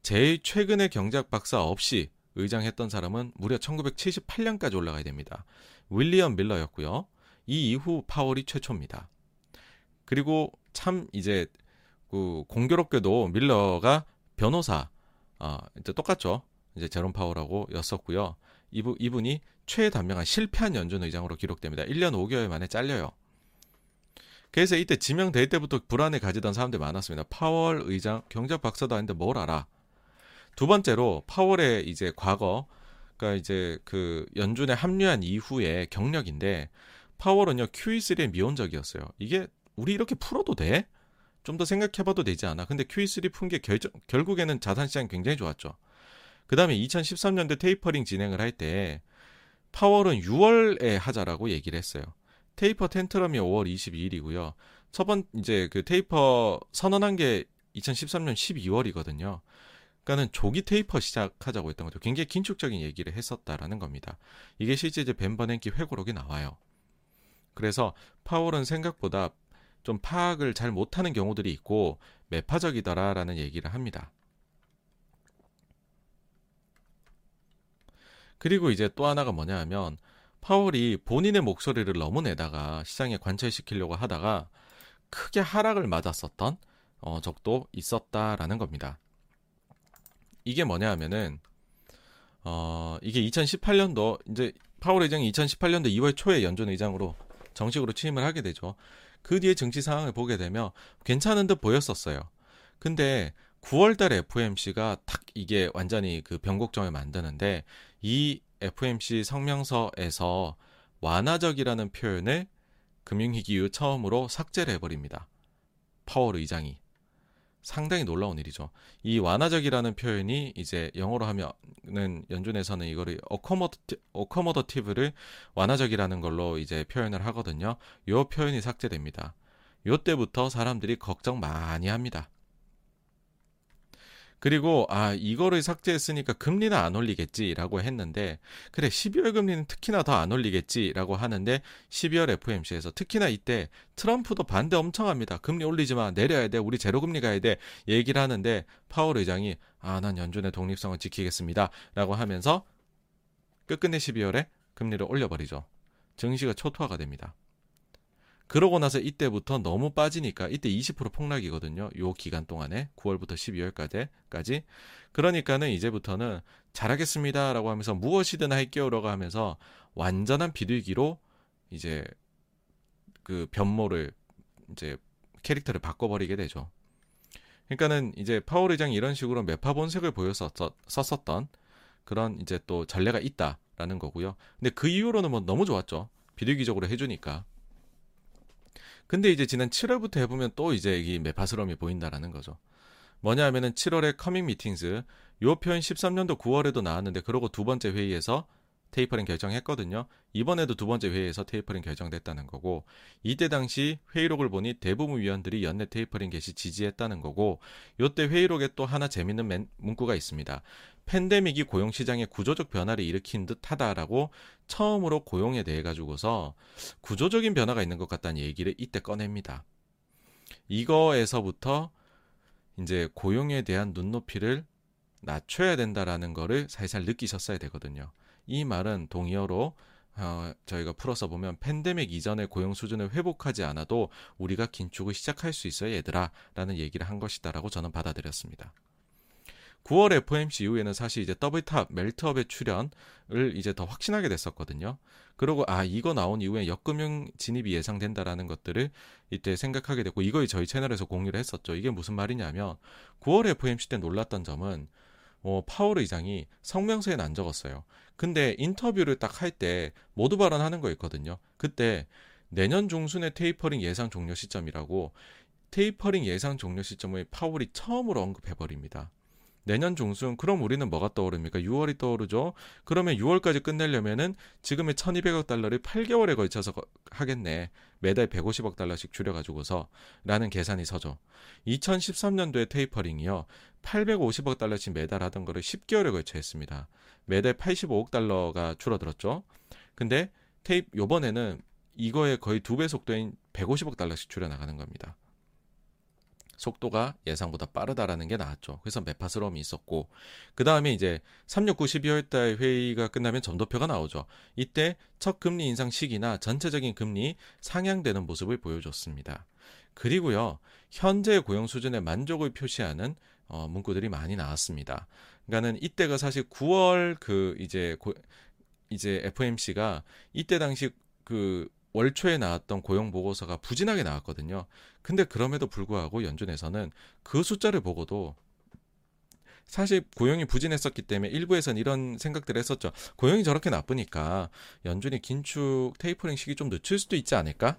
[SPEAKER 1] 제일 최근에 경제학 박사 없이 의장했던 사람은 무려 1978년까지 올라가야 됩니다. 윌리엄 밀러였고요. 이 이후 파월이 최초입니다. 그리고 참 이제 그 공교롭게도 밀러가 변호사 아 이제 똑같죠. 이제 제롬 파월하고 였었고요. 이분 이분이 최단명한 실패한 연준 의장으로 기록됩니다. 1년 5개월 만에 잘려요. 그래서 이때 지명될 때부터 불안에 가지던 사람들이 많았습니다. 파월 의장 경제학 박사도 아닌데 뭘 알아? 두 번째로 파월의 이제 과거 그러니까 이제 그 연준에 합류한 이후의 경력인데 파월은요 QE3의 미온적이었어요. 이게 우리 이렇게 풀어도 돼? 좀 더 생각해봐도 되지 않아? 근데 QE3 푼 게 결국에는 자산시장 굉장히 좋았죠. 그 다음에 2013년도 테이퍼링 진행을 할 때 파월은 6월에 하자라고 얘기를 했어요. taper tantrum이 5월 22일이고요. 첫번 이제 그 taper 선언한 게 2013년 12월이거든요. 그러니까는 조기 taper 시작하자고 했던 거죠. 굉장히 긴축적인 얘기를 했었다라는 겁니다. 이게 실제 이제 벤 버냉키 회고록이 나와요. 그래서 파월은 생각보다 좀 파악을 잘 못하는 경우들이 있고 매파적이더라라는 얘기를 합니다. 그리고 이제 또 하나가 뭐냐 하면 파월이 본인의 목소리를 너무 내다가 시장에 관철시키려고 하다가 크게 하락을 맞았었던 어, 적도 있었다라는 겁니다. 이게 뭐냐 하면은 어, 이게 2018년도 이제 파월 의장이 2018년도 2월 초에 연준 의장으로 정식으로 취임을 하게 되죠. 그 뒤에 정치 상황을 보게 되면 괜찮은 듯 보였었어요. 근데 9월 달에 FOMC가 탁 이게 완전히 그 변곡점을 만드는데 이 FOMC 성명서에서 완화적이라는 표현을 금융위기 이후 처음으로 삭제를 해버립니다. 파월 의장이. 상당히 놀라운 일이죠. 이 완화적이라는 표현이 이제 영어로 하면은 연준에서는 이거를 어커머더티, 어커머더티브를 완화적이라는 걸로 이제 표현을 하거든요. 요 표현이 삭제됩니다. 요 때부터 사람들이 걱정 많이 합니다. 그리고 아 이거를 삭제했으니까 금리는 안 올리겠지라고 했는데 그래 12월 금리는 특히나 더 안 올리겠지라고 하는데 12월 FOMC에서 특히나 이때 트럼프도 반대 엄청 합니다. 금리 올리지 마 내려야 돼 우리 제로 금리 가야 돼 얘기를 하는데 파월 의장이 아 난 연준의 독립성을 지키겠습니다라고 하면서 끝끝내 12월에 금리를 올려버리죠. 증시가 초토화가 됩니다. 그러고 나서 이때부터 너무 빠지니까 이때 20% 폭락이거든요. 요 기간 동안에 9월부터 12월까지. 그러니까는 이제부터는 잘하겠습니다라고 하면서 무엇이든 할게요라고 하면서 완전한 비둘기로 이제 그 변모를 이제 캐릭터를 바꿔버리게 되죠. 그러니까는 이제 파월 의장이 이런 식으로 매파 본색을 보였었던 그런 이제 또 전례가 있다라는 거고요. 근데 그 이후로는 뭐 너무 좋았죠. 비둘기적으로 해주니까. 근데 이제 지난 7월부터 해보면 또 이제 이 매파스러움이 보인다라는 거죠. 뭐냐 하면은 7월에 coming meetings 요 표현 13년도 9월에도 나왔는데 그러고 두 번째 회의에서 테이퍼링 결정했거든요. 이번에도 두 번째 회의에서 테이퍼링 결정됐다는 거고 이때 당시 회의록을 보니 대부분 위원들이 연내 테이퍼링 개시 지지했다는 거고 요때 회의록에 또 하나 재밌는 맨, 문구가 있습니다. 팬데믹이 고용 시장에 구조적 변화를 일으킨 듯하다라고 처음으로 고용에 대해 가지고서 구조적인 변화가 있는 것 같다는 얘기를 이때 꺼냅니다. 이거에서부터 이제 고용에 대한 눈높이를 낮춰야 된다라는 거를 살살 느끼셨어야 되거든요. 이 말은 동의어로 어, 저희가 풀어서 보면 팬데믹 이전의 고용 수준을 회복하지 않아도 우리가 긴축을 시작할 수 있어요, 얘들아. 라는 얘기를 한 것이다라고 저는 받아들였습니다. 9월 FOMC 이후에는 사실 이제 double top, melt-up의 출현을 이제 더 확신하게 됐었거든요. 그리고 아, 이거 나온 이후에 역금융 진입이 예상된다라는 것들을 이때 생각하게 됐고, 이거 저희 채널에서 공유를 했었죠. 이게 무슨 말이냐면, 9월 FOMC 때 놀랐던 점은, 어, 파월 의장이 성명서에는 안 적었어요. 근데 인터뷰를 딱 할 때 모두 발언하는 거 있거든요. 그때 내년 중순에 테이퍼링 예상 종료 시점이라고 테이퍼링 예상 종료 시점을 파월이 처음으로 언급해버립니다. 내년 중순 그럼 우리는 뭐가 떠오릅니까? 6월이 떠오르죠. 그러면 6월까지 끝내려면은 지금의 1,200억 달러를 8개월에 걸쳐서 하겠네. 매달 150억 달러씩 줄여 가지고서 라는 계산이 서죠. 2013년도에 tapering이요. 850억 달러씩 매달 하던 거를 10개월에 걸쳐 했습니다. 매달 85억 달러가 줄어들었죠. 근데 테이프 요번에는 이거의 거의 두 배 속도인 150억 달러씩 줄여 나가는 겁니다. 속도가 예상보다 빠르다라는 게 나왔죠. 그래서 매파스러움이 있었고 그 다음에 이제 369 12월 달 회의가 끝나면 점도표가 나오죠. 이때 첫 금리 인상 시기나 전체적인 금리 상향되는 모습을 보여줬습니다. 그리고요 현재 고용 수준의 만족을 표시하는 어, 문구들이 많이 나왔습니다. 그러니까는 이때가 사실 9월 그 이제 고, 이제 FOMC가 이때 당시 그 월초에 나왔던 고용 보고서가 부진하게 나왔거든요. 근데 그럼에도 불구하고 연준에서는 그 숫자를 보고도 사실 고용이 부진했었기 때문에 일부에서는 이런 생각들을 했었죠. 고용이 저렇게 나쁘니까 연준이 긴축 테이퍼링 시기 좀 늦출 수도 있지 않을까?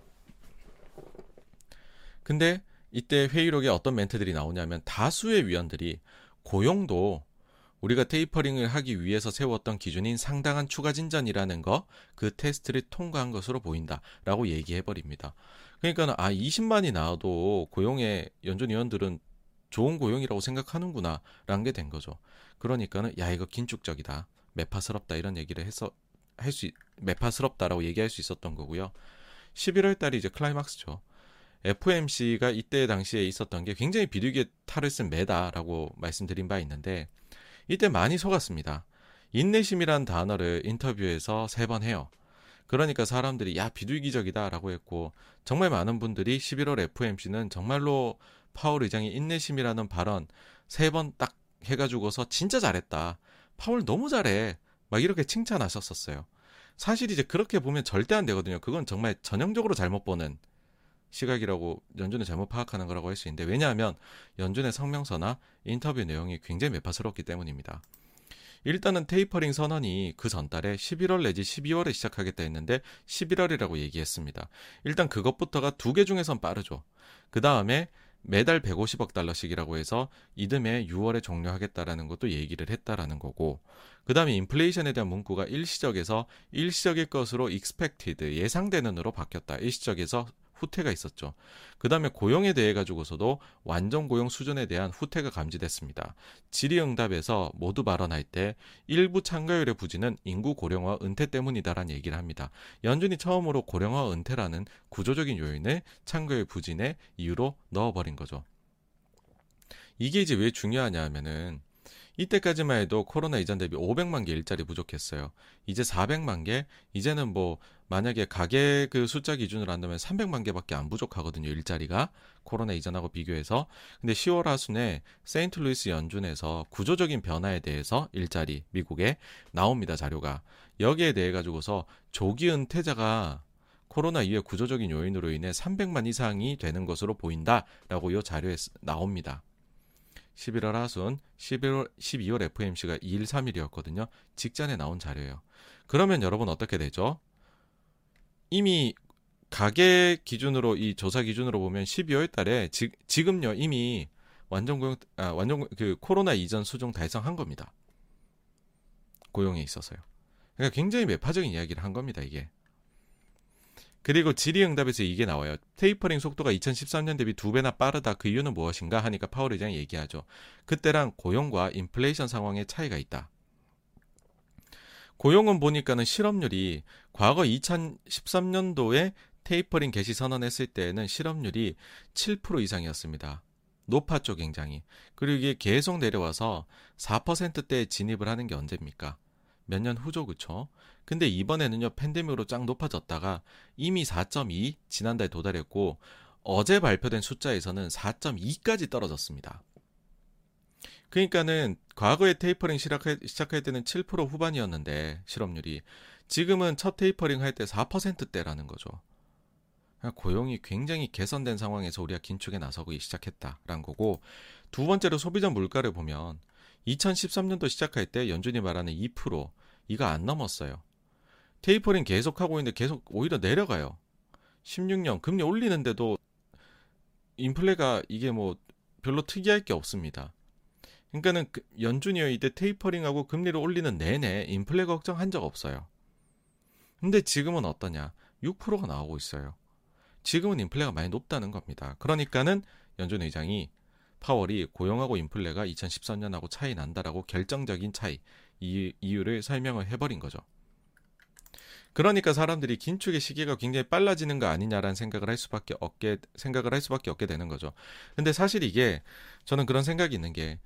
[SPEAKER 1] 근데 이때 회의록에 어떤 멘트들이 나오냐면 다수의 위원들이 고용도 우리가 테이퍼링을 하기 위해서 세웠던 기준인 상당한 추가 진전이라는 거, 그 테스트를 통과한 것으로 보인다 라고 얘기해 버립니다. 그러니까 아 20만이 나와도 고용의 연준 위원들은 좋은 고용이라고 생각하는구나 라는 게 된 거죠. 그러니까는 야 이거 긴축적이다, 매파스럽다 이런 얘기를 해서 할 수 매파스럽다라고 얘기할 수 있었던 거고요. 11월 달이 이제 클라이막스죠. FOMC가 이때 당시에 있었던 게 굉장히 비둘기의 탈을 쓴 매다라고 말씀드린 바 있는데 이때 많이 속았습니다. 인내심이란 단어를 인터뷰에서 세 번 해요. 그러니까 사람들이 야 비둘기적이다라고 했고 정말 많은 분들이 11월 FOMC는 정말로 파월 의장이 인내심이라는 발언 세 번 딱 해가지고서 진짜 잘했다. 파월 너무 잘해. 막 이렇게 칭찬하셨었어요. 사실 이제 그렇게 보면 절대 안 되거든요. 그건 정말 전형적으로 잘못 보는 시각이라고 연준을 잘못 파악하는 거라고 할 수 있는데 왜냐하면 연준의 성명서나 인터뷰 내용이 굉장히 매파스럽기 때문입니다. 일단은 테이퍼링 선언이 그 전달에 11월 내지 12월에 시작하겠다 했는데 11월이라고 얘기했습니다. 일단 그것부터가 두 개 중에선 빠르죠. 그 다음에 매달 150억 달러씩이라고 해서 이듬해 6월에 종료하겠다라는 것도 얘기를 했다라는 거고 그 다음에 인플레이션에 대한 문구가 일시적에서 일시적일 것으로 expected 예상되는으로 바뀌었다. 일시적에서 후퇴가 있었죠. 그 다음에 고용에 대해 가지고서도 완전 고용 수준에 대한 후퇴가 감지됐습니다. 질의응답에서 모두 발언할 때 일부 참가율의 부진은 인구 고령화 은퇴 때문이다라는 얘기를 합니다. 연준이 처음으로 고령화 은퇴라는 구조적인 요인을 참가율 부진의 이유로 넣어버린 거죠. 이게 이제 왜 중요하냐 하면은 이때까지만 해도 코로나 이전 대비 500만 개 일자리 부족했어요. 이제 400만 개, 이제는 뭐 만약에 가계 그 숫자 기준으로 한다면 300만 개밖에 안 부족하거든요. 일자리가 코로나 이전하고 비교해서. 근데 10월 하순에 세인트루이스 연준에서 구조적인 변화에 대해서 일자리 미국에 나옵니다. 자료가. 여기에 대해 가지고서 조기 은퇴자가 코로나 이후에 구조적인 요인으로 인해 300만 이상이 되는 것으로 보인다라고 이 자료에 나옵니다. 11월 하순, 11월, 12월 FMC가 2일, 3일이었거든요. 직전에 나온 자료예요. 그러면 여러분 어떻게 되죠? 이미 가계 기준으로 이 조사 기준으로 보면 12월 달에 지, 지금요 이미 완전 고용 아 완전 그 코로나 이전 수준 달성한 겁니다. 고용에 있어서요. 그러니까 굉장히 매파적인 이야기를 한 겁니다, 이게. 그리고 질의응답에서 이게 나와요. 테이퍼링 속도가 2013년 대비 두 배나 빠르다. 그 이유는 무엇인가 하니까 파월 의장이 얘기하죠. 그때랑 고용과 인플레이션 상황의 차이가 있다. 고용은 보니까는 실업률이 과거 2013년도에 테이퍼링 개시 선언했을 때에는 실업률이 7% 이상이었습니다. 높았죠, 굉장히. 그리고 이게 계속 내려와서 4%대에 진입을 하는 게 언제입니까? 몇 년 후죠, 그쵸? 근데 이번에는요, 팬데믹으로 쫙 높아졌다가 이미 4.2 지난달 도달했고, 어제 발표된 숫자에서는 4.2까지 떨어졌습니다. 그러니까는 과거에 테이퍼링 시작할, 시작할 때는 7% 후반이었는데 실업률이 지금은 첫 테이퍼링 할 때 4%대라는 거죠. 고용이 굉장히 개선된 상황에서 우리가 긴축에 나서기 시작했다라는 거고 두 번째로 소비자 물가를 보면 2013년도 시작할 때 연준이 말하는 2% 이거 안 넘었어요. 테이퍼링 계속 하고 있는데 계속 오히려 내려가요. 16년 금리 올리는데도 인플레가 이게 뭐 별로 특이할 게 없습니다. 그러니까는 그 연준이요 이때 테이퍼링하고 금리를 올리는 내내 인플레 걱정한 적 없어요. 근데 지금은 어떠냐? 6%가 나오고 있어요. 지금은 인플레가 많이 높다는 겁니다. 그러니까는 연준 의장이 파월이 고용하고 인플레가 2013년하고 차이 난다라고 결정적인 차이 이 이유를 설명을 해버린 거죠. 그러니까 사람들이 긴축의 시기가 굉장히 빨라지는 거 아니냐라는 생각을 할 수밖에 없게 생각을 할 수밖에 없게 되는 거죠. 근데 사실 이게 저는 그런 생각이 있는 게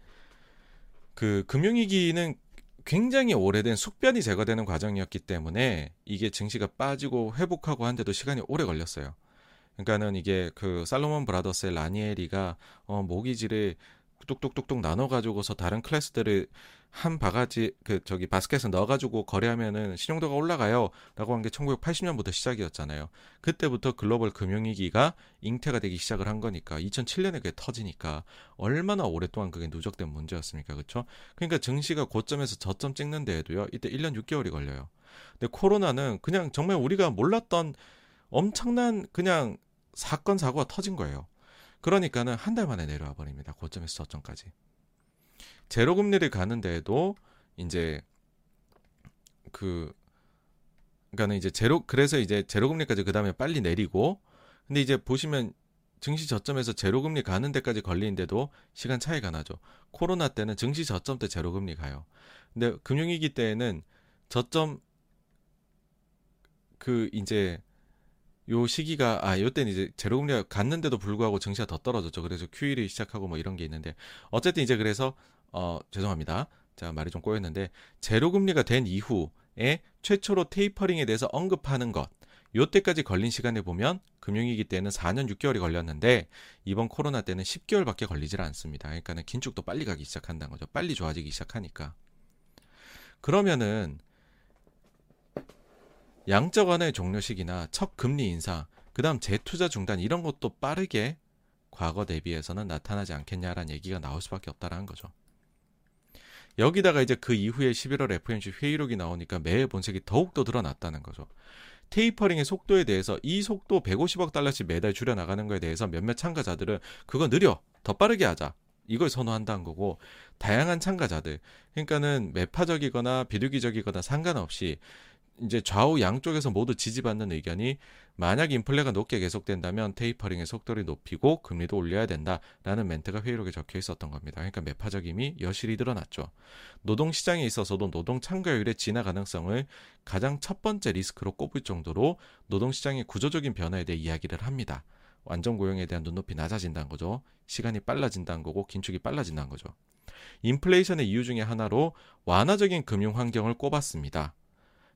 [SPEAKER 1] 그 금융위기는 굉장히 오래된 숙변이 제거되는 과정이었기 때문에 이게 증시가 빠지고 회복하고 한데도 시간이 오래 걸렸어요. 그러니까는 이게 그 살로몬 브라더스의 라니에리가 어 모기지를 뚝뚝뚝뚝 나눠 가지고서 다른 클래스들을 한 바가지 그 저기 바스켓에 넣어 가지고 거래하면은 신용도가 올라가요라고 한 게 1980년부터 시작이었잖아요. 그때부터 글로벌 금융위기가 잉태가 되기 시작을 한 거니까 2007년에 그게 터지니까 얼마나 오랫동안 그게 누적된 문제였습니까, 그렇죠? 그러니까 증시가 고점에서 저점 찍는 데에도요 이때 1년 6개월이 걸려요. 근데 코로나는 그냥 정말 우리가 몰랐던 엄청난 그냥 사건 사고가 터진 거예요. 그러니까는 한 달 만에 내려와 버립니다. 고점에서 저점까지. 제로 금리를 가는데도 이제 그 그러니까는 이제 제로 그래서 이제 제로 금리까지 그다음에 빨리 내리고 근데 이제 보시면 증시 저점에서 제로 금리 가는 데까지 걸리는데도 시간 차이가 나죠. 코로나 때는 증시 저점 때 제로 금리 가요. 근데 금융위기 때에는 저점 그 이제 요 시기가 아 요때는 이제 제로 금리가 갔는데도 불구하고 증시가 더 떨어졌죠. 그래서 QE를 시작하고 뭐 이런 게 있는데 어쨌든 이제 그래서 어 죄송합니다. 제가 말이 좀 꼬였는데 제로 금리가 된 이후에 최초로 테이퍼링에 대해서 언급하는 것 요때까지 걸린 시간에 보면 금융위기 때는 4년 6개월이 걸렸는데 이번 코로나 때는 10개월밖에 걸리질 않습니다. 그러니까는 긴축도 빨리 가기 시작한다는 거죠. 빨리 좋아지기 시작하니까. 그러면은 양적 완화의 종료 시기나 첫 금리 인상, 그다음 재투자 중단 이런 것도 빠르게 과거 대비해서는 나타나지 않겠냐라는 얘기가 나올 수밖에 없다라는 거죠. 여기다가 이제 그 이후에 11월 FOMC 회의록이 나오니까 매의 본색이 더욱 더 드러났다는 거죠. 테이퍼링의 속도에 대해서 이 속도 150억 달러씩 매달 줄여 나가는 거에 대해서 몇몇 참가자들은 그거 느려 더 빠르게 하자 이걸 선호한다는 거고 다양한 참가자들 그러니까는 매파적이거나 비둘기적이거나 상관없이 이제 좌우 양쪽에서 모두 지지받는 의견이 만약 인플레가 높게 계속된다면 테이퍼링의 속도를 높이고 금리도 올려야 된다라는 멘트가 회의록에 적혀 있었던 겁니다. 그러니까 매파적임이 여실히 드러났죠. 노동 시장에 있어서도 노동 참가율의 진화 가능성을 가장 첫 번째 리스크로 꼽을 정도로 노동 시장의 구조적인 변화에 대해 이야기를 합니다. 완전 고용에 대한 눈높이 낮아진다는 거죠. 시간이 빨라진다는 거고 긴축이 빨라진다는 거죠. 인플레이션의 이유 중에 하나로 완화적인 금융 환경을 꼽았습니다.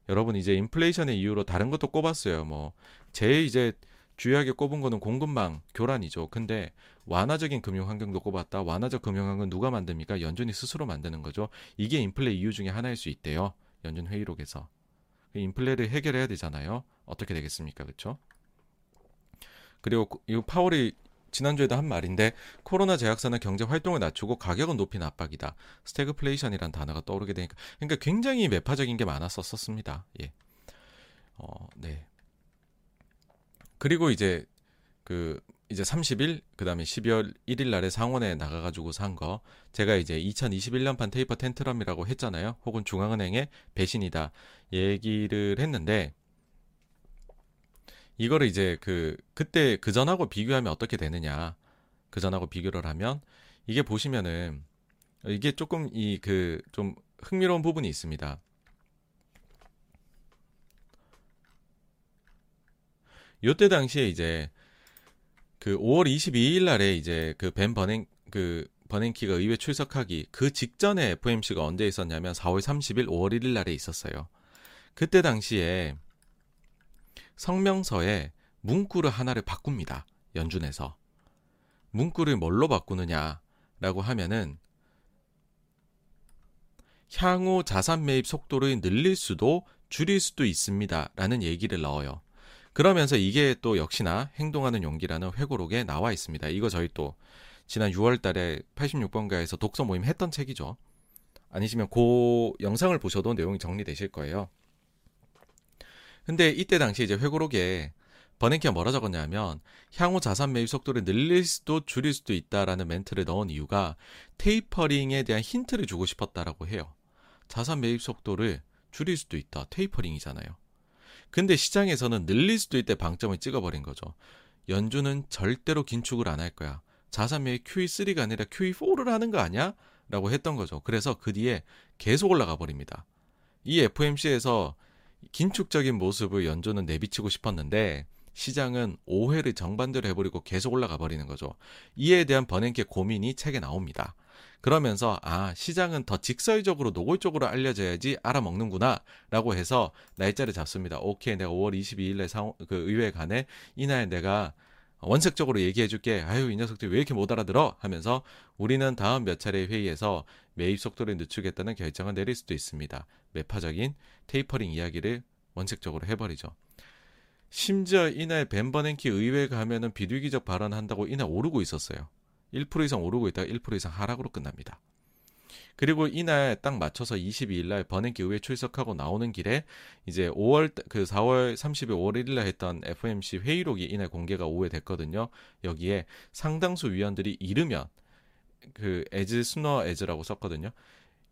[SPEAKER 1] 여러분 이제 인플레이션의 이유로 다른 것도 꼽았어요. 뭐 제일 이제 주요하게 꼽은 거는 공급망 교란이죠. 근데 완화적인 금융 환경도 꼽았다. 완화적 금융 환경 누가 만듭니까? 연준이 스스로 만드는 거죠. 이게 인플레 이유 중에 하나일 수 있대요. 연준 회의록에서. 인플레를 해결해야 되잖아요. 어떻게 되겠습니까? 그렇죠? 그리고 이 파월이 지난주에도 한 말인데 코로나 재확산은 경제 활동을 낮추고 가격은 높인 압박이다. 스태그플레이션이란 단어가 떠오르게 되니까 그러니까 굉장히 매파적인 게 많았었습니다. 예. 어, 네. 그리고 이제 그 이제 30일 그다음에 12월 1일 날에 상원에 나가 가지고 한 거 제가 이제 2021년판 taper tantrum이라고 했잖아요. 혹은 중앙은행의 배신이다 얘기를 했는데 이거를 이제 그 그때 그 전하고 비교하면 어떻게 되느냐. 그 전하고 비교를 하면 이게 보시면은 이게 조금 이 그 좀 흥미로운 부분이 있습니다. 요때 당시에 이제 그 5월 22일 날에 이제 그 벤 버냉 그 버냉키가 의회 출석하기 그 직전에 FOMC가 언제 있었냐면 4월 30일, 5월 1일 날에 있었어요. 그때 당시에 성명서에 문구를 하나를 바꿉니다. 연준에서. 문구를 뭘로 바꾸느냐라고 하면은 향후 자산 매입 속도를 늘릴 수도 줄일 수도 있습니다. 라는 얘기를 넣어요. 그러면서 이게 또 역시나 행동하는 용기라는 회고록에 나와 있습니다. 이거 저희 또 지난 6월 달에 86번가에서 독서 모임 했던 책이죠. 아니시면 그 영상을 보셔도 내용이 정리되실 거예요. 근데 이때 당시 이제 회고록에 버냉키가 뭐라 적었냐면 향후 자산 매입 속도를 늘릴 수도 줄일 수도 있다라는 멘트를 넣은 이유가 테이퍼링에 대한 힌트를 주고 싶었다라고 해요. 자산 매입 속도를 줄일 수도 있다. 테이퍼링이잖아요. 근데 시장에서는 늘릴 수도 있대 방점을 찍어버린 거죠. 연준은 절대로 긴축을 안 할 거야. 자산 매입 QE3가 아니라 QE4를 하는 거 아니야? 라고 했던 거죠. 그래서 그 뒤에 계속 올라가 버립니다. 이 FOMC에서 긴축적인 모습을 연준은 내비치고 싶었는데 시장은 오해를 정반대로 해버리고 계속 올라가 버리는 거죠. 이에 대한 버냉키 고민이 책에 나옵니다. 그러면서 아 시장은 더 직설적으로 노골적으로 알려져야지 알아먹는구나 라고 해서 날짜를 잡습니다. 오케이 내가 5월 22일에 상, 그 의회 간에 이날 내가 원색적으로 얘기해줄게. 아유, 이 녀석들 왜 이렇게 못 알아들어? 하면서 우리는 다음 몇 차례 회의에서 매입 속도를 늦추겠다는 결정을 내릴 수도 있습니다. 매파적인 테이퍼링 이야기를 원칙적으로 해버리죠. 심지어 이날 벤버냉키 의회 가면은 비둘기적 발언한다고 이날 오르고 있었어요. 1% 이상 오르고 있다가 1% 이상 하락으로 끝납니다. 그리고 이날 딱 맞춰서 22일 날 버냉키 의회 출석하고 나오는 길에 이제 5월 그 4월 30일 5월 1일 날 했던 FOMC 회의록이 이날 공개가 오후에 됐거든요. 여기에 상당수 위원들이 이르면 그 as sooner as라고 썼거든요.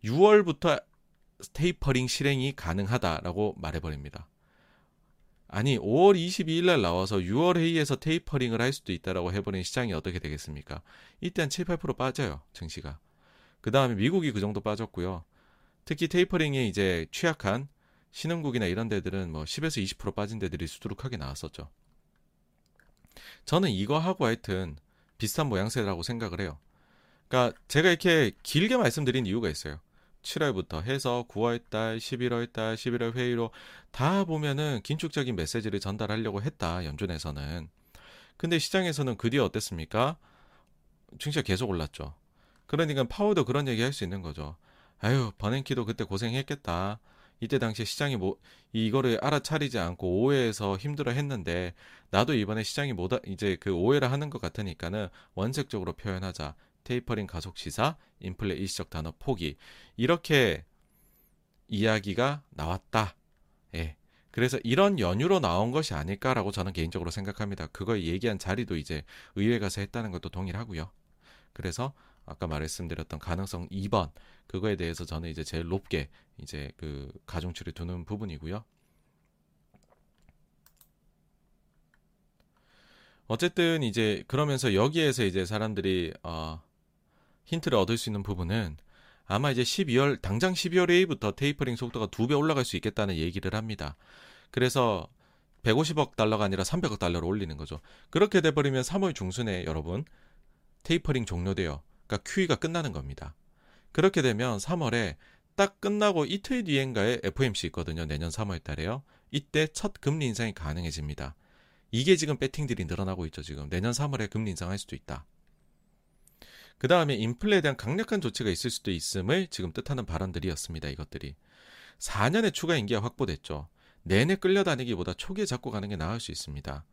[SPEAKER 1] 6월부터 테이퍼링 실행이 가능하다라고 말해버립니다. 아니 5월 22일 날 나와서 6월 회의에서 테이퍼링을 할 수도 있다라고 해버린 시장이 어떻게 되겠습니까? 이때 한 7, 8% 빠져요 증시가. 그 다음에 미국이 그 정도 빠졌고요. 특히 테이퍼링에 이제 취약한 신흥국이나 이런 데들은 뭐 10에서 20% 빠진 데들이 수두룩하게 나왔었죠. 저는 이거 하고 하여튼 비슷한 모양새라고 생각을 해요. 그러니까 제가 이렇게 길게 말씀드린 이유가 있어요. 7월부터 해서 9월 달, 11월 달, 11월 회의로 다 보면은 긴축적인 메시지를 전달하려고 했다. 연준에서는. 근데 시장에서는 그 뒤에 어땠습니까? 증시가 계속 올랐죠. 그러니까 파워도 그런 얘기 할 수 있는 거죠. 아유, 버냉키도 그때 고생했겠다. 이때 당시에 시장이 뭐 이거를 알아차리지 않고 오해해서 힘들어 했는데 나도 이번에 시장이 못 이제 그 오해를 하는 것 같으니까는 원색적으로 표현하자. 테이퍼링 가속 시사, 인플레 일시적 단어 포기 이렇게 이야기가 나왔다. 예. 그래서 이런 연유로 나온 것이 아닐까라고 저는 개인적으로 생각합니다. 그걸 얘기한 자리도 이제 의회 가서 했다는 것도 동일하고요. 그래서 아까 말씀드렸던 가능성 2번 그거에 대해서 저는 이제 제일 높게 이제 그 가중치를 두는 부분이고요. 어쨌든 이제 그러면서 여기에서 이제 사람들이 어 힌트를 얻을 수 있는 부분은 아마 이제 12월 당장 12월 회의부터 테이퍼링 속도가 두 배 올라갈 수 있겠다는 얘기를 합니다. 그래서 150억 달러가 아니라 300억 달러로 올리는 거죠. 그렇게 돼버리면 3월 중순에 여러분 테이퍼링 종료돼요. 그러니까 QE가 끝나는 겁니다. 그렇게 되면 3월에 딱 끝나고 이틀 뒤엔가에 FOMC 있거든요. 내년 3월 달에요. 이때 첫 금리 인상이 가능해집니다. 이게 지금 배팅들이 늘어나고 있죠. 지금 내년 3월에 금리 인상할 수도 있다. 그 다음에 인플레에 대한 강력한 조치가 있을 수도 있음을 지금 뜻하는 발언들이었습니다. 이것들이 4년의 추가 임기가 확보됐죠. 내내 끌려다니기보다 초기에 잡고 가는 게 나을 수 있습니다.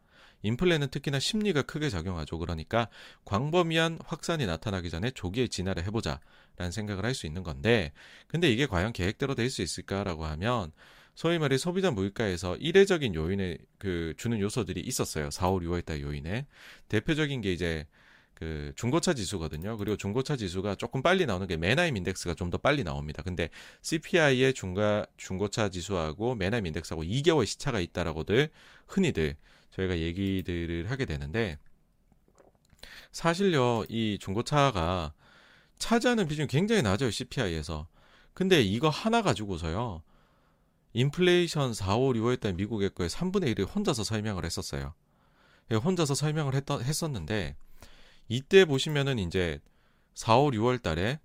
[SPEAKER 1] 인플레는 특히나 심리가 크게 작용하죠. 그러니까 광범위한 확산이 나타나기 전에 조기에 진화를 해보자 라는 생각을 할 수 있는 건데 근데 이게 과연 계획대로 될 수 있을까라고 하면 소위 말해 소비자 물가에서 이례적인 요인을 그 주는 요소들이 있었어요. 4월, 6월달 요인에 대표적인 게 이제 그 중고차 지수거든요. 그리고 중고차 지수가 조금 빨리 나오는 게 메나임 인덱스가 좀 더 빨리 나옵니다. 근데 CPI의 중가 중고차 지수하고 메나임 인덱스하고 2개월 시차가 있다라고들 흔히들 저희가 얘기들을 하게 되는데 사실요 이 중고차가 차지하는 비중이 굉장히 낮아요 CPI에서. 근데 이거 하나 가지고서요 인플레이션 4, 5, 6월 달 미국의 거에 3분의 1을 혼자서 설명을 했었어요. 예, 혼자서 설명을 했 했었는데 이때 보시면은 이제 4, 5, 6월 달에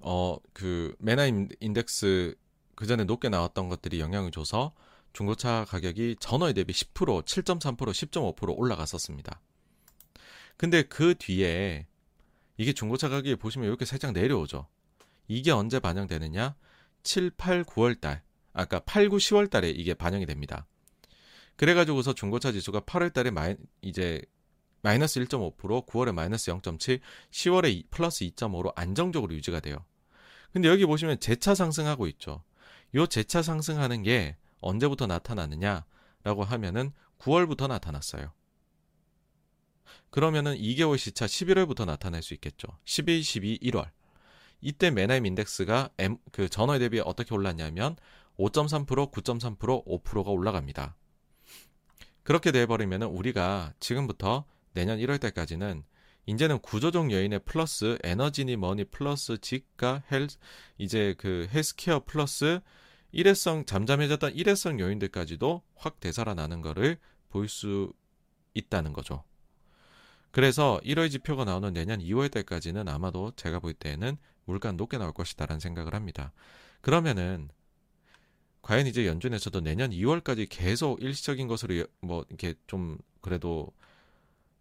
[SPEAKER 1] 어 그 메나 인덱스 그 전에 높게 나왔던 것들이 영향을 줘서 중고차 가격이 전월 대비 10%, 7.3%, 10.5% 올라갔었습니다. 근데 그 뒤에 이게 중고차 가격이 보시면 이렇게 살짝 내려오죠. 이게 언제 반영되느냐? 7, 8, 9월 달. 아까 8, 9, 10월 달에 이게 반영이 됩니다. 그래가지고서 중고차 지수가 8월 달에 마이, 이제 마이너스 1.5%, 9월에 마이너스 0.7, 10월에 플러스 2.5로 안정적으로 유지가 돼요. 근데 여기 보시면 재차 상승하고 있죠. 요 재차 상승하는 게 언제부터 나타나느냐라고 하면은 9월부터 나타났어요. 그러면은 2개월 시차 11월부터 나타날 수 있겠죠. 11, 12, 1월. 이때 Manheim Index가 M 그 전월 대비 어떻게 올랐냐면 5.3%, 9.3%, 5%가 올라갑니다. 그렇게 돼버리면 우리가 지금부터 내년 1월 달까지는 이제는 구조적 요인의 플러스 에너지니 뭐니 플러스 지가 헬스 이제 그 헬스케어 플러스 일회성 잠잠해졌던 일회성 요인들까지도 확 되살아나는 거를 볼 수 있다는 거죠. 그래서 1월 지표가 나오는 내년 2월 달까지는 아마도 제가 볼 때에는 물가 높게 나올 것이다라는 생각을 합니다. 그러면은 과연 이제 연준에서도 내년 2월까지 계속 일시적인 것으로 뭐 이렇게 좀 그래도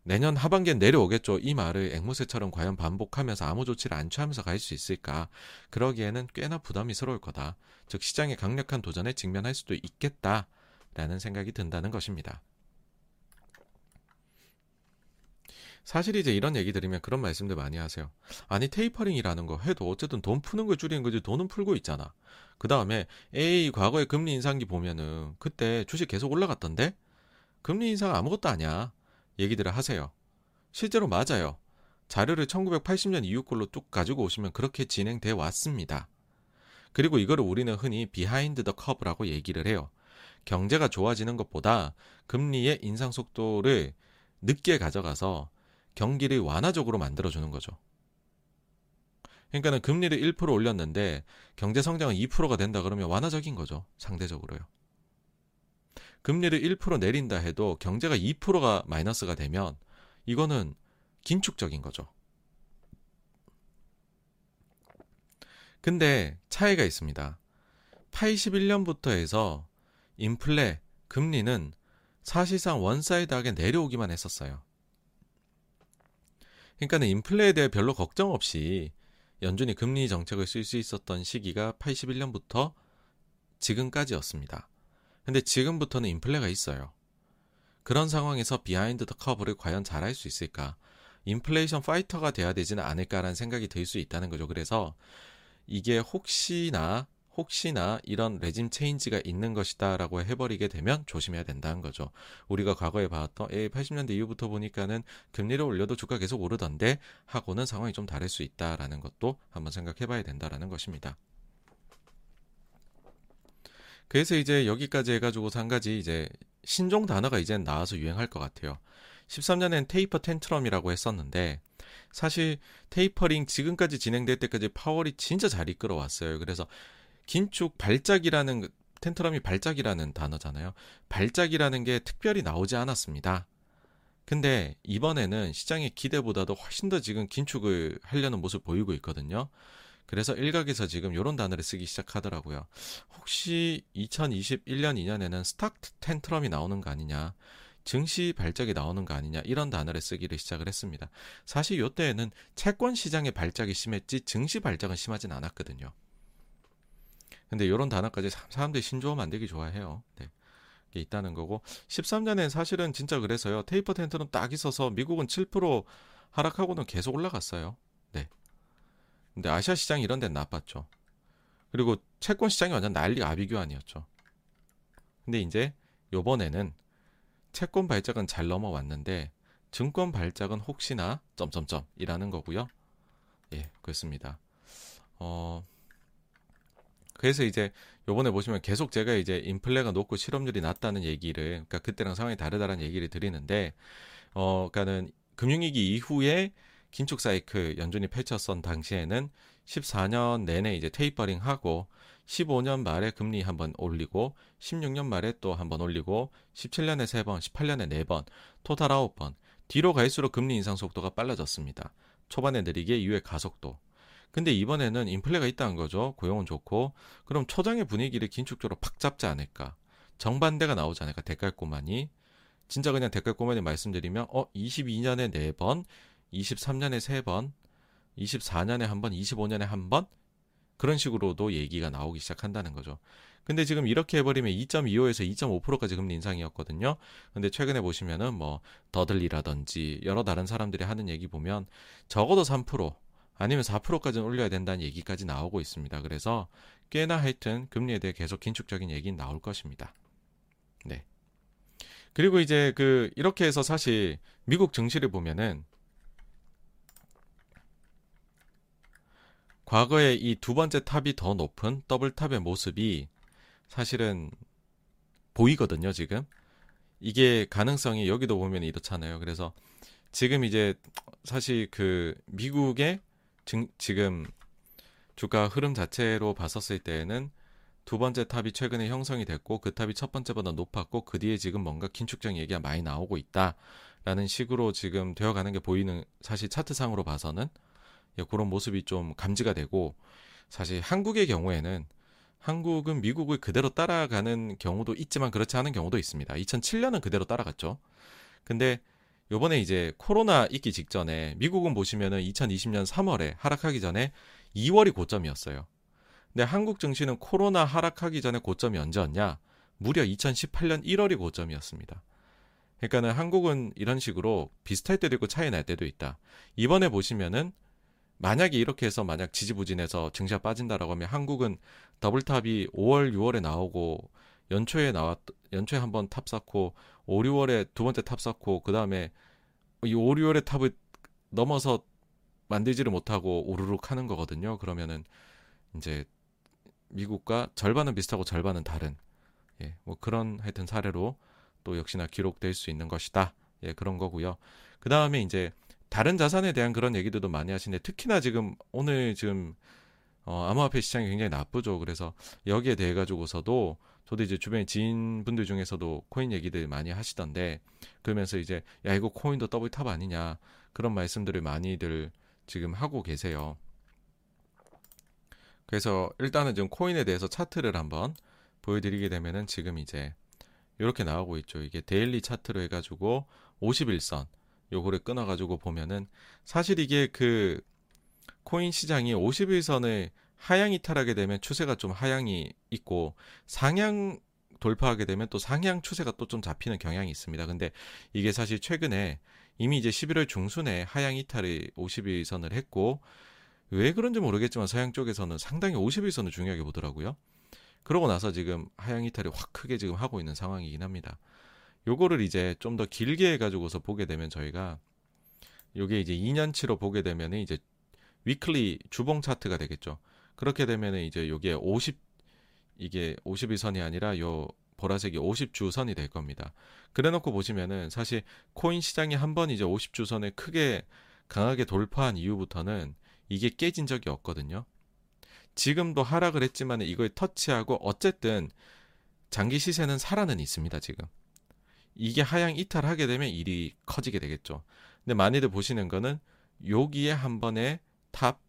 [SPEAKER 1] 내년 하반기에 내려오겠죠. 이 말을 앵무새처럼 과연 반복하면서 아무 조치를 안 취하면서 갈 수 있을까? 그러기에는 꽤나 부담이스러울 거다. 즉 시장의 강력한 도전에 직면할 수도 있겠다라는 생각이 든다는 것입니다. 사실 이제 이런 얘기 들으면 그런 말씀들 많이 하세요. 아니 테이퍼링이라는 거 해도 어쨌든 돈 푸는 걸 줄이는 거지 돈은 풀고 있잖아. 그 다음에 에이 과거에 금리 인상기 보면은 그때 주식 계속 올라갔던데 금리 인상 아무것도 아니야. 얘기들을 하세요. 실제로 맞아요. 자료를 1980년 이후 걸로 쭉 가지고 오시면 그렇게 진행돼 왔습니다. 그리고 이거를 우리는 흔히 behind the curve라고 얘기를 해요. 경제가 좋아지는 것보다 금리의 인상 속도를 늦게 가져가서 경기를 완화적으로 만들어주는 거죠. 그러니까는 금리를 1% 올렸는데 경제 성장은 2%가 된다 그러면 완화적인 거죠. 상대적으로요. 금리를 1% 내린다 해도 경제가 2%가 마이너스가 되면 이거는 긴축적인 거죠. 근데 차이가 있습니다. 81년부터 해서 인플레, 금리는 사실상 one side하게 내려오기만 했었어요. 그러니까는 인플레에 대해 별로 걱정 없이 연준이 금리 정책을 쓸 수 있었던 시기가 81년부터 지금까지였습니다. 근데 지금부터는 인플레가 있어요. 그런 상황에서 behind the curve를 과연 잘할 수 있을까? inflation fighter가 돼야 되지는 않을까라는 생각이 들 수 있다는 거죠. 그래서 이게 혹시나 혹시나 이런 레짐 체인지가 있는 것이다라고 해버리게 되면 조심해야 된다는 거죠. 우리가 과거에 봤던 에 80년대 이후부터 보니까는 금리를 올려도 주가 계속 오르던데 하고는 상황이 좀 다를 수 있다라는 것도 한번 생각해봐야 된다라는 것입니다. 그래서 이제 여기까지 해가지고 한 가지 이제 신종 단어가 이제 나와서 유행할 것 같아요. 13년엔 테이퍼 텐트럼이라고 했었는데 사실 테이퍼링 지금까지 진행될 때까지 파월이 진짜 잘 이끌어 왔어요. 그래서 긴축 발작이라는 텐트럼이 발작이라는 단어잖아요. 발작이라는 게 특별히 나오지 않았습니다. 근데 이번에는 시장의 기대보다도 훨씬 더 지금 긴축을 하려는 모습 보이고 있거든요. 그래서 일각에서 지금 이런 단어를 쓰기 시작하더라고요. 혹시 2021년 2년에는 스탁 텐트럼이 나오는 거 아니냐? 증시 발작이 나오는 거 아니냐 이런 단어를 쓰기를 시작을 했습니다. 사실 이때에는 채권 시장의 발작이 심했지 증시 발작은 심하진 않았거든요. 근데 이런 단어까지 사람들이 신조어 만들기 좋아해요. 네. 게 있다는 거고 13년엔 사실은 진짜 그래서요. 테이퍼 텐트는 딱 있어서 미국은 7% 하락하고는 계속 올라갔어요. 네. 근데 아시아 시장 이런 데는 나빴죠. 그리고 채권 시장이 완전 난리 아비규환이었죠. 근데 이제 요번에는 채권 발작은 잘 넘어왔는데 증권 발작은 혹시나 점점점이라는 거고요. 예, 그렇습니다. 어 그래서 이제 요번에 보시면 계속 제가 이제 인플레가 높고 실업률이 낮다는 얘기를 그러니까 그때랑 상황이 다르다는 얘기를 드리는데 어 그러니까는 금융위기 이후에 긴축 사이클 연준이 펼쳤던 당시에는 14년 내내 이제 테이퍼링 하고 15년 말에 금리 한번 올리고 16년 말에 또 한번 올리고 17년에 3번, 18년에 4번, 토탈 9번. 뒤로 갈수록 금리 인상 속도가 빨라졌습니다. 초반에 느리게 이후에 가속도. 근데 이번에는 인플레가 있다는 거죠. 고용은 좋고. 그럼 초장의 분위기를 긴축적으로 팍 잡지 않을까. 정반대가 나오지 않을까. 대깔꼬마니. 진짜 그냥 대깔꼬마니 말씀드리면 어 22년에 4번, 23년에 3번, 24년에 한 번, 25년에 한 번, 그런 식으로도 얘기가 나오기 시작한다는 거죠. 근데 지금 이렇게 해버리면 2.25에서 2.5%까지 금리 인상이었거든요. 근데 최근에 보시면은 뭐 더들리라든지 여러 다른 사람들이 하는 얘기 보면 적어도 3% 아니면 4%까지는 올려야 된다는 얘기까지 나오고 있습니다. 그래서 꽤나 하여튼 금리에 대해 계속 긴축적인 얘기는 나올 것입니다. 네. 그리고 이제 그 이렇게 해서 사실 미국 증시를 보면은 과거에 이 두 번째 top이 더 높은 double top의 모습이 사실은 보이거든요, 지금. 이게 가능성이 여기도 보면 이렇잖아요. 그래서 지금 이제 사실 그 미국의 증, 지금 주가 흐름 자체로 봤었을 때에는 두 번째 top이 최근에 형성이 됐고 그 top이 첫 번째보다 높았고 그 뒤에 지금 뭔가 긴축적 얘기가 많이 나오고 있다라는 식으로 지금 되어가는 게 보이는 사실 차트상으로 봐서는 예, 그런 모습이 좀 감지가 되고 사실 한국의 경우에는 한국은 미국을 그대로 따라가는 경우도 있지만 그렇지 않은 경우도 있습니다. 2007년은 그대로 따라갔죠. 근데 요번에 이제 코로나 있기 직전에 미국은 보시면은 2020년 3월에 하락하기 전에 2월이 고점이었어요. 근데 한국 증시는 코로나 하락하기 전에 고점이 언제였냐? 무려 2018년 1월이 고점이었습니다. 그러니까는 한국은 이런 식으로 비슷할 때도 있고 차이 날 때도 있다. 이번에 보시면은 만약에 이렇게 해서 만약 지지부진해서 증시가 빠진다라고 하면 한국은 double top이 5월, 6월에 나오고 연초에 나왔 연초에 한번 top 쌓고 5, 6월에 두 번째 top 쌓고 그 다음에 이 5, 6월의 top을 넘어서 만들지를 못하고 주르륵 하는 거거든요. 그러면은 이제 미국과 절반은 비슷하고 절반은 다른 예, 뭐 그런 하여튼 사례로 또 역시나 기록될 수 있는 것이다. 예, 그런 거고요. 그 다음에 이제 다른 자산에 대한 그런 얘기들도 많이 하시는데 특히나 지금 오늘 지금 어, 암호화폐 시장이 굉장히 나쁘죠. 그래서 여기에 대해 가지고서도 저도 이제 주변에 지인분들 중에서도 코인 얘기들 많이 하시던데 그러면서 이제 야 이거 코인도 double top 아니냐 그런 말씀들을 많이들 지금 하고 계세요. 그래서 일단은 지금 코인에 대해서 차트를 한번 보여드리게 되면은 지금 이제 이렇게 나오고 있죠. 이게 데일리 차트로 해가지고 51선 요거를 끊어가지고 보면은 사실 이게 그 코인 시장이 51선을 하향 이탈하게 되면 추세가 좀 하향이 있고 상향 돌파하게 되면 또 상향 추세가 또 좀 잡히는 경향이 있습니다. 근데 이게 사실 최근에 이미 이제 11월 중순에 하향 이탈을 50일선을 했고 왜 그런지 모르겠지만 서양 쪽에서는 상당히 50일선을 중요하게 보더라고요. 그러고 나서 지금 하향 이탈이 확 크게 지금 하고 있는 상황이긴 합니다. 요거를 이제 좀 더 길게 해가지고서 보게 되면 저희가 요게 이제 2년치로 보게 되면 이제 위클리 주봉 차트가 되겠죠. 그렇게 되면 이제 요게 50 이게 51선이 아니라 요 보라색이 50주선이 될 겁니다. 그래 놓고 보시면은 사실 코인 시장이 한 번 이제 50주선에 크게 강하게 돌파한 이후부터는 이게 깨진 적이 없거든요. 지금도 하락을 했지만 이걸 터치하고 어쨌든 장기 시세는 살아는 있습니다, 지금. 이게 하향 이탈하게 되면 일이 커지게 되겠죠. 근데 많이들 보시는 거는 여기에 한 번에 top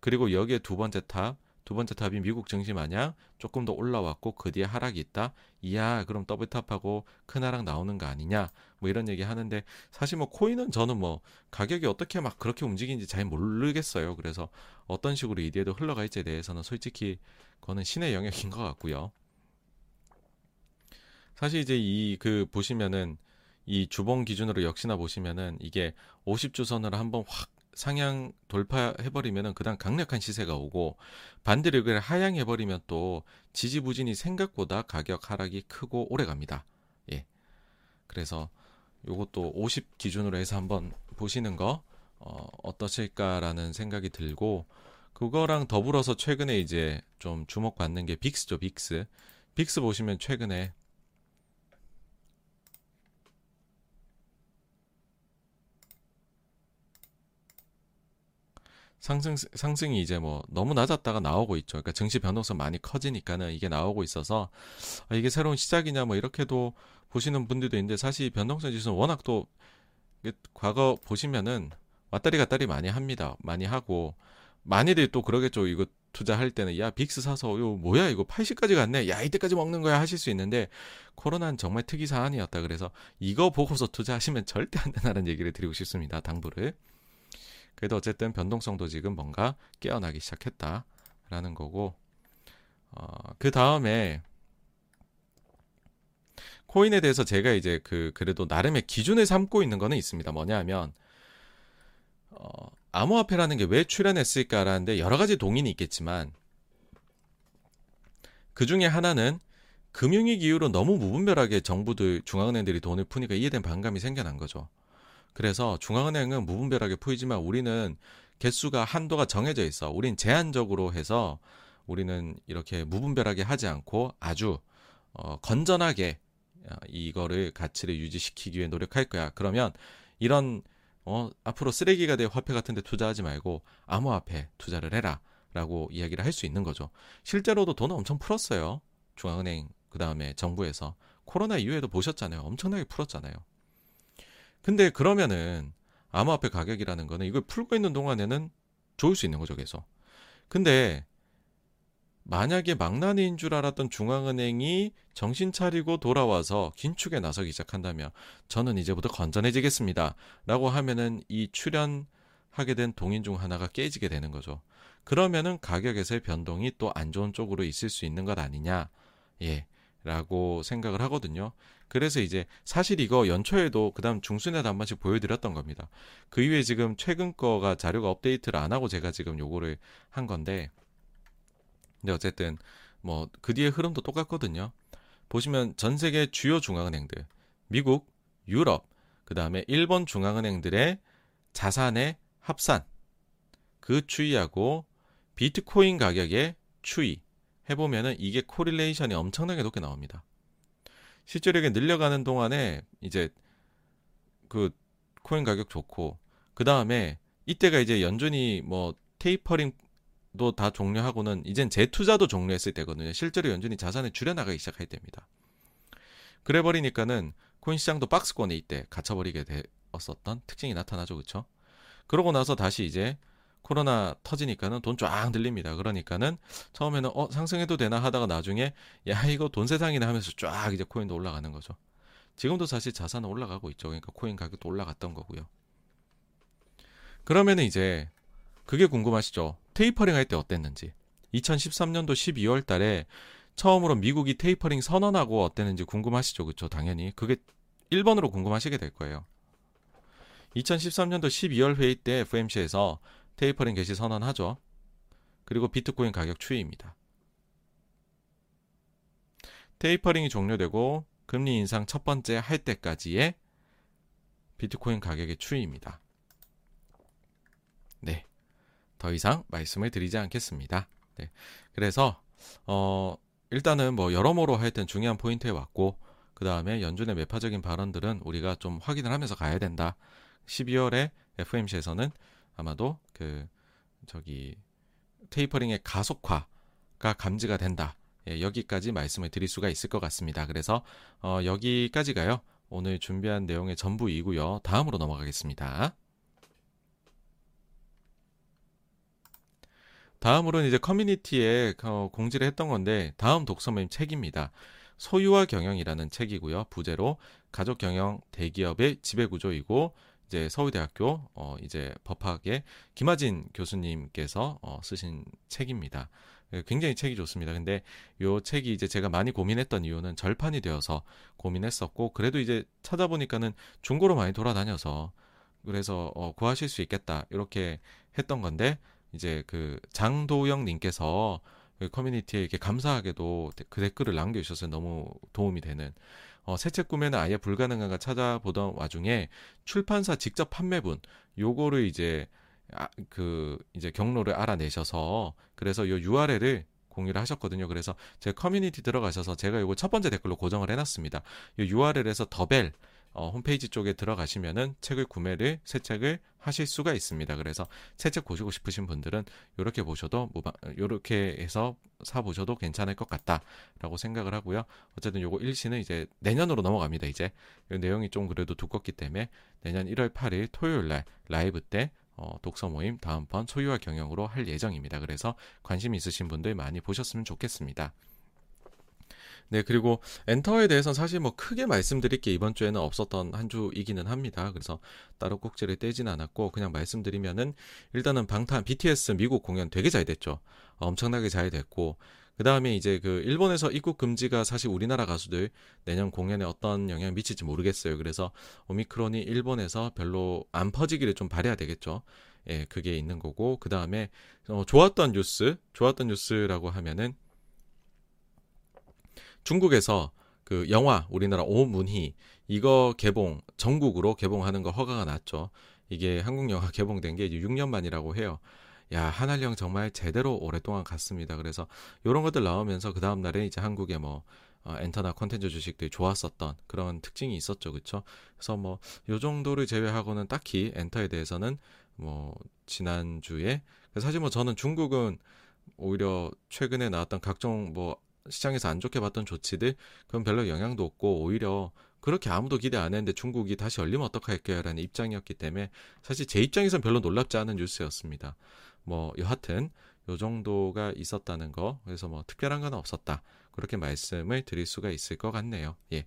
[SPEAKER 1] 그리고 여기에 두 번째 top, 두 번째 top이 미국 증시 마냥 조금 더 올라왔고 그 뒤에 하락이 있다. 이야, 그럼 double top하고 큰 하락 나오는 거 아니냐? 뭐 이런 얘기 하는데 사실 뭐 코인은 저는 뭐 가격이 어떻게 막 그렇게 움직이는지 잘 모르겠어요. 그래서 어떤 식으로 이 뒤에도 흘러갈지에 대해서는 솔직히 그거는 신의 영역인 것 같고요. 사실 이제 이 그 보시면은 이 주봉 기준으로 역시나 보시면은 이게 50주선으로 한번 확 상향 돌파해버리면은 그다음 강력한 시세가 오고 반대로 이걸 하향해버리면 또 지지부진이 생각보다 가격 하락이 크고 오래 갑니다. 예. 그래서 요것도 50 기준으로 해서 한번 보시는 거 어, 어떠실까라는 생각이 들고 그거랑 더불어서 최근에 이제 좀 주목받는 게 VIX죠, VIX. VIX 보시면 최근에 상승 상승이 이제 뭐 너무 낮았다가 나오고 있죠. 그러니까 증시 변동성 많이 커지니까는 이게 나오고 있어서 아, 이게 새로운 시작이냐 뭐 이렇게도 보시는 분들도 있는데 사실 변동성 지수는 워낙 또 과거 보시면은 왔다리 갔다리 많이 합니다. 많이 하고 많이들 또 그러겠죠. 이거 투자할 때는 야 빅스 사서 요 뭐야 이거 80까지 갔네. 야 이때까지 먹는 거야 하실 수 있는데 코로나는 정말 특이 사안이었다. 그래서 이거 보고서 투자하시면 절대 안 된다는 얘기를 드리고 싶습니다. 당부를. 그래도 어쨌든 변동성도 지금 뭔가 깨어나기 시작했다라는 거고 어, 그 다음에 코인에 대해서 제가 이제 그 그래도 나름의 기준을 삼고 있는 거는 있습니다. 뭐냐면 어, 암호화폐라는 게 왜 출현했을까라는데 여러 가지 동인이 있겠지만 그 중에 하나는 금융위기 이후로 너무 무분별하게 정부들 중앙은행들이 돈을 푸니까 이에 대한 반감이 생겨난 거죠. 그래서 중앙은행은 무분별하게 풀지만 우리는 개수가 한도가 정해져 있어. 우린 제한적으로 해서 우리는 이렇게 무분별하게 하지 않고 아주 어, 건전하게 어, 이거를 가치를 유지시키기 위해 노력할 거야. 그러면 이런 어, 앞으로 쓰레기가 될 화폐 같은 데 투자하지 말고 암호화폐 투자를 해라 라고 이야기를 할 수 있는 거죠. 실제로도 돈을 엄청 풀었어요. 중앙은행 그 다음에 정부에서 코로나 이후에도 보셨잖아요. 엄청나게 풀었잖아요. 근데 그러면은 암호화폐 가격이라는 거는 이걸 풀고 있는 동안에는 좋을 수 있는 거죠, 계속. 근데 만약에 망나니인 줄 알았던 중앙은행이 정신 차리고 돌아와서 긴축에 나서기 시작한다면 저는 이제부터 건전해지겠습니다. 라고 하면은 이 출연하게 된 동인 중 하나가 깨지게 되는 거죠. 그러면은 가격에서의 변동이 또 안 좋은 쪽으로 있을 수 있는 것 아니냐. 예. 라고 생각을 하거든요. 그래서 이제 사실 이거 연초에도 그다음 중순에도 한 번씩 보여드렸던 겁니다. 그 이후에 지금 최근 거가 자료가 업데이트를 안 하고 제가 지금 요거를 한 건데, 근데 어쨌든 뭐 그 뒤에 흐름도 똑같거든요. 보시면 전 세계 주요 중앙은행들, 미국, 유럽, 그 다음에 일본 중앙은행들의 자산의 합산, 그 추이하고 비트코인 가격의 추이 해보면은 이게 correlation이 엄청나게 높게 나옵니다. 실제로 이 늘려가는 동안에 이제 그 코인 가격 좋고 그 다음에 이때가 이제 연준이 뭐 테이퍼링도 다 종료하고는 이젠 재투자도 종료했을 때거든요. 실제로 연준이 자산을 줄여나가기 시작할 때입니다. 그래 버리니까는 코인 시장도 박스권에 이때 갇혀버리게 되었었던 특징이 나타나죠, 그렇죠? 그러고 나서 다시 이제 코로나 터지니까는 돈 쫙 들립니다. 그러니까는 처음에는 어 상승해도 되나 하다가 나중에 야 이거 돈 세상이나 하면서 쫙 이제 코인도 올라가는 거죠. 지금도 사실 자산은 올라가고 있죠. 그러니까 코인 가격도 올라갔던 거고요. 그러면은 이제 그게 궁금하시죠? 테이퍼링 할 때 어땠는지. 2013년도 12월 달에 처음으로 미국이 테이퍼링 선언하고 어땠는지 궁금하시죠? 그쵸? 당연히. 그게 1번으로 궁금하시게 될 거예요. 2013년도 12월 회의 때 FMC에서 테이퍼링 개시 선언하죠. 그리고 비트코인 가격 추이입니다. 테이퍼링이 종료되고 금리 인상 첫 번째 할 때까지의 비트코인 가격의 추이입니다. 네. 더 이상 말씀을 드리지 않겠습니다. 네. 그래서 어 일단은 뭐 여러모로 하여튼 중요한 포인트에 왔고 그 다음에 연준의 매파적인 발언들은 우리가 좀 확인을 하면서 가야 된다. 12월에 FMC에서는 아마도 그 저기 테이퍼링의 가속화가 감지가 된다. 예, 여기까지 말씀을 드릴 수가 있을 것 같습니다. 그래서 어, 여기까지가요. 오늘 준비한 내용의 전부이고요. 다음으로 넘어가겠습니다. 다음으로는 이제 커뮤니티에 어, 공지를 했던 건데 다음 독서 모임 책입니다. 소유와 경영이라는 책이고요. 부제로 가족 경영 대기업의 지배 구조이고 이제 서울대학교 어 이제 법학의 김하진 교수님께서 어 쓰신 책입니다. 예, 굉장히 책이 좋습니다. 근데 요 책이 이제 제가 많이 고민했던 이유는 절판이 되어서 고민했었고 그래도 이제 찾아보니까는 중고로 많이 돌아다녀서 그래서 어 구하실 수 있겠다 이렇게 했던 건데 이제 그 장도영 님께서 그 커뮤니티에 이렇게 감사하게도 그 댓글을 남겨주셔서 너무 도움이 되는 어, 새 책 구매는 아예 불가능한가 찾아보던 와중에 출판사 직접 판매분 요거를 이제 아, 그 이제 경로를 알아내셔서 그래서 요 URL을 공유를 하셨거든요. 그래서 제 커뮤니티 들어가셔서 제가 요거 첫 번째 댓글로 고정을 해놨습니다. 요 URL에서 더벨 어, 홈페이지 쪽에 들어가시면은 책을 구매를 새 책을 하실 수가 있습니다. 그래서 새 책 보시고 싶으신 분들은 이렇게 보셔도 무방 이렇게 해서 사 보셔도 괜찮을 것 같다라고 생각을 하고요. 어쨌든 요거 일시는 이제 내년으로 넘어갑니다. 이제 이 내용이 좀 그래도 두껍기 때문에 내년 1월 8일 토요일 날 라이브 때 어, 독서 모임 다음번 소유와 경영으로 할 예정입니다. 그래서 관심 있으신 분들 많이 보셨으면 좋겠습니다. 네, 그리고 엔터에 대해서는 사실 뭐 크게 말씀드릴 게 이번 주에는 없었던 한 주이기는 합니다. 그래서 따로 꼭지를 떼진 않았고 그냥 말씀드리면은 일단은 방탄 BTS 미국 공연 되게 잘 됐죠. 엄청나게 잘 됐고 그 다음에 이제 그 일본에서 입국 금지가 사실 우리나라 가수들 내년 공연에 어떤 영향 미칠지 모르겠어요. 그래서 오미크론이 일본에서 별로 안 퍼지기를 좀 바래야 되겠죠. 예, 그게 있는 거고 그 다음에 어, 좋았던 뉴스, 좋았던 뉴스라고 하면은 중국에서 그 영화 우리나라 오문희 이거 개봉 전국으로 개봉하는 거 허가가 났죠. 이게 한국 영화 개봉된 게 이제 6년 만이라고 해요. 야 한할령 정말 제대로 오랫동안 갔습니다. 그래서 이런 것들 나오면서 그 다음 날에 이제 한국에 뭐 어, 엔터나 콘텐츠 주식들이 좋았었던 그런 특징이 있었죠, 그렇죠? 그래서 뭐 요 정도를 제외하고는 딱히 엔터에 대해서는 뭐 지난 주에 사실 뭐 저는 중국은 오히려 최근에 나왔던 각종 뭐 시장에서 안 좋게 봤던 조치들 그건 별로 영향도 없고 오히려 그렇게 아무도 기대 안 했는데 중국이 다시 열리면 어떡할까요라는 입장이었기 때문에 사실 제 입장에선 별로 놀랍지 않은 뉴스였습니다. 뭐 여하튼 요 정도가 있었다는 거 그래서 뭐 특별한 건 없었다 그렇게 말씀을 드릴 수가 있을 것 같네요. 예.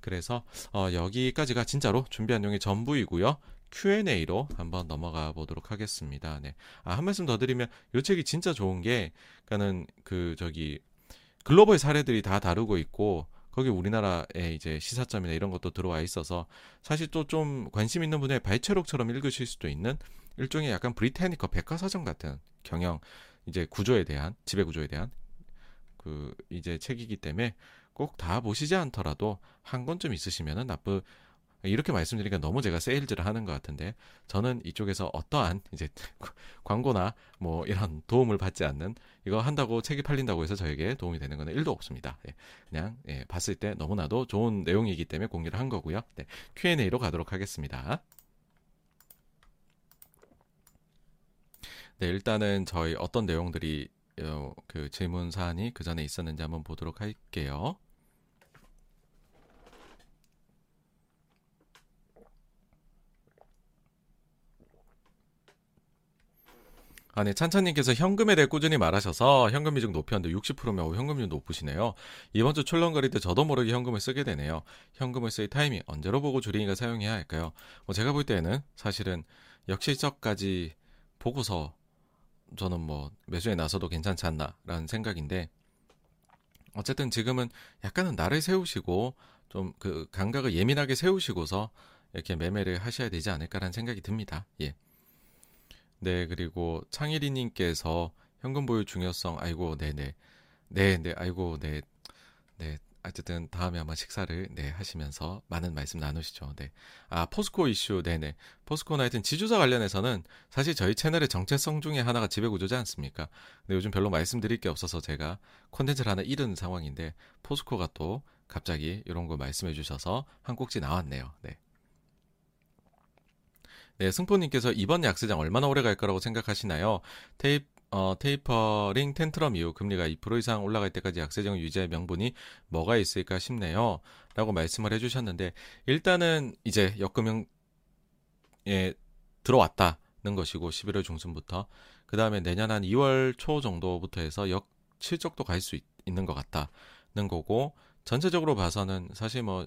[SPEAKER 1] 그래서 어, 여기까지가 진짜로 준비한 내용의 전부이고요. Q&A로 한번 넘어가 보도록 하겠습니다. 네. 아, 한 말씀 더 드리면 요 책이 진짜 좋은 게 그러니까는 그 저기 글로벌 사례들이 다 다루고 있고 거기 우리나라의 이제 시사점이나 이런 것도 들어와 있어서 사실 또 좀 관심 있는 분의 발췌록처럼 읽으실 수도 있는 일종의 약간 브리테니커 백과사전 같은 경영 이제 구조에 대한 지배 구조에 대한 그 이제 책이기 때문에 꼭 다 보시지 않더라도 한 권쯤 있으시면은 나쁘 이렇게 말씀드리니까 너무 제가 세일즈를 하는 것 같은데 저는 이쪽에서 어떠한 이제 광고나 뭐 이런 도움을 받지 않는 이거 한다고 책이 팔린다고 해서 저에게 도움이 되는 거는 1도 없습니다. 예, 그냥 예, 봤을 때 너무나도 좋은 내용이기 때문에 공유를 한 거고요. 네, Q&A로 가도록 하겠습니다. 네, 일단은 저희 어떤 내용들이 어, 그 질문 사안이 그 전에 있었는지 한번 보도록 할게요. 아, 네. 찬찬님께서 현금에 대해 꾸준히 말하셔서 현금 비중 높였는데 60%면 현금이 높으시네요. 이번 주 출렁거릴 때 저도 모르게 현금을 쓰게 되네요. 현금을 쓸 타이밍 언제로 보고 줄이니까 사용해야 할까요? 뭐 제가 볼 때는 사실은 역실적까지 보고서 저는 뭐 매수에 나서도 괜찮지 않나라는 생각인데 어쨌든 지금은 약간은 나를 세우시고 좀 그 감각을 예민하게 세우시고서 이렇게 매매를 하셔야 되지 않을까라는 생각이 듭니다. 예. 네, 그리고 창일이 님께서 현금 보유 중요성, 아이고, 네네. 네, 네, 아이고, 네. 네, 어쨌든 다음에 아마 식사를 네 하시면서 많은 말씀 나누시죠. 네. 아 포스코 이슈 네 네. 포스코나 하여튼 지주사 관련해서는 사실 저희 채널의 정체성 중에 하나가 지배 구조지 않습니까? 근데 요즘 별로 말씀드릴 게 없어서 제가 콘텐츠를 하나 잃은 상황인데 포스코가 또 갑자기 이런 거 말씀해 주셔서 한 꼭지 나왔네요. 네. 네, 승포님께서 이번 약세장 얼마나 오래 갈 거라고 생각하시나요? 테이프 어, 테이퍼링 텐트럼 이후 금리가 2% 이상 올라갈 때까지 약세정 유지의 명분이 뭐가 있을까 싶네요. 라고 말씀을 해주셨는데, 일단은 이제 역금융에 들어왔다는 것이고, 11월 중순부터. 그 다음에 내년 한 2월 초 정도부터 해서 역 실적도 갈 수 있는 것 같다는 거고, 전체적으로 봐서는 사실 뭐,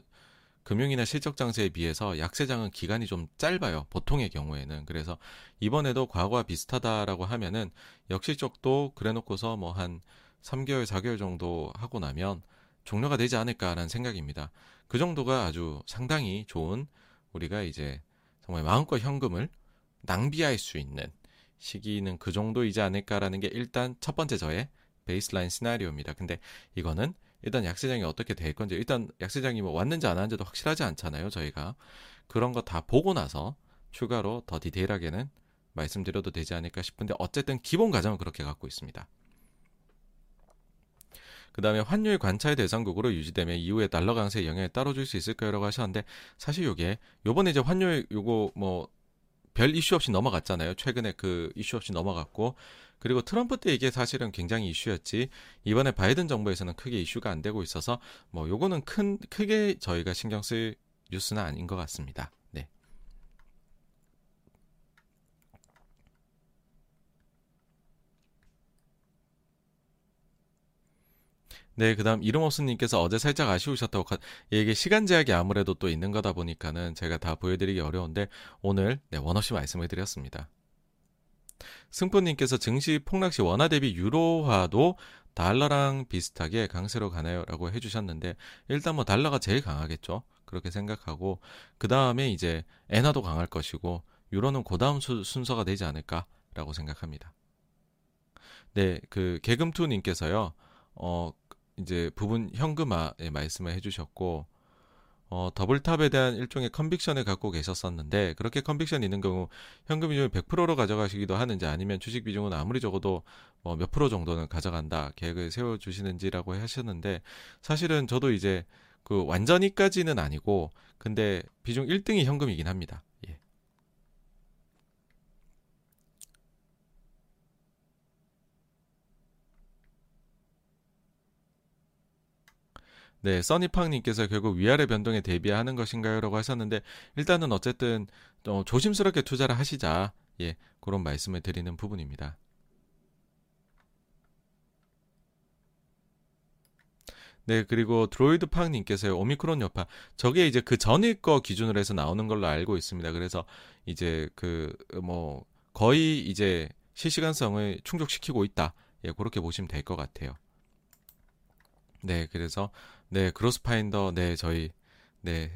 [SPEAKER 1] 금융이나 실적 장세에 비해서 약세장은 기간이 좀 짧아요. 보통의 경우에는. 그래서 이번에도 과거와 비슷하다라고 하면은 역실적도 그래 놓고서 뭐 한 3개월, 4개월 정도 하고 나면 종료가 되지 않을까라는 생각입니다. 그 정도가 아주 상당히 좋은 우리가 이제 정말 마음껏 현금을 낭비할 수 있는 시기는 그 정도이지 않을까라는 게 일단 첫 번째 저의 베이스라인 시나리오입니다. 근데 이거는 일단 약세장이 어떻게 될 건지 일단 약세장이 뭐 왔는지 안 왔는지도 확실하지 않잖아요 저희가 그런 거 다 보고 나서 추가로 더 디테일하게는 말씀드려도 되지 않을까 싶은데 어쨌든 기본 과정은 그렇게 갖고 있습니다. 그 다음에 환율 관찰 대상국으로 유지되면 이후에 달러 강세에 영향을 따로 줄 수 있을까요 라고 하셨는데 사실 요게 요번에 이제 환율 요거 뭐 별 이슈 없이 넘어갔잖아요. 최근에 그 이슈 없이 넘어갔고 그리고 트럼프 때 이게 사실은 굉장히 이슈였지 이번에 바이든 정부에서는 크게 이슈가 안 되고 있어서 뭐 요거는 큰 크게 저희가 신경 쓸 뉴스는 아닌 것 같습니다. 네. 네, 그 다음 이름 없음님께서 어제 살짝 아쉬우셨다고, 가... 이게 시간 제약이 아무래도 또 있는 거다 보니까는 제가 다 보여드리기 어려운데, 오늘, 네, 원없이 말씀을 드렸습니다. 승포님께서 증시 폭락 시 원화 대비 유로화도 달러랑 비슷하게 강세로 가나요? 라고 해주셨는데, 일단 뭐 달러가 제일 강하겠죠. 그렇게 생각하고, 그 다음에 이제 엔화도 강할 것이고, 유로는 그 다음 순서가 되지 않을까라고 생각합니다. 네, 그 개금투님께서요, 어, 이제 부분 현금화에 말씀을 해주셨고, 어, 더블탑에 대한 일종의 컨빅션을 갖고 계셨었는데 그렇게 컨빅션이 있는 경우 현금 비중을 100%로 가져가시기도 하는지 아니면 주식 비중은 아무리 적어도 뭐 몇 프로 정도는 가져간다 계획을 세워 주시는지라고 하셨는데 사실은 저도 이제 그 완전히까지는 아니고 근데 비중 1등이 현금이긴 합니다. 예. 네, 써니팡님께서 결국 위아래 변동에 대비하는 것인가요? 라고 하셨는데, 일단은 어쨌든, 어, 조심스럽게 투자를 하시자. 예, 그런 말씀을 드리는 부분입니다. 네, 그리고 드로이드 팡님께서요, 오미크론 여파. 저게 이제 그 전일 거 기준으로 해서 나오는 걸로 알고 있습니다. 그래서 이제 그, 뭐, 거의 이제 실시간성을 충족시키고 있다. 예, 그렇게 보시면 될 것 같아요. 네, 그래서 네, 크로스파인더, 네, 저희, 네,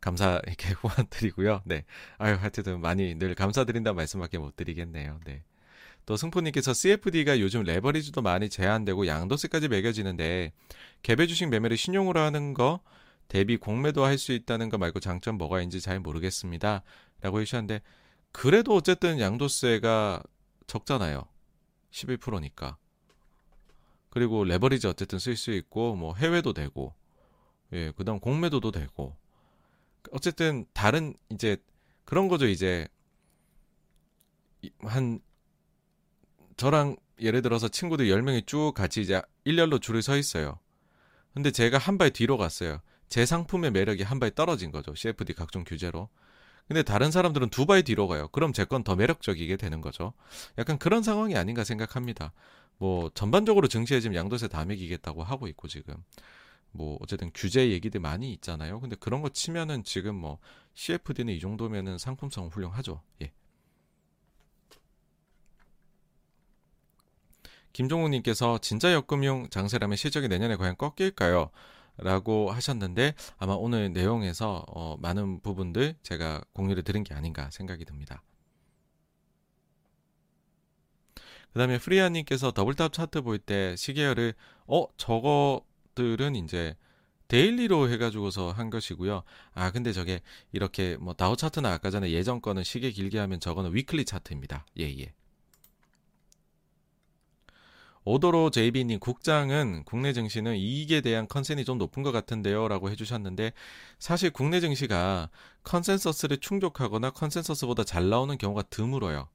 [SPEAKER 1] 감사, 이렇게 후원 드리고요. 네. 아유, 하여튼 많이 늘 감사드린다는 말씀밖에 못 드리겠네요. 네. 또 승포님께서 CFD가 요즘 레버리지도 많이 제한되고 양도세까지 매겨지는데, 개별 주식 매매를 신용으로 하는 거 대비 공매도 할 수 있다는 거 말고 장점 뭐가 있는지 잘 모르겠습니다. 라고 해주셨는데 그래도 어쨌든 양도세가 적잖아요. 11%니까. 그리고 레버리지 어쨌든 쓸 수 있고 뭐 해외도 되고 예, 그다음 공매도도 되고 어쨌든 다른 이제 그런 거죠. 이제 한 저랑 예를 들어서 친구들 10명이 쭉 같이 이제 일렬로 줄을 서 있어요. 근데 제가 한 발 뒤로 갔어요. 제 상품의 매력이 한 발 떨어진 거죠. CFD 각종 규제로. 근데 다른 사람들은 두 발 뒤로 가요. 그럼 제 건 더 매력적이게 되는 거죠. 약간 그런 상황이 아닌가 생각합니다. 뭐 전반적으로 증시에 지금 양도세 다 매기겠다고 하고 있고 지금 뭐 어쨌든 규제 얘기들 많이 있잖아요. 근데 그런 거 치면은 지금 뭐 CFD는 이 정도면은 상품성 훌륭하죠. 예. 김종욱님께서 진짜 역금융 장세라면 실적이 내년에 과연 꺾일까요? 라고 하셨는데 아마 오늘 내용에서 어, 많은 부분들 제가 공유를 드린 게 아닌가 생각이 듭니다. 그 다음에 프리아님께서 double top 차트 볼 때 시계열을 어 저거들은 이제 daily로 해가지고서 한 것이고요. 아 근데 저게 이렇게 뭐 다우 차트나 아까 전에 예전 거는 시계열 길게 하면 저거는 weekly 차트입니다. 예예. 예. 오도로 JB님 국장은 국내 증시는 이익에 대한 컨센이 좀 높은 것 같은데요 라고 해주셨는데 사실 국내 증시가 consensus를 충족하거나 consensus보다 잘 나오는 경우가 드물어요.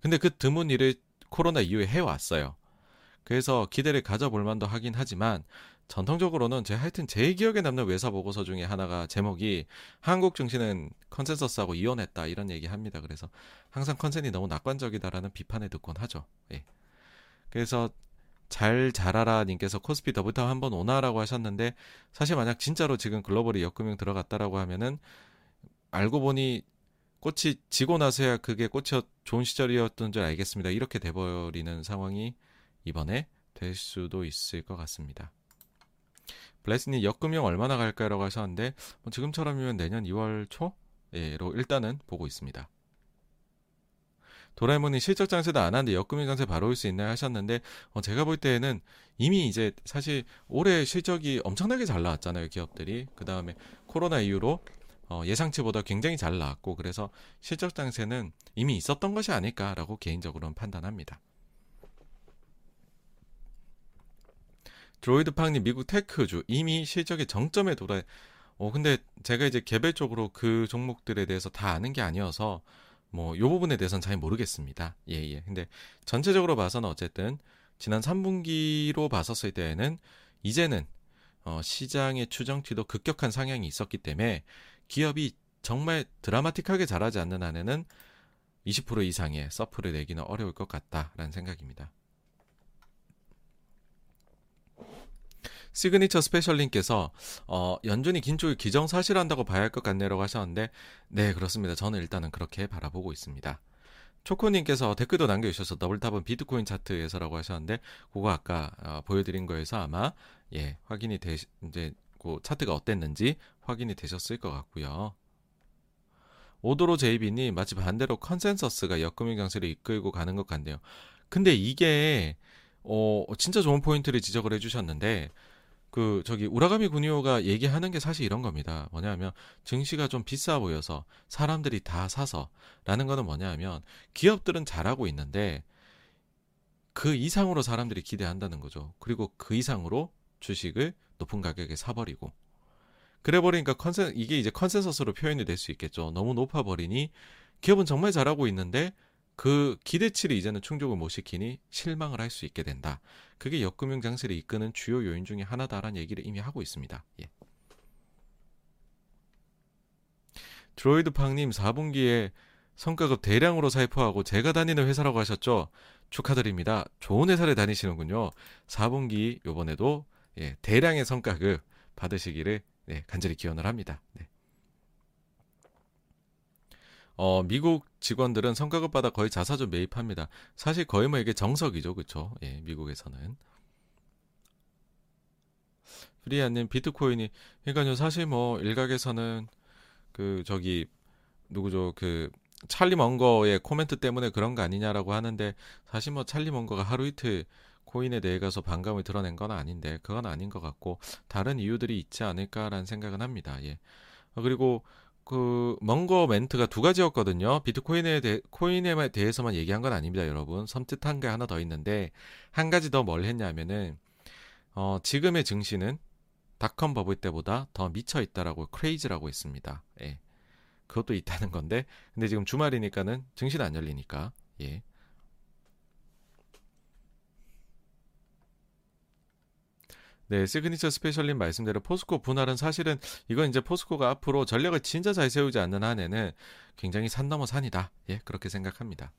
[SPEAKER 1] 근데 그 드문 일을 코로나 이후에 해왔어요. 그래서 기대를 가져볼 만도 하긴 하지만 전통적으로는 제 하여튼 제 기억에 남는 외사 보고서 중에 하나가 제목이 한국 증시는 consensus하고 이혼했다 이런 얘기 합니다. 그래서 항상 컨센이 너무 낙관적이다라는 비판을 듣곤 하죠. 예. 그래서 잘 자라라 님께서 코스피 double top 한번 오나라고 하셨는데 사실 만약 진짜로 지금 global이 역금융 들어갔다라고 하면은 알고 보니 꽃이 지고 나서야 그게 꽃이 좋은 시절이었던 줄 알겠습니다. 이렇게 돼버리는 상황이 이번에 될 수도 있을 것 같습니다. 블레스님 역금융 얼마나 갈까요라고 하셨는데 뭐 지금처럼이면 내년 2월 초로 일단은 보고 있습니다. 도라에몽이 실적 장세도 안 하는데 역금융 장세 바로 올 수 있나요 하셨는데 어, 제가 볼 때에는 이미 이제 사실 올해 실적이 엄청나게 잘 나왔잖아요 기업들이 그 다음에 코로나 이후로 어, 예상치보다 굉장히 잘 나왔고 그래서 실적 장세는 이미 있었던 것이 아닐까라고 개인적으로는 판단합니다. 드로이드 팡님 미국 테크주 이미 실적의 정점에 돌아. 어 근데 제가 이제 개별적으로 그 종목들에 대해서 다 아는 게 아니어서 뭐 요 부분에 대해서는 잘 모르겠습니다. 예 예. 근데 전체적으로 봐서는 어쨌든 지난 3분기로 봤었을 때에는 이제는 어, 시장의 추정치도 급격한 상향이 있었기 때문에 기업이 정말 드라마틱하게 잘하지 않는 한에는 20% 이상의 서프를 내기는 어려울 것 같다라는 생각입니다. 시그니처 스페셜님께서 어, 연준이 긴축을 기정사실한다고 봐야 할 것 같네라고 하셨는데 네 그렇습니다. 저는 일단은 그렇게 바라보고 있습니다. 초코님께서 댓글도 남겨주셔서 double top은 비트코인 차트에서라고 하셨는데 그거 아까 어, 보여드린 거에서 아마 예 확인이 되 이제 그 차트가 어땠는지 확인이 되셨을 것 같고요. 오도로 제이비님 마치 반대로 consensus가 역금융 강세를 이끌고 가는 것 같네요. 근데 이게 어 진짜 좋은 포인트를 지적을 해주셨는데 그 저기 우라가미 구니오가 얘기하는 게 사실 이런 겁니다. 뭐냐면 증시가 좀 비싸 보여서 사람들이 다 사서라는 거는 뭐냐면 기업들은 잘하고 있는데 그 이상으로 사람들이 기대한다는 거죠. 그리고 그 이상으로 주식을 높은 가격에 사버리고 그래 버리니까 컨센 이게 이제 consensus로 표현이 될 수 있겠죠. 너무 높아 버리니 기업은 정말 잘하고 있는데 그 기대치를 이제는 충족을 못 시키니 실망을 할 수 있게 된다. 그게 역금융 장세를 이끄는 주요 요인 중에 하나다라는 얘기를 이미 하고 있습니다. 예. 드로이드 팡님 4분기에 성과급 대량으로 살포하고 제가 다니는 회사라고 하셨죠? 축하드립니다. 좋은 회사를 다니시는군요. 4분기 요번에도 예, 대량의 성과급 받으시기를 네, 간절히 기원을 합니다. 네. 어, 미국 직원들은 성과급 받아 거의 자사주 매입합니다. 사실 거의 뭐 이게 정석이죠, 그쵸? 예, 미국에서는. 프리아님, 비트코인이, 그러니까요, 사실 뭐, 일각에서는, 그, 저기, 누구죠, 그, 찰리 먼거의 코멘트 때문에 그런 거 아니냐라고 하는데, 사실 뭐, 찰리 먼거가 하루 이틀 코인에 대해 가서 반감을 드러낸 건 아닌데 그건 아닌 것 같고 다른 이유들이 있지 않을까라는 생각은 합니다. 예. 어, 그리고 그 먼거 멘트가 두 가지였거든요. 비트코인에 대 코인에 대해서만 얘기한 건 아닙니다, 여러분. 섬뜩한 게 하나 더 있는데 한 가지 더 뭘 했냐면은 어, 지금의 증시는 닷컴 버블 때보다 더 미쳐 있다라고 크레이즈라고 했습니다. 예. 그것도 있다는 건데 근데 지금 주말이니까는 증시는 안 열리니까 예. 네, 시그니처 스페셜님 말씀대로 포스코 분할은 사실은 이건 이제 포스코가 앞으로 전략을 진짜 잘 세우지 않는 한에는 굉장히 산 넘어 산이다. 예, 그렇게 생각합니다.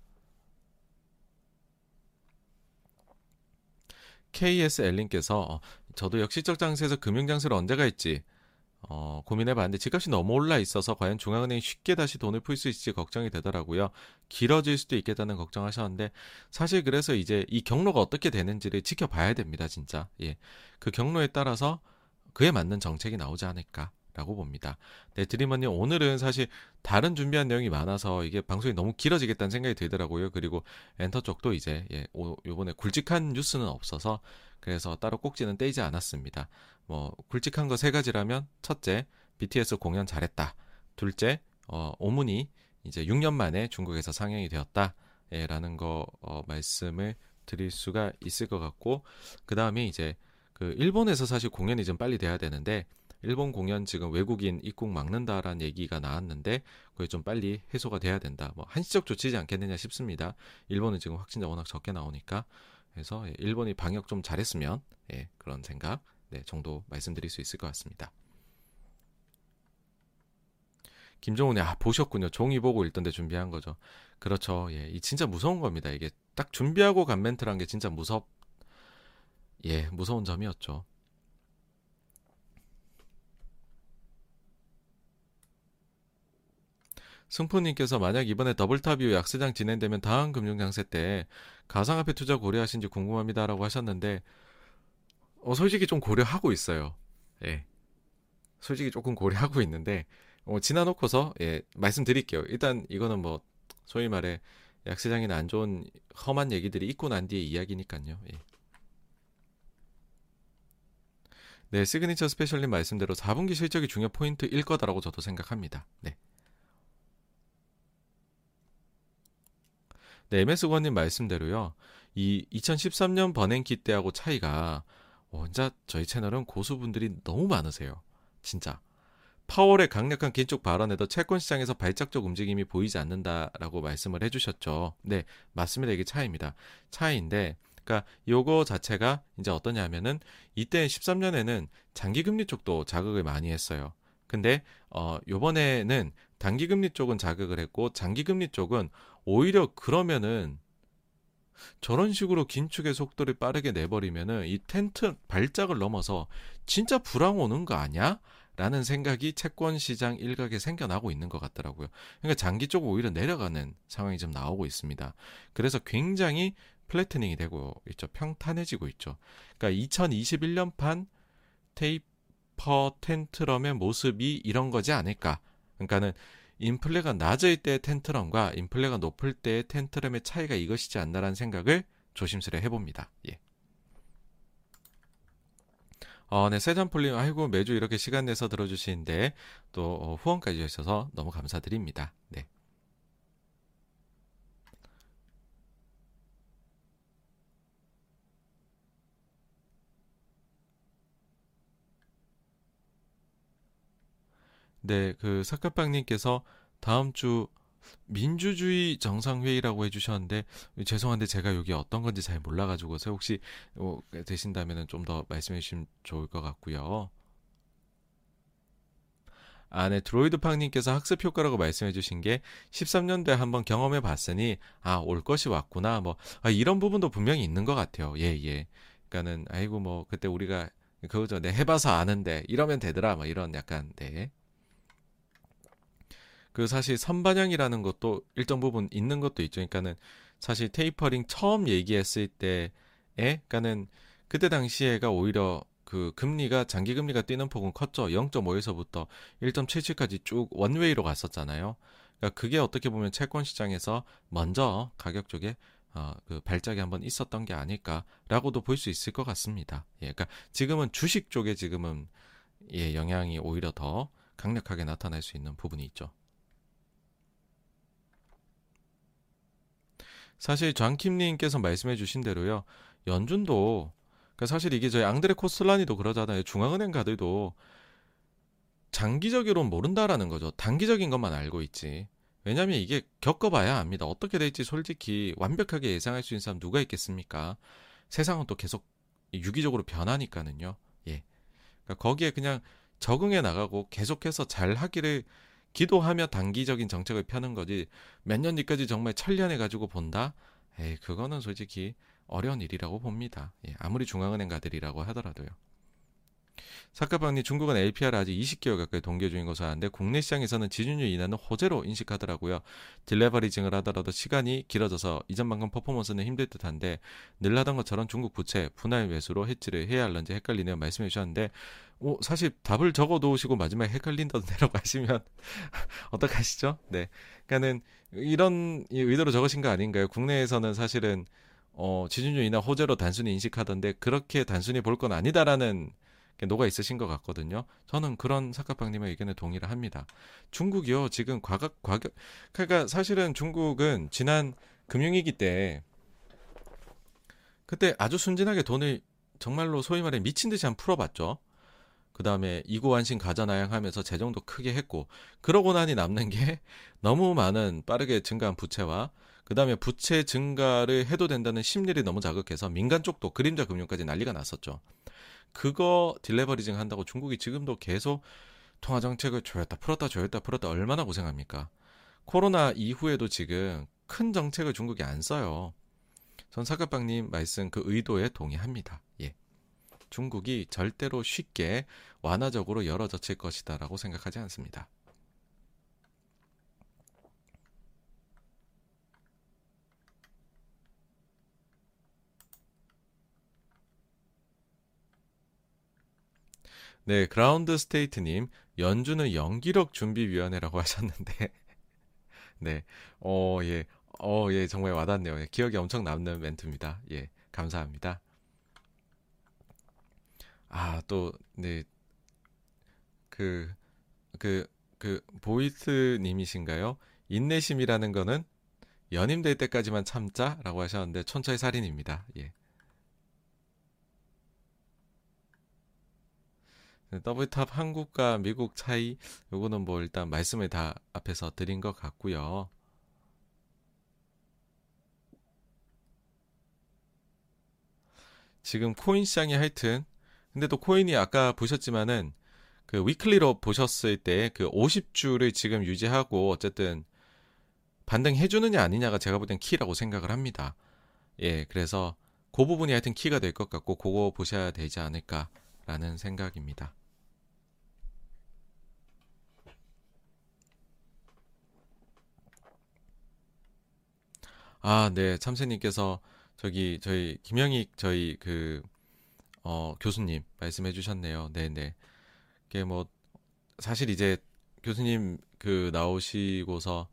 [SPEAKER 1] KSL님께서 어, 저도 역실적 장세에서 금융 장세를 언제가 했지 어, 고민해봤는데 집값이 너무 올라 있어서 과연 중앙은행이 쉽게 다시 돈을 풀 수 있을지 걱정이 되더라고요. 길어질 수도 있겠다는 걱정하셨는데 사실 그래서 이제 이 경로가 어떻게 되는지를 지켜봐야 됩니다, 진짜. 예, 그 경로에 따라서 그에 맞는 정책이 나오지 않을까. 라고 봅니다. 네, 드리머님 오늘은 사실 다른 준비한 내용이 많아서 이게 방송이 너무 길어지겠다는 생각이 들더라고요. 그리고 엔터 쪽도 이제 예, 오, 요번에 굵직한 뉴스는 없어서 그래서 따로 꼭지는 떼지 않았습니다. 뭐 굵직한 거 세 가지라면 첫째, BTS 공연 잘했다. 둘째, 어, 오문이 이제 6년 만에 중국에서 상영이 되었다. 예, 라는 거 어, 말씀을 드릴 수가 있을 것 같고 그 다음에 이제 그 일본에서 사실 공연이 좀 빨리 돼야 되는데 일본 공연 지금 외국인 입국 막는다라는 얘기가 나왔는데 그게 좀 빨리 해소가 돼야 된다. 뭐 한시적 조치지 않겠느냐 싶습니다. 일본은 지금 확진자 워낙 적게 나오니까 그래서 예, 일본이 방역 좀 잘했으면 예, 그런 생각 네, 정도 말씀드릴 수 있을 것 같습니다. 김정훈이 아 보셨군요. 종이 보고 읽던데 준비한 거죠. 그렇죠. 예, 이 진짜 무서운 겁니다. 이게 딱 준비하고 간 멘트란 게 진짜 무섭 예, 무서운 점이었죠. 승포님께서 만약 이번에 double top 이후 약세장 진행되면 다음 금융장세 때 가상화폐 투자 고려하신지 궁금합니다라고 하셨는데 어, 솔직히 좀 고려하고 있어요. 예. 솔직히 조금 고려하고 있는데 어, 지나놓고서 예, 말씀드릴게요. 일단 이거는 뭐 소위 말해 약세장이나 안 좋은 험한 얘기들이 있고 난 뒤에 이야기니까요. 예. 네, 시그니처 스페셜님 말씀대로 4분기 실적이 중요 포인트일 거다라고 저도 생각합니다. 네. 네, MS 권님 말씀대로요. 이 2013년 버냉키 때하고 차이가 혼자 저희 채널은 고수분들이 너무 많으세요. 진짜. 파월의 강력한 긴축 발언에도 채권 시장에서 발작적 움직임이 보이지 않는다라고 말씀을 해주셨죠. 네, 맞습니다. 이게 차이입니다. 차이인데, 그러니까 요거 자체가 이제 어떠냐면은 이때 13년에는 장기 금리 쪽도 자극을 많이 했어요. 근데 어 요번에는 단기 금리 쪽은 자극을 했고 장기 금리 쪽은 오히려 그러면은 저런 식으로 긴축의 속도를 빠르게 내버리면은 이 텐트 발작을 넘어서 진짜 불황 오는 거 아니야? 라는 생각이 채권 시장 일각에 생겨나고 있는 것 같더라고요. 그러니까 장기 쪽 오히려 내려가는 상황이 좀 나오고 있습니다. 그래서 굉장히 플래트닝이 되고 있죠. 평탄해지고 있죠. 그러니까 2021년판 테이퍼 텐트럼의 모습이 이런 거지 않을까. 그러니까는 인플레가 낮을 때 텐트럼과 인플레가 높을 때의 텐트럼의 차이가 이것이지 않나라는 생각을 조심스레 해봅니다. 예. 어, 네, 세잔폴님, 아이고, 매주 이렇게 시간 내서 들어주시는데, 또, 어, 후원까지 해주셔서 너무 감사드립니다. 네. 네, 그 사카빵님께서 다음 주 민주주의 정상회의라고 해주셨는데 죄송한데 제가 여기 어떤 건지 잘 몰라가지고서 혹시 어, 되신다면 좀더 말씀해 주시면 좋을 것 같고요. 아, 네, 드로이드팡님께서 학습 효과라고 말씀해 주신 게 13년도에 한번 경험해 봤으니, 아, 올 것이 왔구나. 뭐, 아, 이런 부분도 분명히 있는 것 같아요. 예, 예. 그러니까는, 아이고, 뭐, 그때 우리가, 그거죠. 네, 해봐서 아는데, 이러면 되더라. 뭐, 이런 약간, 네. 그 사실 선반영이라는 것도 일정 부분 있는 것도 있죠. 그러니까는 사실 테이퍼링 처음 얘기했을 때에 그러니까는 그때 당시에가 오히려 그 금리가 장기 금리가 뛰는 폭은 컸죠. 0.5에서부터 1.77까지 쭉 원웨이로 갔었잖아요. 그러니까 그게 어떻게 보면 채권 시장에서 먼저 가격 쪽에 어, 그 발작이 한번 있었던 게 아닐까라고도 볼 수 있을 것 같습니다. 예, 그러니까 지금은 주식 쪽에 지금은 예, 영향이 오히려 더 강력하게 나타날 수 있는 부분이 있죠. 사실 장킴님께서 말씀해주신 대로요, 연준도 그러니까 사실 이게 저희 앙드레 코슬라니도 그러잖아요. 중앙은행 가들도 장기적으로는 모른다라는 거죠. 단기적인 것만 알고 있지. 왜냐하면 이게 겪어봐야 압니다. 어떻게 될지 솔직히 완벽하게 예상할 수 있는 사람 누가 있겠습니까? 세상은 또 계속 유기적으로 변하니까는요. 예. 그러니까 거기에 그냥 적응해 나가고 계속해서 잘 하기를 기도하며 단기적인 정책을 펴는 거지 몇 년 뒤까지 정말 천년해 가지고 본다? 에이, 그거는 솔직히 어려운 일이라고 봅니다. 예, 아무리 중앙은행 가들이라고 하더라도요. 사카방니 중국은 LPR을 아직 20개월 가까이 동계 중인 것으로 아는데 국내 시장에서는 지준율 인하는 호재로 인식하더라고요. 딜레버리징을 하더라도 시간이 길어져서 이전만큼 퍼포먼스는 힘들 듯한데 늘 하던 것처럼 중국 부채 분할 매수로 해지를 해야 할런지 헷갈리네요. 말씀해 주셨는데 오, 사실 답을 적어 놓으시고 마지막에 헷갈린다고 하시면 어떡하시죠? 네. 그러니까는 이런 의도로 적으신 거 아닌가요? 국내에서는 사실은 어, 지준율 인하 호재로 단순히 인식하던데 그렇게 단순히 볼 건 아니다라는 녹아 있으신 것 같거든요. 저는 그런 사카팡님의 의견에 동의를 합니다. 중국이요 지금 과각 과격 그러니까 사실은 중국은 지난 금융위기 때 그때 아주 순진하게 돈을 정말로 소위 말해 미친 듯이 한 풀어봤죠. 그 다음에 이고완신 가자나양하면서 재정도 크게 했고 그러고 나니 남는 게 너무 많은 빠르게 증가한 부채와 그 다음에 부채 증가를 해도 된다는 심리를 너무 자극해서 민간 쪽도 그림자 금융까지 난리가 났었죠. 그거 딜레버리징 한다고 중국이 지금도 계속 통화 정책을 조였다 풀었다 조였다 풀었다 얼마나 고생합니까? 코로나 이후에도 지금 큰 정책을 중국이 안 써요. 전 사카빵님 말씀 그 의도에 동의합니다. 예. 중국이 절대로 쉽게 완화적으로 열어젖힐 것이다라고 생각하지 않습니다. 네, 그라운드 스테이트님, 연주는 연기력 준비위원회라고 하셨는데, 네, 어, 예, 어, 예, 정말 와닿네요. 예, 기억에 엄청 남는 멘트입니다. 예, 감사합니다. 아, 또, 네, 그, 그, 그, 보이스님이신가요? 인내심이라는 거는 연임 될 때까지만 참자라고 하셨는데, 촌철 살인입니다. 예. double top 한국과 미국 차이 요거는 뭐 일단 말씀을 다 앞에서 드린 것 같고요. 지금 코인 시장이 하여튼 근데 또 코인이 아까 보셨지만은 그 weekly로 보셨을 때 그 50주를 지금 유지하고 어쨌든 반등해 주느냐 아니냐가 제가 볼 땐 키라고 생각을 합니다. 예, 그래서 그 부분이 하여튼 키가 될 것 같고 그거 보셔야 되지 않을까라는 생각입니다. 아, 네. 참새님께서 저기 저희 김영익 저희 그 어, 교수님 말씀해 주셨네요. 네, 네. 그게 뭐 사실 이제 교수님 그 나오시고서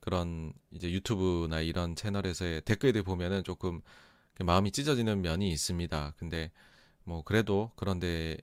[SPEAKER 1] 그런 이제 유튜브나 이런 채널에서의 댓글들 보면은 조금 마음이 찢어지는 면이 있습니다. 근데 뭐 그래도 그런 데에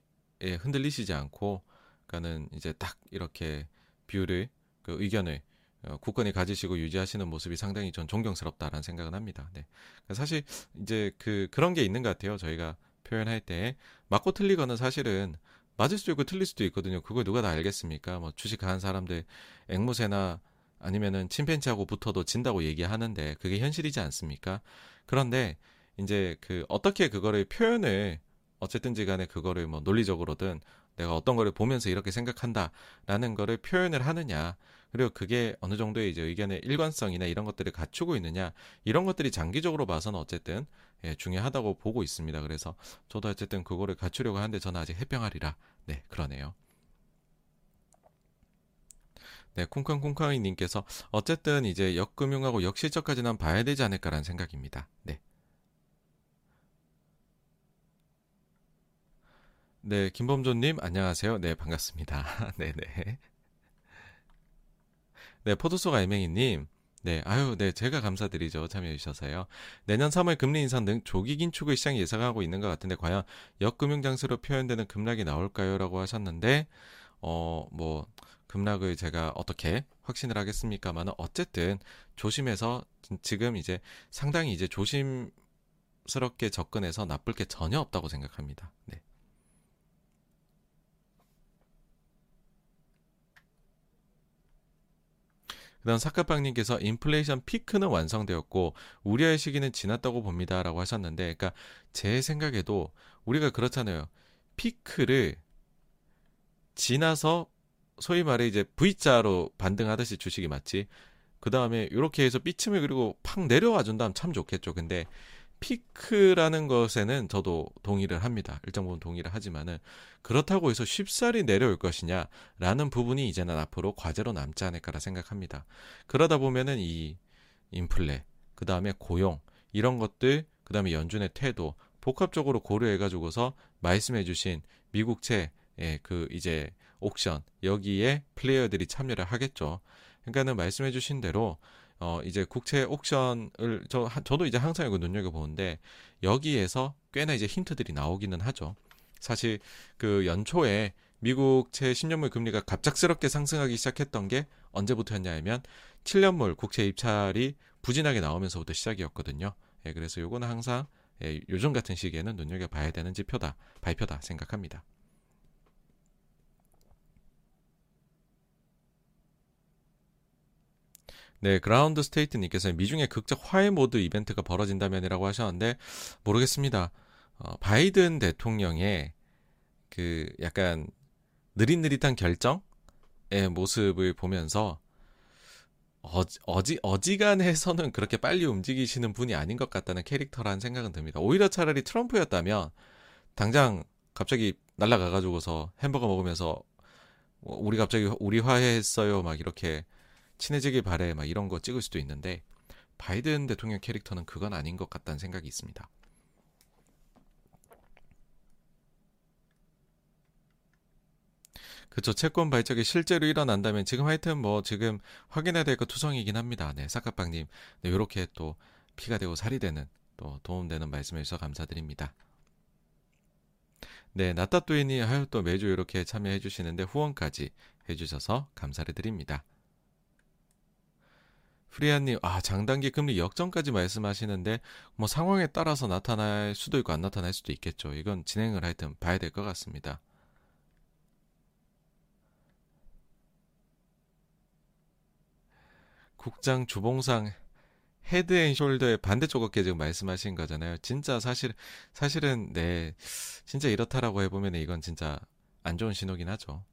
[SPEAKER 1] 흔들리시지 않고 그러니까는 이제 딱 이렇게 view를 그 의견을 어, 국권이 가지시고 유지하시는 모습이 상당히 전 존경스럽다라는 생각은 합니다. 네. 그러니까 사실 이제 그 그런 게 있는 것 같아요. 저희가 표현할 때 맞고 틀리거는 사실은 맞을 수도 있고 틀릴 수도 있거든요. 그걸 누가 다 알겠습니까? 뭐 주식하는 사람들 앵무새나 아니면은 침팬지하고 붙어도 진다고 얘기하는데 그게 현실이지 않습니까? 그런데 이제 그 어떻게 그거를 표현을 어쨌든지 간에 그거를 뭐 논리적으로든 내가 어떤 거를 보면서 이렇게 생각한다라는 거를 표현을 하느냐 그리고 그게 어느 정도의 이제 의견의 일관성이나 이런 것들을 갖추고 있느냐 이런 것들이 장기적으로 봐서는 어쨌든 예, 중요하다고 보고 있습니다. 그래서 저도 어쨌든 그거를 갖추려고 하는데 저는 아직 해병하리라 네 그러네요. 네, 쿵쾅쿵쾅이 님께서 어쨌든 이제 역금융하고 역실적까지는 봐야 되지 않을까라는 생각입니다. 네. 네, 김범조님 안녕하세요. 네, 반갑습니다. 네네. 네, 포도소가 애맹이님. 네, 아유, 네, 제가 감사드리죠. 참여해 주셔서요. 내년 3월 금리 인상 등 조기 긴축을 시장이 예상하고 있는 것 같은데 과연 역금융 장세로 표현되는 급락이 나올까요?라고 하셨는데 어, 뭐 급락을 제가 어떻게 확신을 하겠습니까만은 어쨌든 조심해서 지금 이제 상당히 이제 조심스럽게 접근해서 나쁠 게 전혀 없다고 생각합니다. 네. 그다음 사카빵님께서 인플레이션 피크는 완성되었고 우려의 시기는 지났다고 봅니다라고 하셨는데, 그러니까 제 생각에도 우리가 그렇잖아요. 피크를 지나서 소위 말해 이제 V자로 반등하듯이 주식이 맞지. 그 다음에 이렇게 해서 삐침을 그리고 팍 내려와 준다면 참 좋겠죠. 근데 피크라는 것에는 저도 동의를 합니다. 일정 부분 동의를 하지만은 그렇다고 해서 쉽사리 내려올 것이냐라는 부분이 이제는 앞으로 과제로 남지 않을까라 생각합니다. 그러다 보면은 이 인플레, 그 다음에 고용 이런 것들, 그 다음에 연준의 태도 복합적으로 고려해가지고서 말씀해주신 미국채 예, 그 이제 옥션 여기에 플레이어들이 참여를 하겠죠. 그러니까는 말씀해주신 대로 어 이제 국채 옥션을 저 저도 이제 항상 이거 눈여겨 보는데 여기에서 꽤나 이제 힌트들이 나오기는 하죠. 사실 그 연초에 미국채 10년물 금리가 갑작스럽게 상승하기 시작했던 게 언제부터였냐 하면 7년물 국채 입찰이 부진하게 나오면서부터 시작이었거든요. 예, 그래서 요거는 항상 예, 요즘 같은 시기에는 눈여겨 봐야 되는 지표다, 발표다 생각합니다. 네, 그라운드 스테이트 님께서 미중의 극적 화해 모드 이벤트가 벌어진다면이라고 하셨는데 모르겠습니다. 어, 바이든 대통령의 그 약간 느릿느릿한 결정의 모습을 보면서 어지, 어지, 어지간해서는 그렇게 빨리 움직이시는 분이 아닌 것 같다는 캐릭터라는 생각은 듭니다. 오히려 차라리 트럼프였다면 당장 갑자기 날라가가지고서 햄버거 먹으면서 뭐 우리 갑자기 우리 화해했어요 막 이렇게 친해지길 바래 막 이런 거 찍을 수도 있는데 바이든 대통령 캐릭터는 그건 아닌 것 같다는 생각이 있습니다. 그쵸. 채권 발적이 실제로 일어난다면 지금 하여튼 뭐 지금 확인해야 될 거 투성이긴 합니다. 네, 사카빵님. 네, 요렇게 또 피가 되고 살이 되는 또 도움되는 말씀해 주셔서 감사드립니다. 네, 나따뚜이니 하여 또 매주 이렇게 참여해 주시는데 후원까지 해 주셔서 감사를 드립니다. 프리아님, 아, 장단기 금리 역전까지 말씀하시는데, 뭐 상황에 따라서 나타날 수도 있고 안 나타날 수도 있겠죠. 이건 진행을 하여튼 봐야 될 것 같습니다. 국장 주봉상 head and shoulder의 반대쪽 어깨 지금 말씀하신 거잖아요. 진짜 사실 사실은 네 진짜 이렇다라고 해보면 이건 진짜 안 좋은 신호긴 하죠.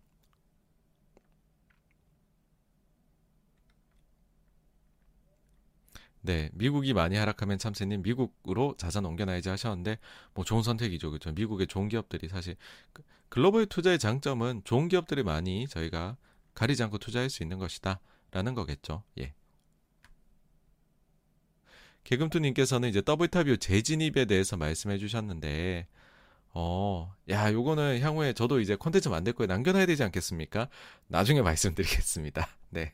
[SPEAKER 1] 네, 미국이 많이 하락하면 참새님 미국으로 자산 옮겨놔야지 하셨는데 뭐 좋은 선택이죠, 그렇죠? 미국의 좋은 기업들이 사실 그 글로벌 투자의 장점은 좋은 기업들이 많이 저희가 가리지 않고 투자할 수 있는 것이다라는 거겠죠. 예. 개금투님께서는 이제 더블타뷰 재진입에 대해서 말씀해 주셨는데, 어, 야, 요거는 향후에 저도 이제 콘텐츠 만들 거에 남겨놔야 되지 않겠습니까? 나중에 말씀드리겠습니다. 네.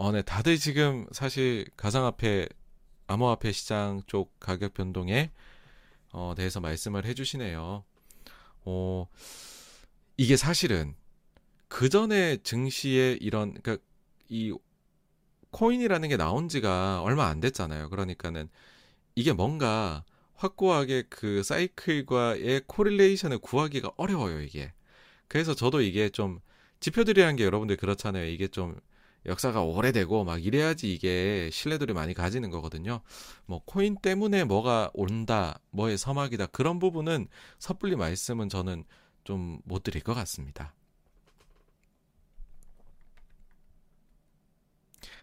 [SPEAKER 1] 어, 네, 다들 지금 사실 가상화폐, 암호화폐 시장 쪽 가격 변동에 어, 대해서 말씀을 해주시네요. 어, 이게 사실은 그 전에 증시에 이런 그러니까 이 코인이라는 게 나온 지가 얼마 안 됐잖아요. 그러니까는 이게 뭔가 확고하게 그 사이클과의 correlation을 구하기가 어려워요, 이게. 그래서 저도 이게 좀 지표들이라는 게 여러분들 그렇잖아요. 이게 좀 역사가 오래되고 막 이래야지 이게 신뢰도를 많이 가지는 거거든요. 뭐 코인 때문에 뭐가 온다, 뭐의 서막이다 그런 부분은 섣불리 말씀은 저는 좀 못 드릴 것 같습니다.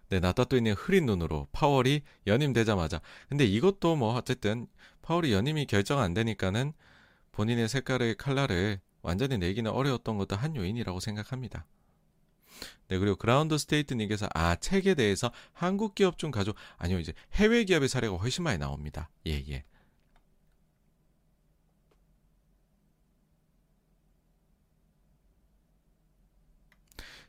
[SPEAKER 1] 네, 나따뚜이님 흐린 눈으로 파월이 연임되자마자. 근데 이것도 뭐 어쨌든 파월이 연임이 결정 안 되니까는 본인의 색깔의 칼라를 완전히 내기는 어려웠던 것도 한 요인이라고 생각합니다. 네, 그리고 그라운드 스테이트님께서 아 책에 대해서 한국 기업 중 가져 아니요 이제 해외 기업의 사례가 훨씬 많이 나옵니다. 예 예.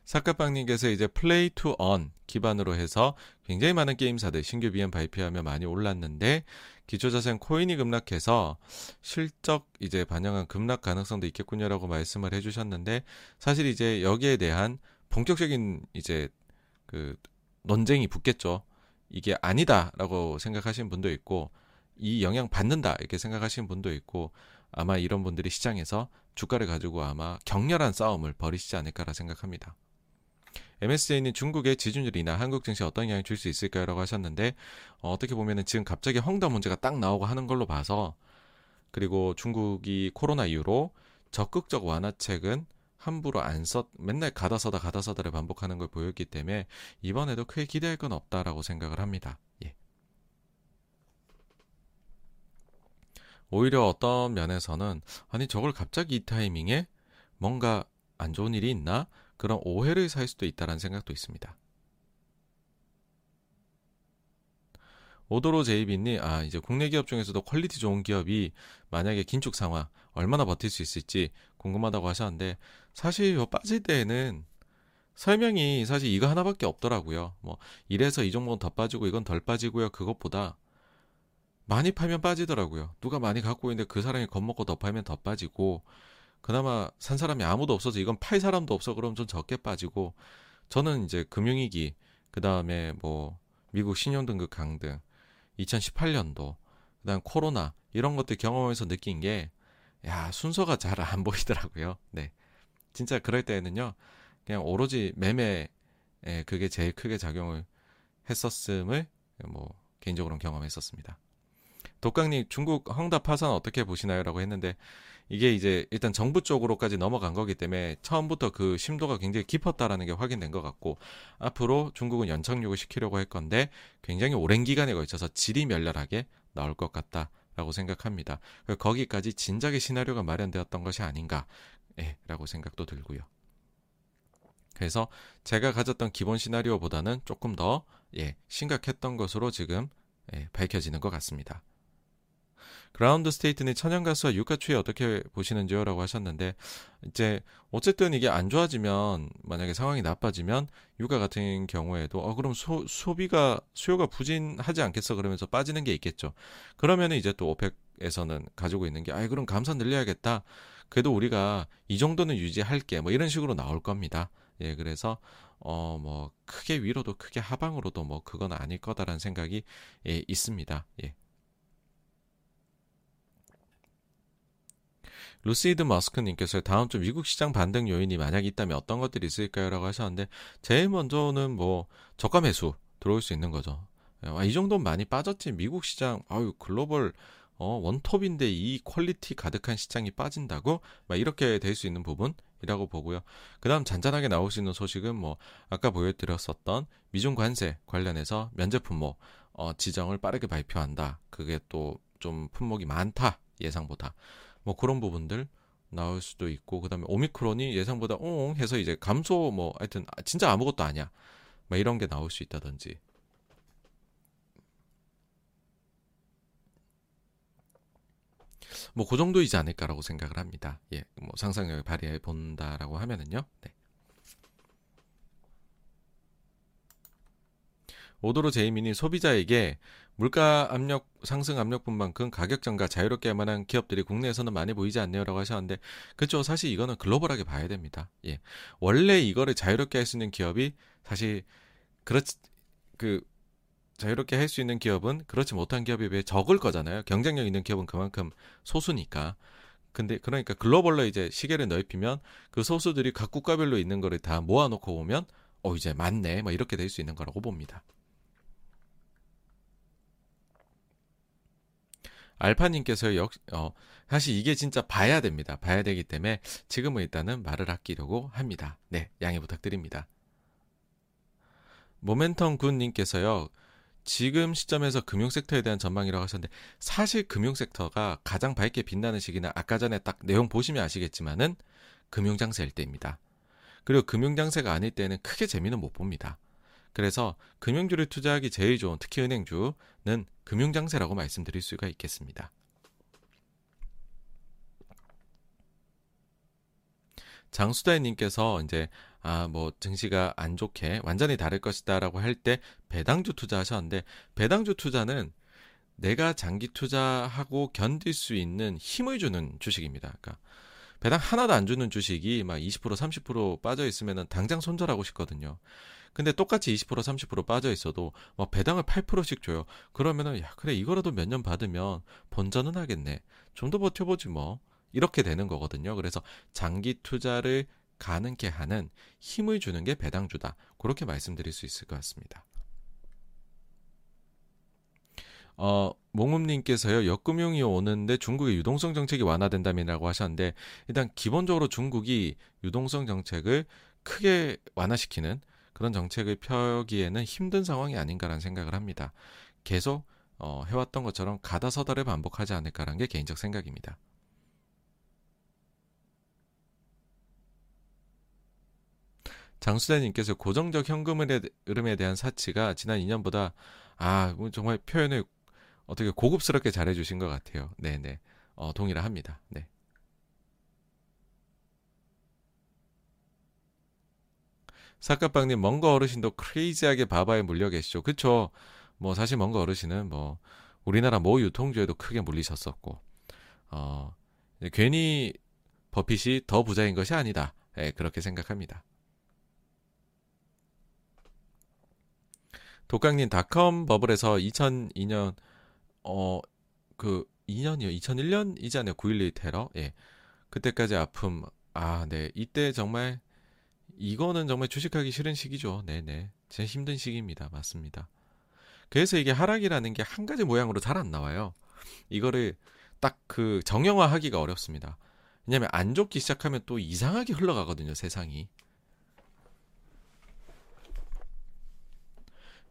[SPEAKER 1] 사카빵님께서 이제 play to earn 기반으로 해서 굉장히 많은 게임사들 신규 BM 발표하며 많이 올랐는데 기초자산 코인이 급락해서 실적 이제 반영한 급락 가능성도 있겠군요라고 말씀을 해주셨는데 사실 이제 여기에 대한 본격적인 이제 그 논쟁이 붙겠죠. 이게 아니다라고 생각하시는 분도 있고 이 영향 받는다 이렇게 생각하시는 분도 있고 아마 이런 분들이 시장에서 주가를 가지고 아마 격렬한 싸움을 벌이시지 않을까라 생각합니다. MSCI는 중국의 지준율이나 한국 증시에 어떤 영향을 줄 수 있을까요? 라고 하셨는데 어, 떻게 보면은 지금 갑자기 헝다 문제가 딱 나오고 하는 걸로 봐서 그리고 중국이 코로나 이후로 적극적 완화책은 함부로 안 썼, 맨날 가다 서다 가다 서다를 반복하는 걸 보였기 때문에 이번에도 크게 기대할 건 없다라고 생각을 합니다. 예. 오히려 어떤 면에서는 아니 저걸 갑자기 이 타이밍에 뭔가 안 좋은 일이 있나? 그런 오해를 살 수도 있다는 생각도 있습니다. 오도로 제이비님, 아, 이제 국내 기업 중에서도 퀄리티 좋은 기업이 만약에 긴축 상황 얼마나 버틸 수 있을지 궁금하다고 하셨는데, 사실 요 빠질 때에는 설명이 사실 이거 하나밖에 없더라고요. 뭐, 이래서 이 종목은 더 빠지고 이건 덜 빠지고요. 그것보다 많이 팔면 빠지더라고요. 누가 많이 갖고 있는데 그 사람이 겁먹고 더 팔면 더 빠지고, 그나마 산 사람이 아무도 없어서 이건 팔 사람도 없어 그럼 좀 적게 빠지고 저는 이제 금융위기 그 다음에 뭐 미국 신용등급 강등 2018년도 그다음 코로나 이런 것들 경험하면서 느낀 게 야 순서가 잘 안 보이더라고요. 네, 진짜 그럴 때에는요 그냥 오로지 매매에 그게 제일 크게 작용을 했었음을 뭐 개인적으로는 경험했었습니다. 독강님 중국 헝다 파산 어떻게 보시나요? 라고 했는데 이게 이제 일단 정부 쪽으로까지 넘어간 거기 때문에 처음부터 그 심도가 굉장히 깊었다라는 게 확인된 것 같고 앞으로 중국은 연착륙을 시키려고 할 건데 굉장히 오랜 기간에 걸쳐서 지리멸렬하게 나올 것 같다 라고 생각합니다. 거기까지 진작에 시나리오가 마련되었던 것이 아닌가 예, 라고 생각도 들고요. 그래서 제가 가졌던 기본 시나리오보다는 조금 더 예, 심각했던 것으로 지금 예, 밝혀지는 것 같습니다. 그라운드 스테이트는 천연가스와 유가 추이 어떻게 보시는지요? 라고 하셨는데, 이제, 어쨌든 이게 안 좋아지면, 만약에 상황이 나빠지면, 유가 같은 경우에도, 어, 그럼 소, 소비가, 수요가 부진하지 않겠어? 그러면서 빠지는 게 있겠죠. 그러면은 이제 또 오펙에서는 가지고 있는 게, 아이, 그럼 감산 늘려야겠다. 그래도 우리가 이 정도는 유지할게. 뭐 이런 식으로 나올 겁니다. 예, 그래서, 어, 뭐, 크게 위로도 크게 하방으로도 뭐, 그건 아닐 거다라는 생각이, 예, 있습니다. 예. 루시드 머스크님께서 다음 주 미국 시장 반등 요인이 만약 있다면 어떤 것들이 있을까요? 라고 하셨는데, 제일 먼저는 뭐, 저가 매수 들어올 수 있는 거죠. 아, 이 정도는 많이 빠졌지. 미국 시장, 아유, 글로벌, 어, 원톱인데 이 퀄리티 가득한 시장이 빠진다고? 막 이렇게 될 수 있는 부분이라고 보고요. 그 다음 잔잔하게 나올 수 있는 소식은 뭐, 아까 보여드렸었던 미중 관세 관련해서 면제 품목, 어, 지정을 빠르게 발표한다. 그게 또 좀 품목이 많다. 예상보다. 뭐 그런 부분들 나올 수도 있고 그 다음에 오미크론이 예상보다 옹 해서 이제 감소 뭐 하여튼 진짜 아무것도 아니야. 뭐 이런 게 나올 수 있다든지. 뭐 그 정도이지 않을까라고 생각을 합니다. 예. 뭐 상상력을 발휘해 본다라고 하면은요. 네. 오도로 제이민이 소비자에게 물가 압력 상승 압력분만큼 가격 전가 자유롭게 할 만한 기업들이 국내에서는 많이 보이지 않네요라고 하셨는데 그렇죠 사실 이거는 글로벌하게 봐야 됩니다 예 원래 이거를 자유롭게 할 수 있는 기업이 사실 그렇지 그 자유롭게 할 수 있는 기업은 그렇지 못한 기업에 비해 적을 거잖아요 경쟁력 있는 기업은 그만큼 소수니까 근데 그러니까 글로벌로 이제 시계를 넓히면 그 소수들이 각 국가별로 있는 거를 다 모아놓고 보면 어 이제 맞네 뭐 이렇게 될 수 있는 거라고 봅니다. 알파님께서 역, 어, 사실 이게 진짜 봐야 됩니다. 봐야 되기 때문에 지금은 일단은 말을 아끼려고 합니다. 네, 양해 부탁드립니다. 모멘텀 군님께서요, 지금 시점에서 금융섹터에 대한 전망이라고 하셨는데, 사실 금융섹터가 가장 밝게 빛나는 시기는 아까 전에 딱 내용 보시면 아시겠지만은, 금융장세일 때입니다. 그리고 금융장세가 아닐 때는 크게 재미는 못 봅니다. 그래서 금융주를 투자하기 제일 좋은 특히 은행주는 금융장세라고 말씀드릴 수가 있겠습니다. 장수다님께서 이제 아, 뭐 증시가 안 좋게 완전히 다를 것이다라고 할 때 배당주 투자하셨는데 배당주 투자는 내가 장기 투자하고 견딜 수 있는 힘을 주는 주식입니다. 그러니까 배당 하나도 안 주는 주식이 막 20% 30% 빠져 있으면은 당장 손절하고 싶거든요. 근데 똑같이 20% 30% 빠져 있어도 뭐 배당을 8%씩 줘요. 그러면은 야 그래 이거라도 몇 년 받으면 본전은 하겠네. 좀 더 버텨보지 뭐 이렇게 되는 거거든요. 그래서 장기 투자를 가능케 하는 힘을 주는 게 배당주다. 그렇게 말씀드릴 수 있을 것 같습니다. 어, 몽음님께서요, 역금융이 오는데 중국의 유동성 정책이 완화된다면이라고 하셨는데, 일단 기본적으로 중국이 유동성 정책을 크게 완화시키는 그런 정책을 펴기에는 힘든 상황이 아닌가라는 생각을 합니다. 계속 어, 해왔던 것처럼 가다서다를 반복하지 않을까라는 게 개인적 생각입니다. 장수대님께서 고정적 현금 흐름에 대한 사치가 지난 2년보다 아뭐 정말 표현을 어떻게 고급스럽게 잘해주신 것 같아요. 네네 어, 동의를 합니다. 네. 사카빵님 먼거 어르신도 크레이지하게 바바에 물려 계시죠. 그쵸? 뭐 사실 먼거 어르신은 뭐 우리나라 모 유통주에도 크게 물리셨었고 어 괜히 버핏이 더 부자인 것이 아니다. 예, 그렇게 생각합니다. 독강님 닷컴 버블에서 2002년 어 그 2년이요? 2001년이잖아요? 9.11 테러? 예. 그때까지 아픔. 아 네. 이때 정말 이거는 정말 주식하기 싫은 시기죠. 네네. 제 힘든 시기입니다. 맞습니다. 그래서 이게 하락이라는 게 한 가지 모양으로 잘 안 나와요. 이거를 딱 그 정형화하기가 어렵습니다. 왜냐하면 안 좋기 시작하면 또 이상하게 흘러가거든요 세상이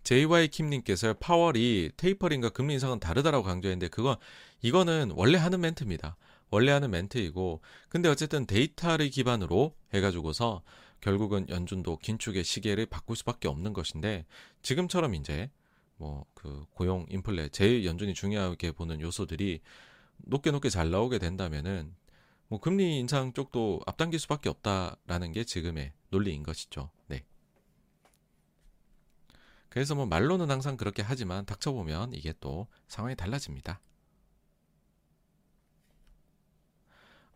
[SPEAKER 1] JY 킴님께서 파월이 테이퍼링과 금리 인상은 다르다라고 강조했는데 그건 이거는 원래 하는 멘트입니다. 원래 하는 멘트이고 근데 어쨌든 데이터를 기반으로 해가지고서 결국은 연준도 긴축의 시계를 바꿀 수밖에 없는 것인데 지금처럼 이제 뭐 그 고용 인플레 제일 연준이 중요하게 보는 요소들이 높게 높게 잘 나오게 된다면은 뭐 금리 인상 쪽도 앞당길 수밖에 없다라는 게 지금의 논리인 것이죠. 네. 그래서 뭐 말로는 항상 그렇게 하지만 닥쳐보면 이게 또 상황이 달라집니다.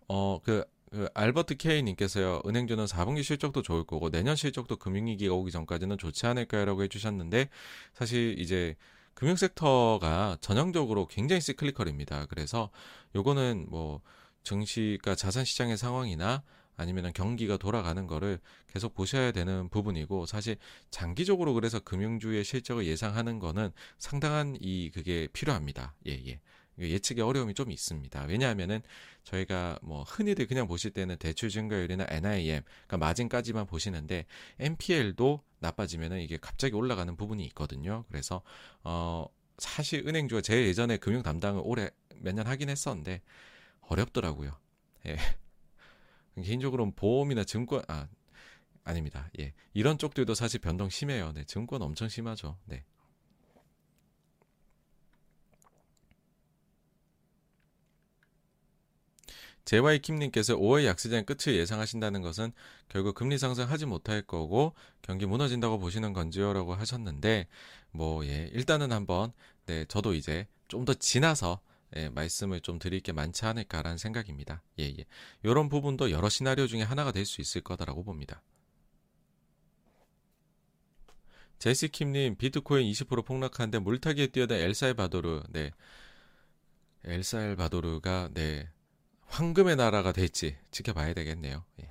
[SPEAKER 1] 어, 그, 그 알버트 케이 님께서요, 은행주는 4분기 실적도 좋을 거고, 내년 실적도 금융위기가 오기 전까지는 좋지 않을까요? 라고 해 주셨는데, 사실 이제 금융 섹터가 전형적으로 굉장히 시클리컬입니다. 그래서 요거는 뭐, 증시가 자산 시장의 상황이나 아니면 경기가 돌아가는 거를 계속 보셔야 되는 부분이고 사실 장기적으로 그래서 금융주의 실적을 예상하는 거는 상당한 이 그게 필요합니다. 예, 예. 예측의 어려움이 좀 있습니다. 왜냐하면은 저희가 뭐 흔히들 그냥 보실 때는 대출 증가율이나 NIM, 그러니까 마진까지만 보시는데 NPL도 나빠지면은 이게 갑자기 올라가는 부분이 있거든요. 그래서 어 사실 은행주가 제 예전에 금융 담당을 올해 몇 년 하긴 했었는데 어렵더라고요. 예. 개인적으로는 보험이나 증권 아 아닙니다. 예. 이런 쪽들도 사실 변동 심해요. 네. 증권 엄청 심하죠. 네. 제와이 킴님께서 5월 약세장 끝을 예상하신다는 것은 결국 금리 상승하지 못할 거고 경기 무너진다고 보시는 건지요라고 하셨는데 뭐 예 일단은 한번 네 저도 이제 좀 더 지나서 예, 말씀을 좀 드릴 게 많지 않을까라는 생각입니다. 예, 예. 이런 부분도 여러 시나리오 중에 하나가 될 수 있을 거다라고 봅니다. 제시킴님 비트코인 20% 폭락하는데 물타기에 뛰어든 엘살바도르, 네, 엘살바도르가 네 황금의 나라가 될지 지켜봐야 되겠네요. 예.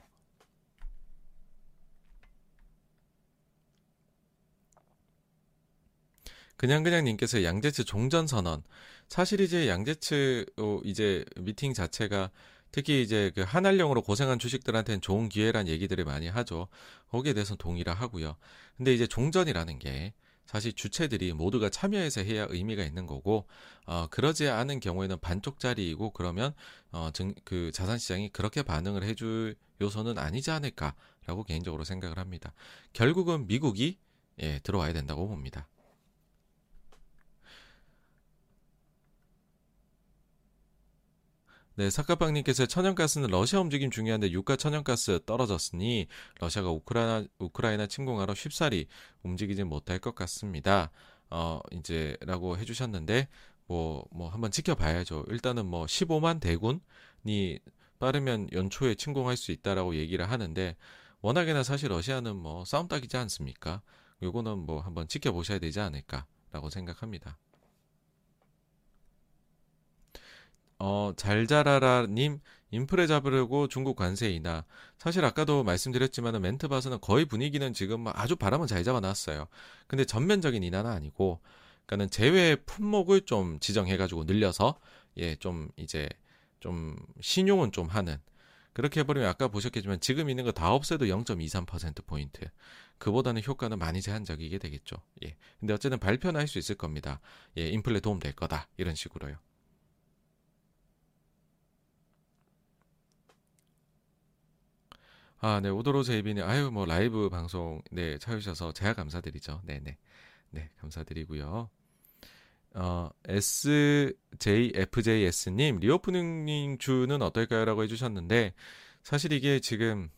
[SPEAKER 1] 그냥 그냥 님께서 양재츠 종전 선언. 사실 이제 양재츠 어, 이제 미팅 자체가 특히 이제 그 한알령으로 고생한 주식들한테는 좋은 기회란 얘기들을 많이 하죠. 거기에 대해서 동의를 하고요. 근데 이제 종전이라는 게 사실 주체들이 모두가 참여해서 해야 의미가 있는 거고 어, 그러지 않은 경우에는 반쪽짜리이고 그러면 어, 증, 그 자산시장이 그렇게 반응을 해줄 요소는 아니지 않을까라고 개인적으로 생각을 합니다. 결국은 미국이 예, 들어와야 된다고 봅니다. 네, 사카빵님께서 천연가스는 러시아 움직임 중요한데 유가 천연가스 떨어졌으니 러시아가 우크라이나, 우크라이나 침공하러 쉽사리 움직이지 못할 것 같습니다. 어, 이제 라고 해주셨는데, 뭐, 뭐 한번 지켜봐야죠. 일단은 뭐 15만 대군이 빠르면 연초에 침공할 수 있다라고 얘기를 하는데, 워낙에나 사실 러시아는 뭐 싸움 딱이지 않습니까? 요거는 뭐 한번 지켜보셔야 되지 않을까라고 생각합니다. 어, 잘 자라라님, 인플레 잡으려고 중국 관세 인하. 사실 아까도 말씀드렸지만 멘트 봐서는 거의 분위기는 지금 아주 바람은 잘 잡아놨어요. 근데 전면적인 인하는 아니고, 그러니까는 제외 품목을 좀 지정해가지고 늘려서, 예, 좀 이제 좀 신용은 좀 하는. 그렇게 해버리면 아까 보셨겠지만 지금 있는 거 다 없애도 0.23%포인트. 그보다는 효과는 많이 제한적이게 되겠죠. 예. 근데 어쨌든 발표는 할 수 있을 겁니다. 예, 인플레 도움 될 거다. 이런 식으로요. 아, 네, 오도로 제이비님, 아유, 뭐, 라이브 방송, 네, 찾으셔서 제가 감사드리죠. 네네. 네, 네, 감사드리고요. 어, SJFJS님, reopening 주는 어떨까요? 라고 해주셨는데, 사실 이게 지금,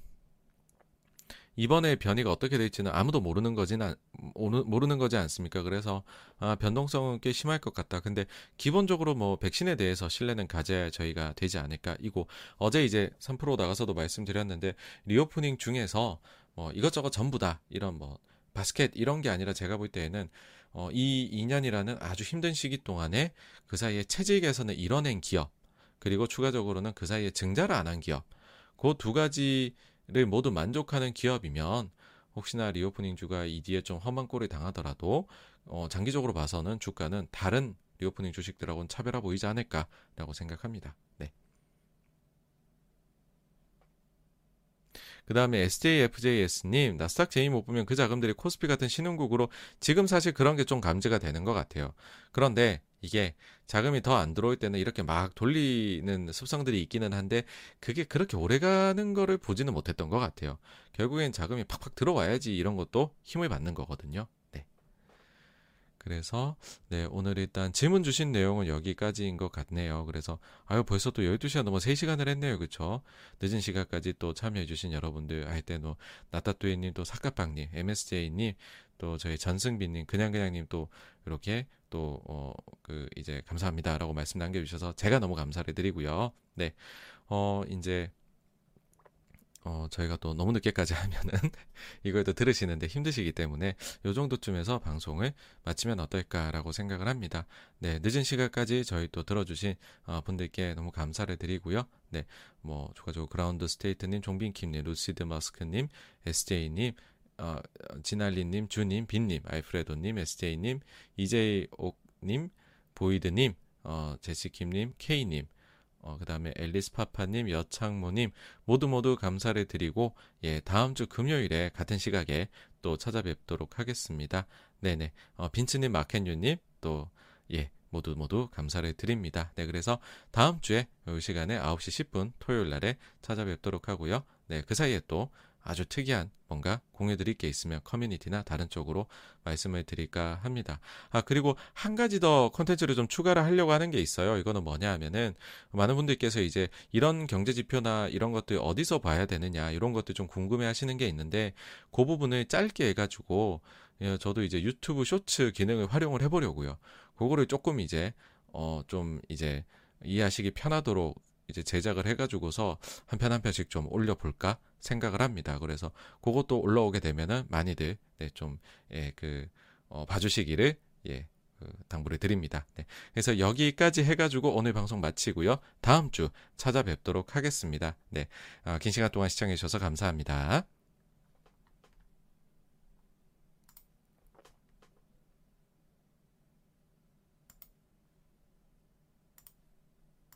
[SPEAKER 1] 이번에 변이가 어떻게 될지는 아무도 모르는 거지는 모르는 거지 않습니까? 그래서 아, 변동성은 꽤 심할 것 같다. 근데 기본적으로 뭐 백신에 대해서 신뢰는 가져야 저희가 되지 않을까. 이고 어제 이제 3프로 나가서도 말씀드렸는데 reopening 중에서 뭐 이것저것 전부 다 이런 뭐 바스켓 이런 게 아니라 제가 볼 때에는 어, 이 2년이라는 아주 힘든 시기 동안에 그 사이에 체질 개선을 이뤄낸 기업 그리고 추가적으로는 그 사이에 증자를 안 한 기업 그 두 가지 를 모두 만족하는 기업이면 혹시나 reopening 주가 이 뒤에 좀 험한 꼴을 당하더라도 어, 장기적으로 봐서는 주가는 다른 reopening 주식들하고는 차별화 보이지 않을까라고 생각합니다. 네. 그 다음에 SJFJS님, 나스닥 제이 못 보면 그 자금들이 코스피 같은 신흥국으로 지금 사실 그런 게 좀 감지가 되는 것 같아요. 그런데 이게 자금이 더 안 들어올 때는 이렇게 막 돌리는 습성들이 있기는 한데 그게 그렇게 오래 가는 거를 보지는 못했던 것 같아요. 결국엔 자금이 팍팍 들어와야지 이런 것도 힘을 받는 거거든요. 네. 그래서 네, 오늘 일단 질문 주신 내용은 여기까지인 것 같네요. 그래서 아유 벌써 또 12시간 넘어 3시간을 했네요. 그쵸 늦은 시간까지 또 참여해 주신 여러분들 할때도 나따뚜이 님, 또 사카빵 님, MSJ 님, 또 저희 전승빈 님, 그냥그냥 님 또 이렇게 또, 어, 그, 이제 감사합니다라고 말씀 남겨주셔서 제가 너무 감사를 드리고요. 네. 어, 이제, 어, 저희가 또 너무 늦게까지 하면은 이걸 또 들으시는데 힘드시기 때문에 요 정도쯤에서 방송을 마치면 어떨까라고 생각을 합니다. 네, 늦은 시간까지 저희 또 들어주신 어, 분들께 너무 감사를 드리고요. 네, 뭐, 추가적으로 그라운드 스테이트님, 종빈킴님, 루시드 머스크님, SJ님, 어, 진알리님, 주님, 빈님, 알프레도님, SJ님, 이제이옥님, 보이드님, 어, 제시킴님, 케이님, 어, 그 다음에 앨리스 파파님, 여창모님, 모두 모두 감사를 드리고, 예, 다음 주 금요일에 같은 시각에 또 찾아뵙도록 하겠습니다. 네네. 어, 빈츠님, 마켄유님, 또, 예, 모두 모두 감사를 드립니다. 네, 그래서 다음 주에 이 시간에 9시 10분 토요일 날에 찾아뵙도록 하고요. 네, 그 사이에 또 아주 특이한 뭔가 공유드릴 게 있으면 커뮤니티나 다른 쪽으로 말씀을 드릴까 합니다. 아, 그리고 한 가지 더 컨텐츠를 좀 추가를 하려고 하는 게 있어요. 이거는 뭐냐 하면은 많은 분들께서 이제 이런 경제 지표나 이런 것들 어디서 봐야 되느냐 이런 것들 좀 궁금해 하시는 게 있는데 그 부분을 짧게 해가지고 예, 저도 이제 유튜브 쇼츠 기능을 활용을 해보려고요. 그거를 조금 이제 어 좀 이제 이해하시기 편하도록 이제 제작을 해가지고서 한 편 한 편씩 좀 올려볼까 생각을 합니다. 그래서 그것도 올라오게 되면은 많이들 네, 좀 예, 그 어, 봐주시기를 예, 그 당부를 드립니다. 네. 그래서 여기까지 해가지고 오늘 방송 마치고요. 다음 주 찾아뵙도록 하겠습니다. 네. 아, 긴 시간 동안 시청해주셔서 감사합니다.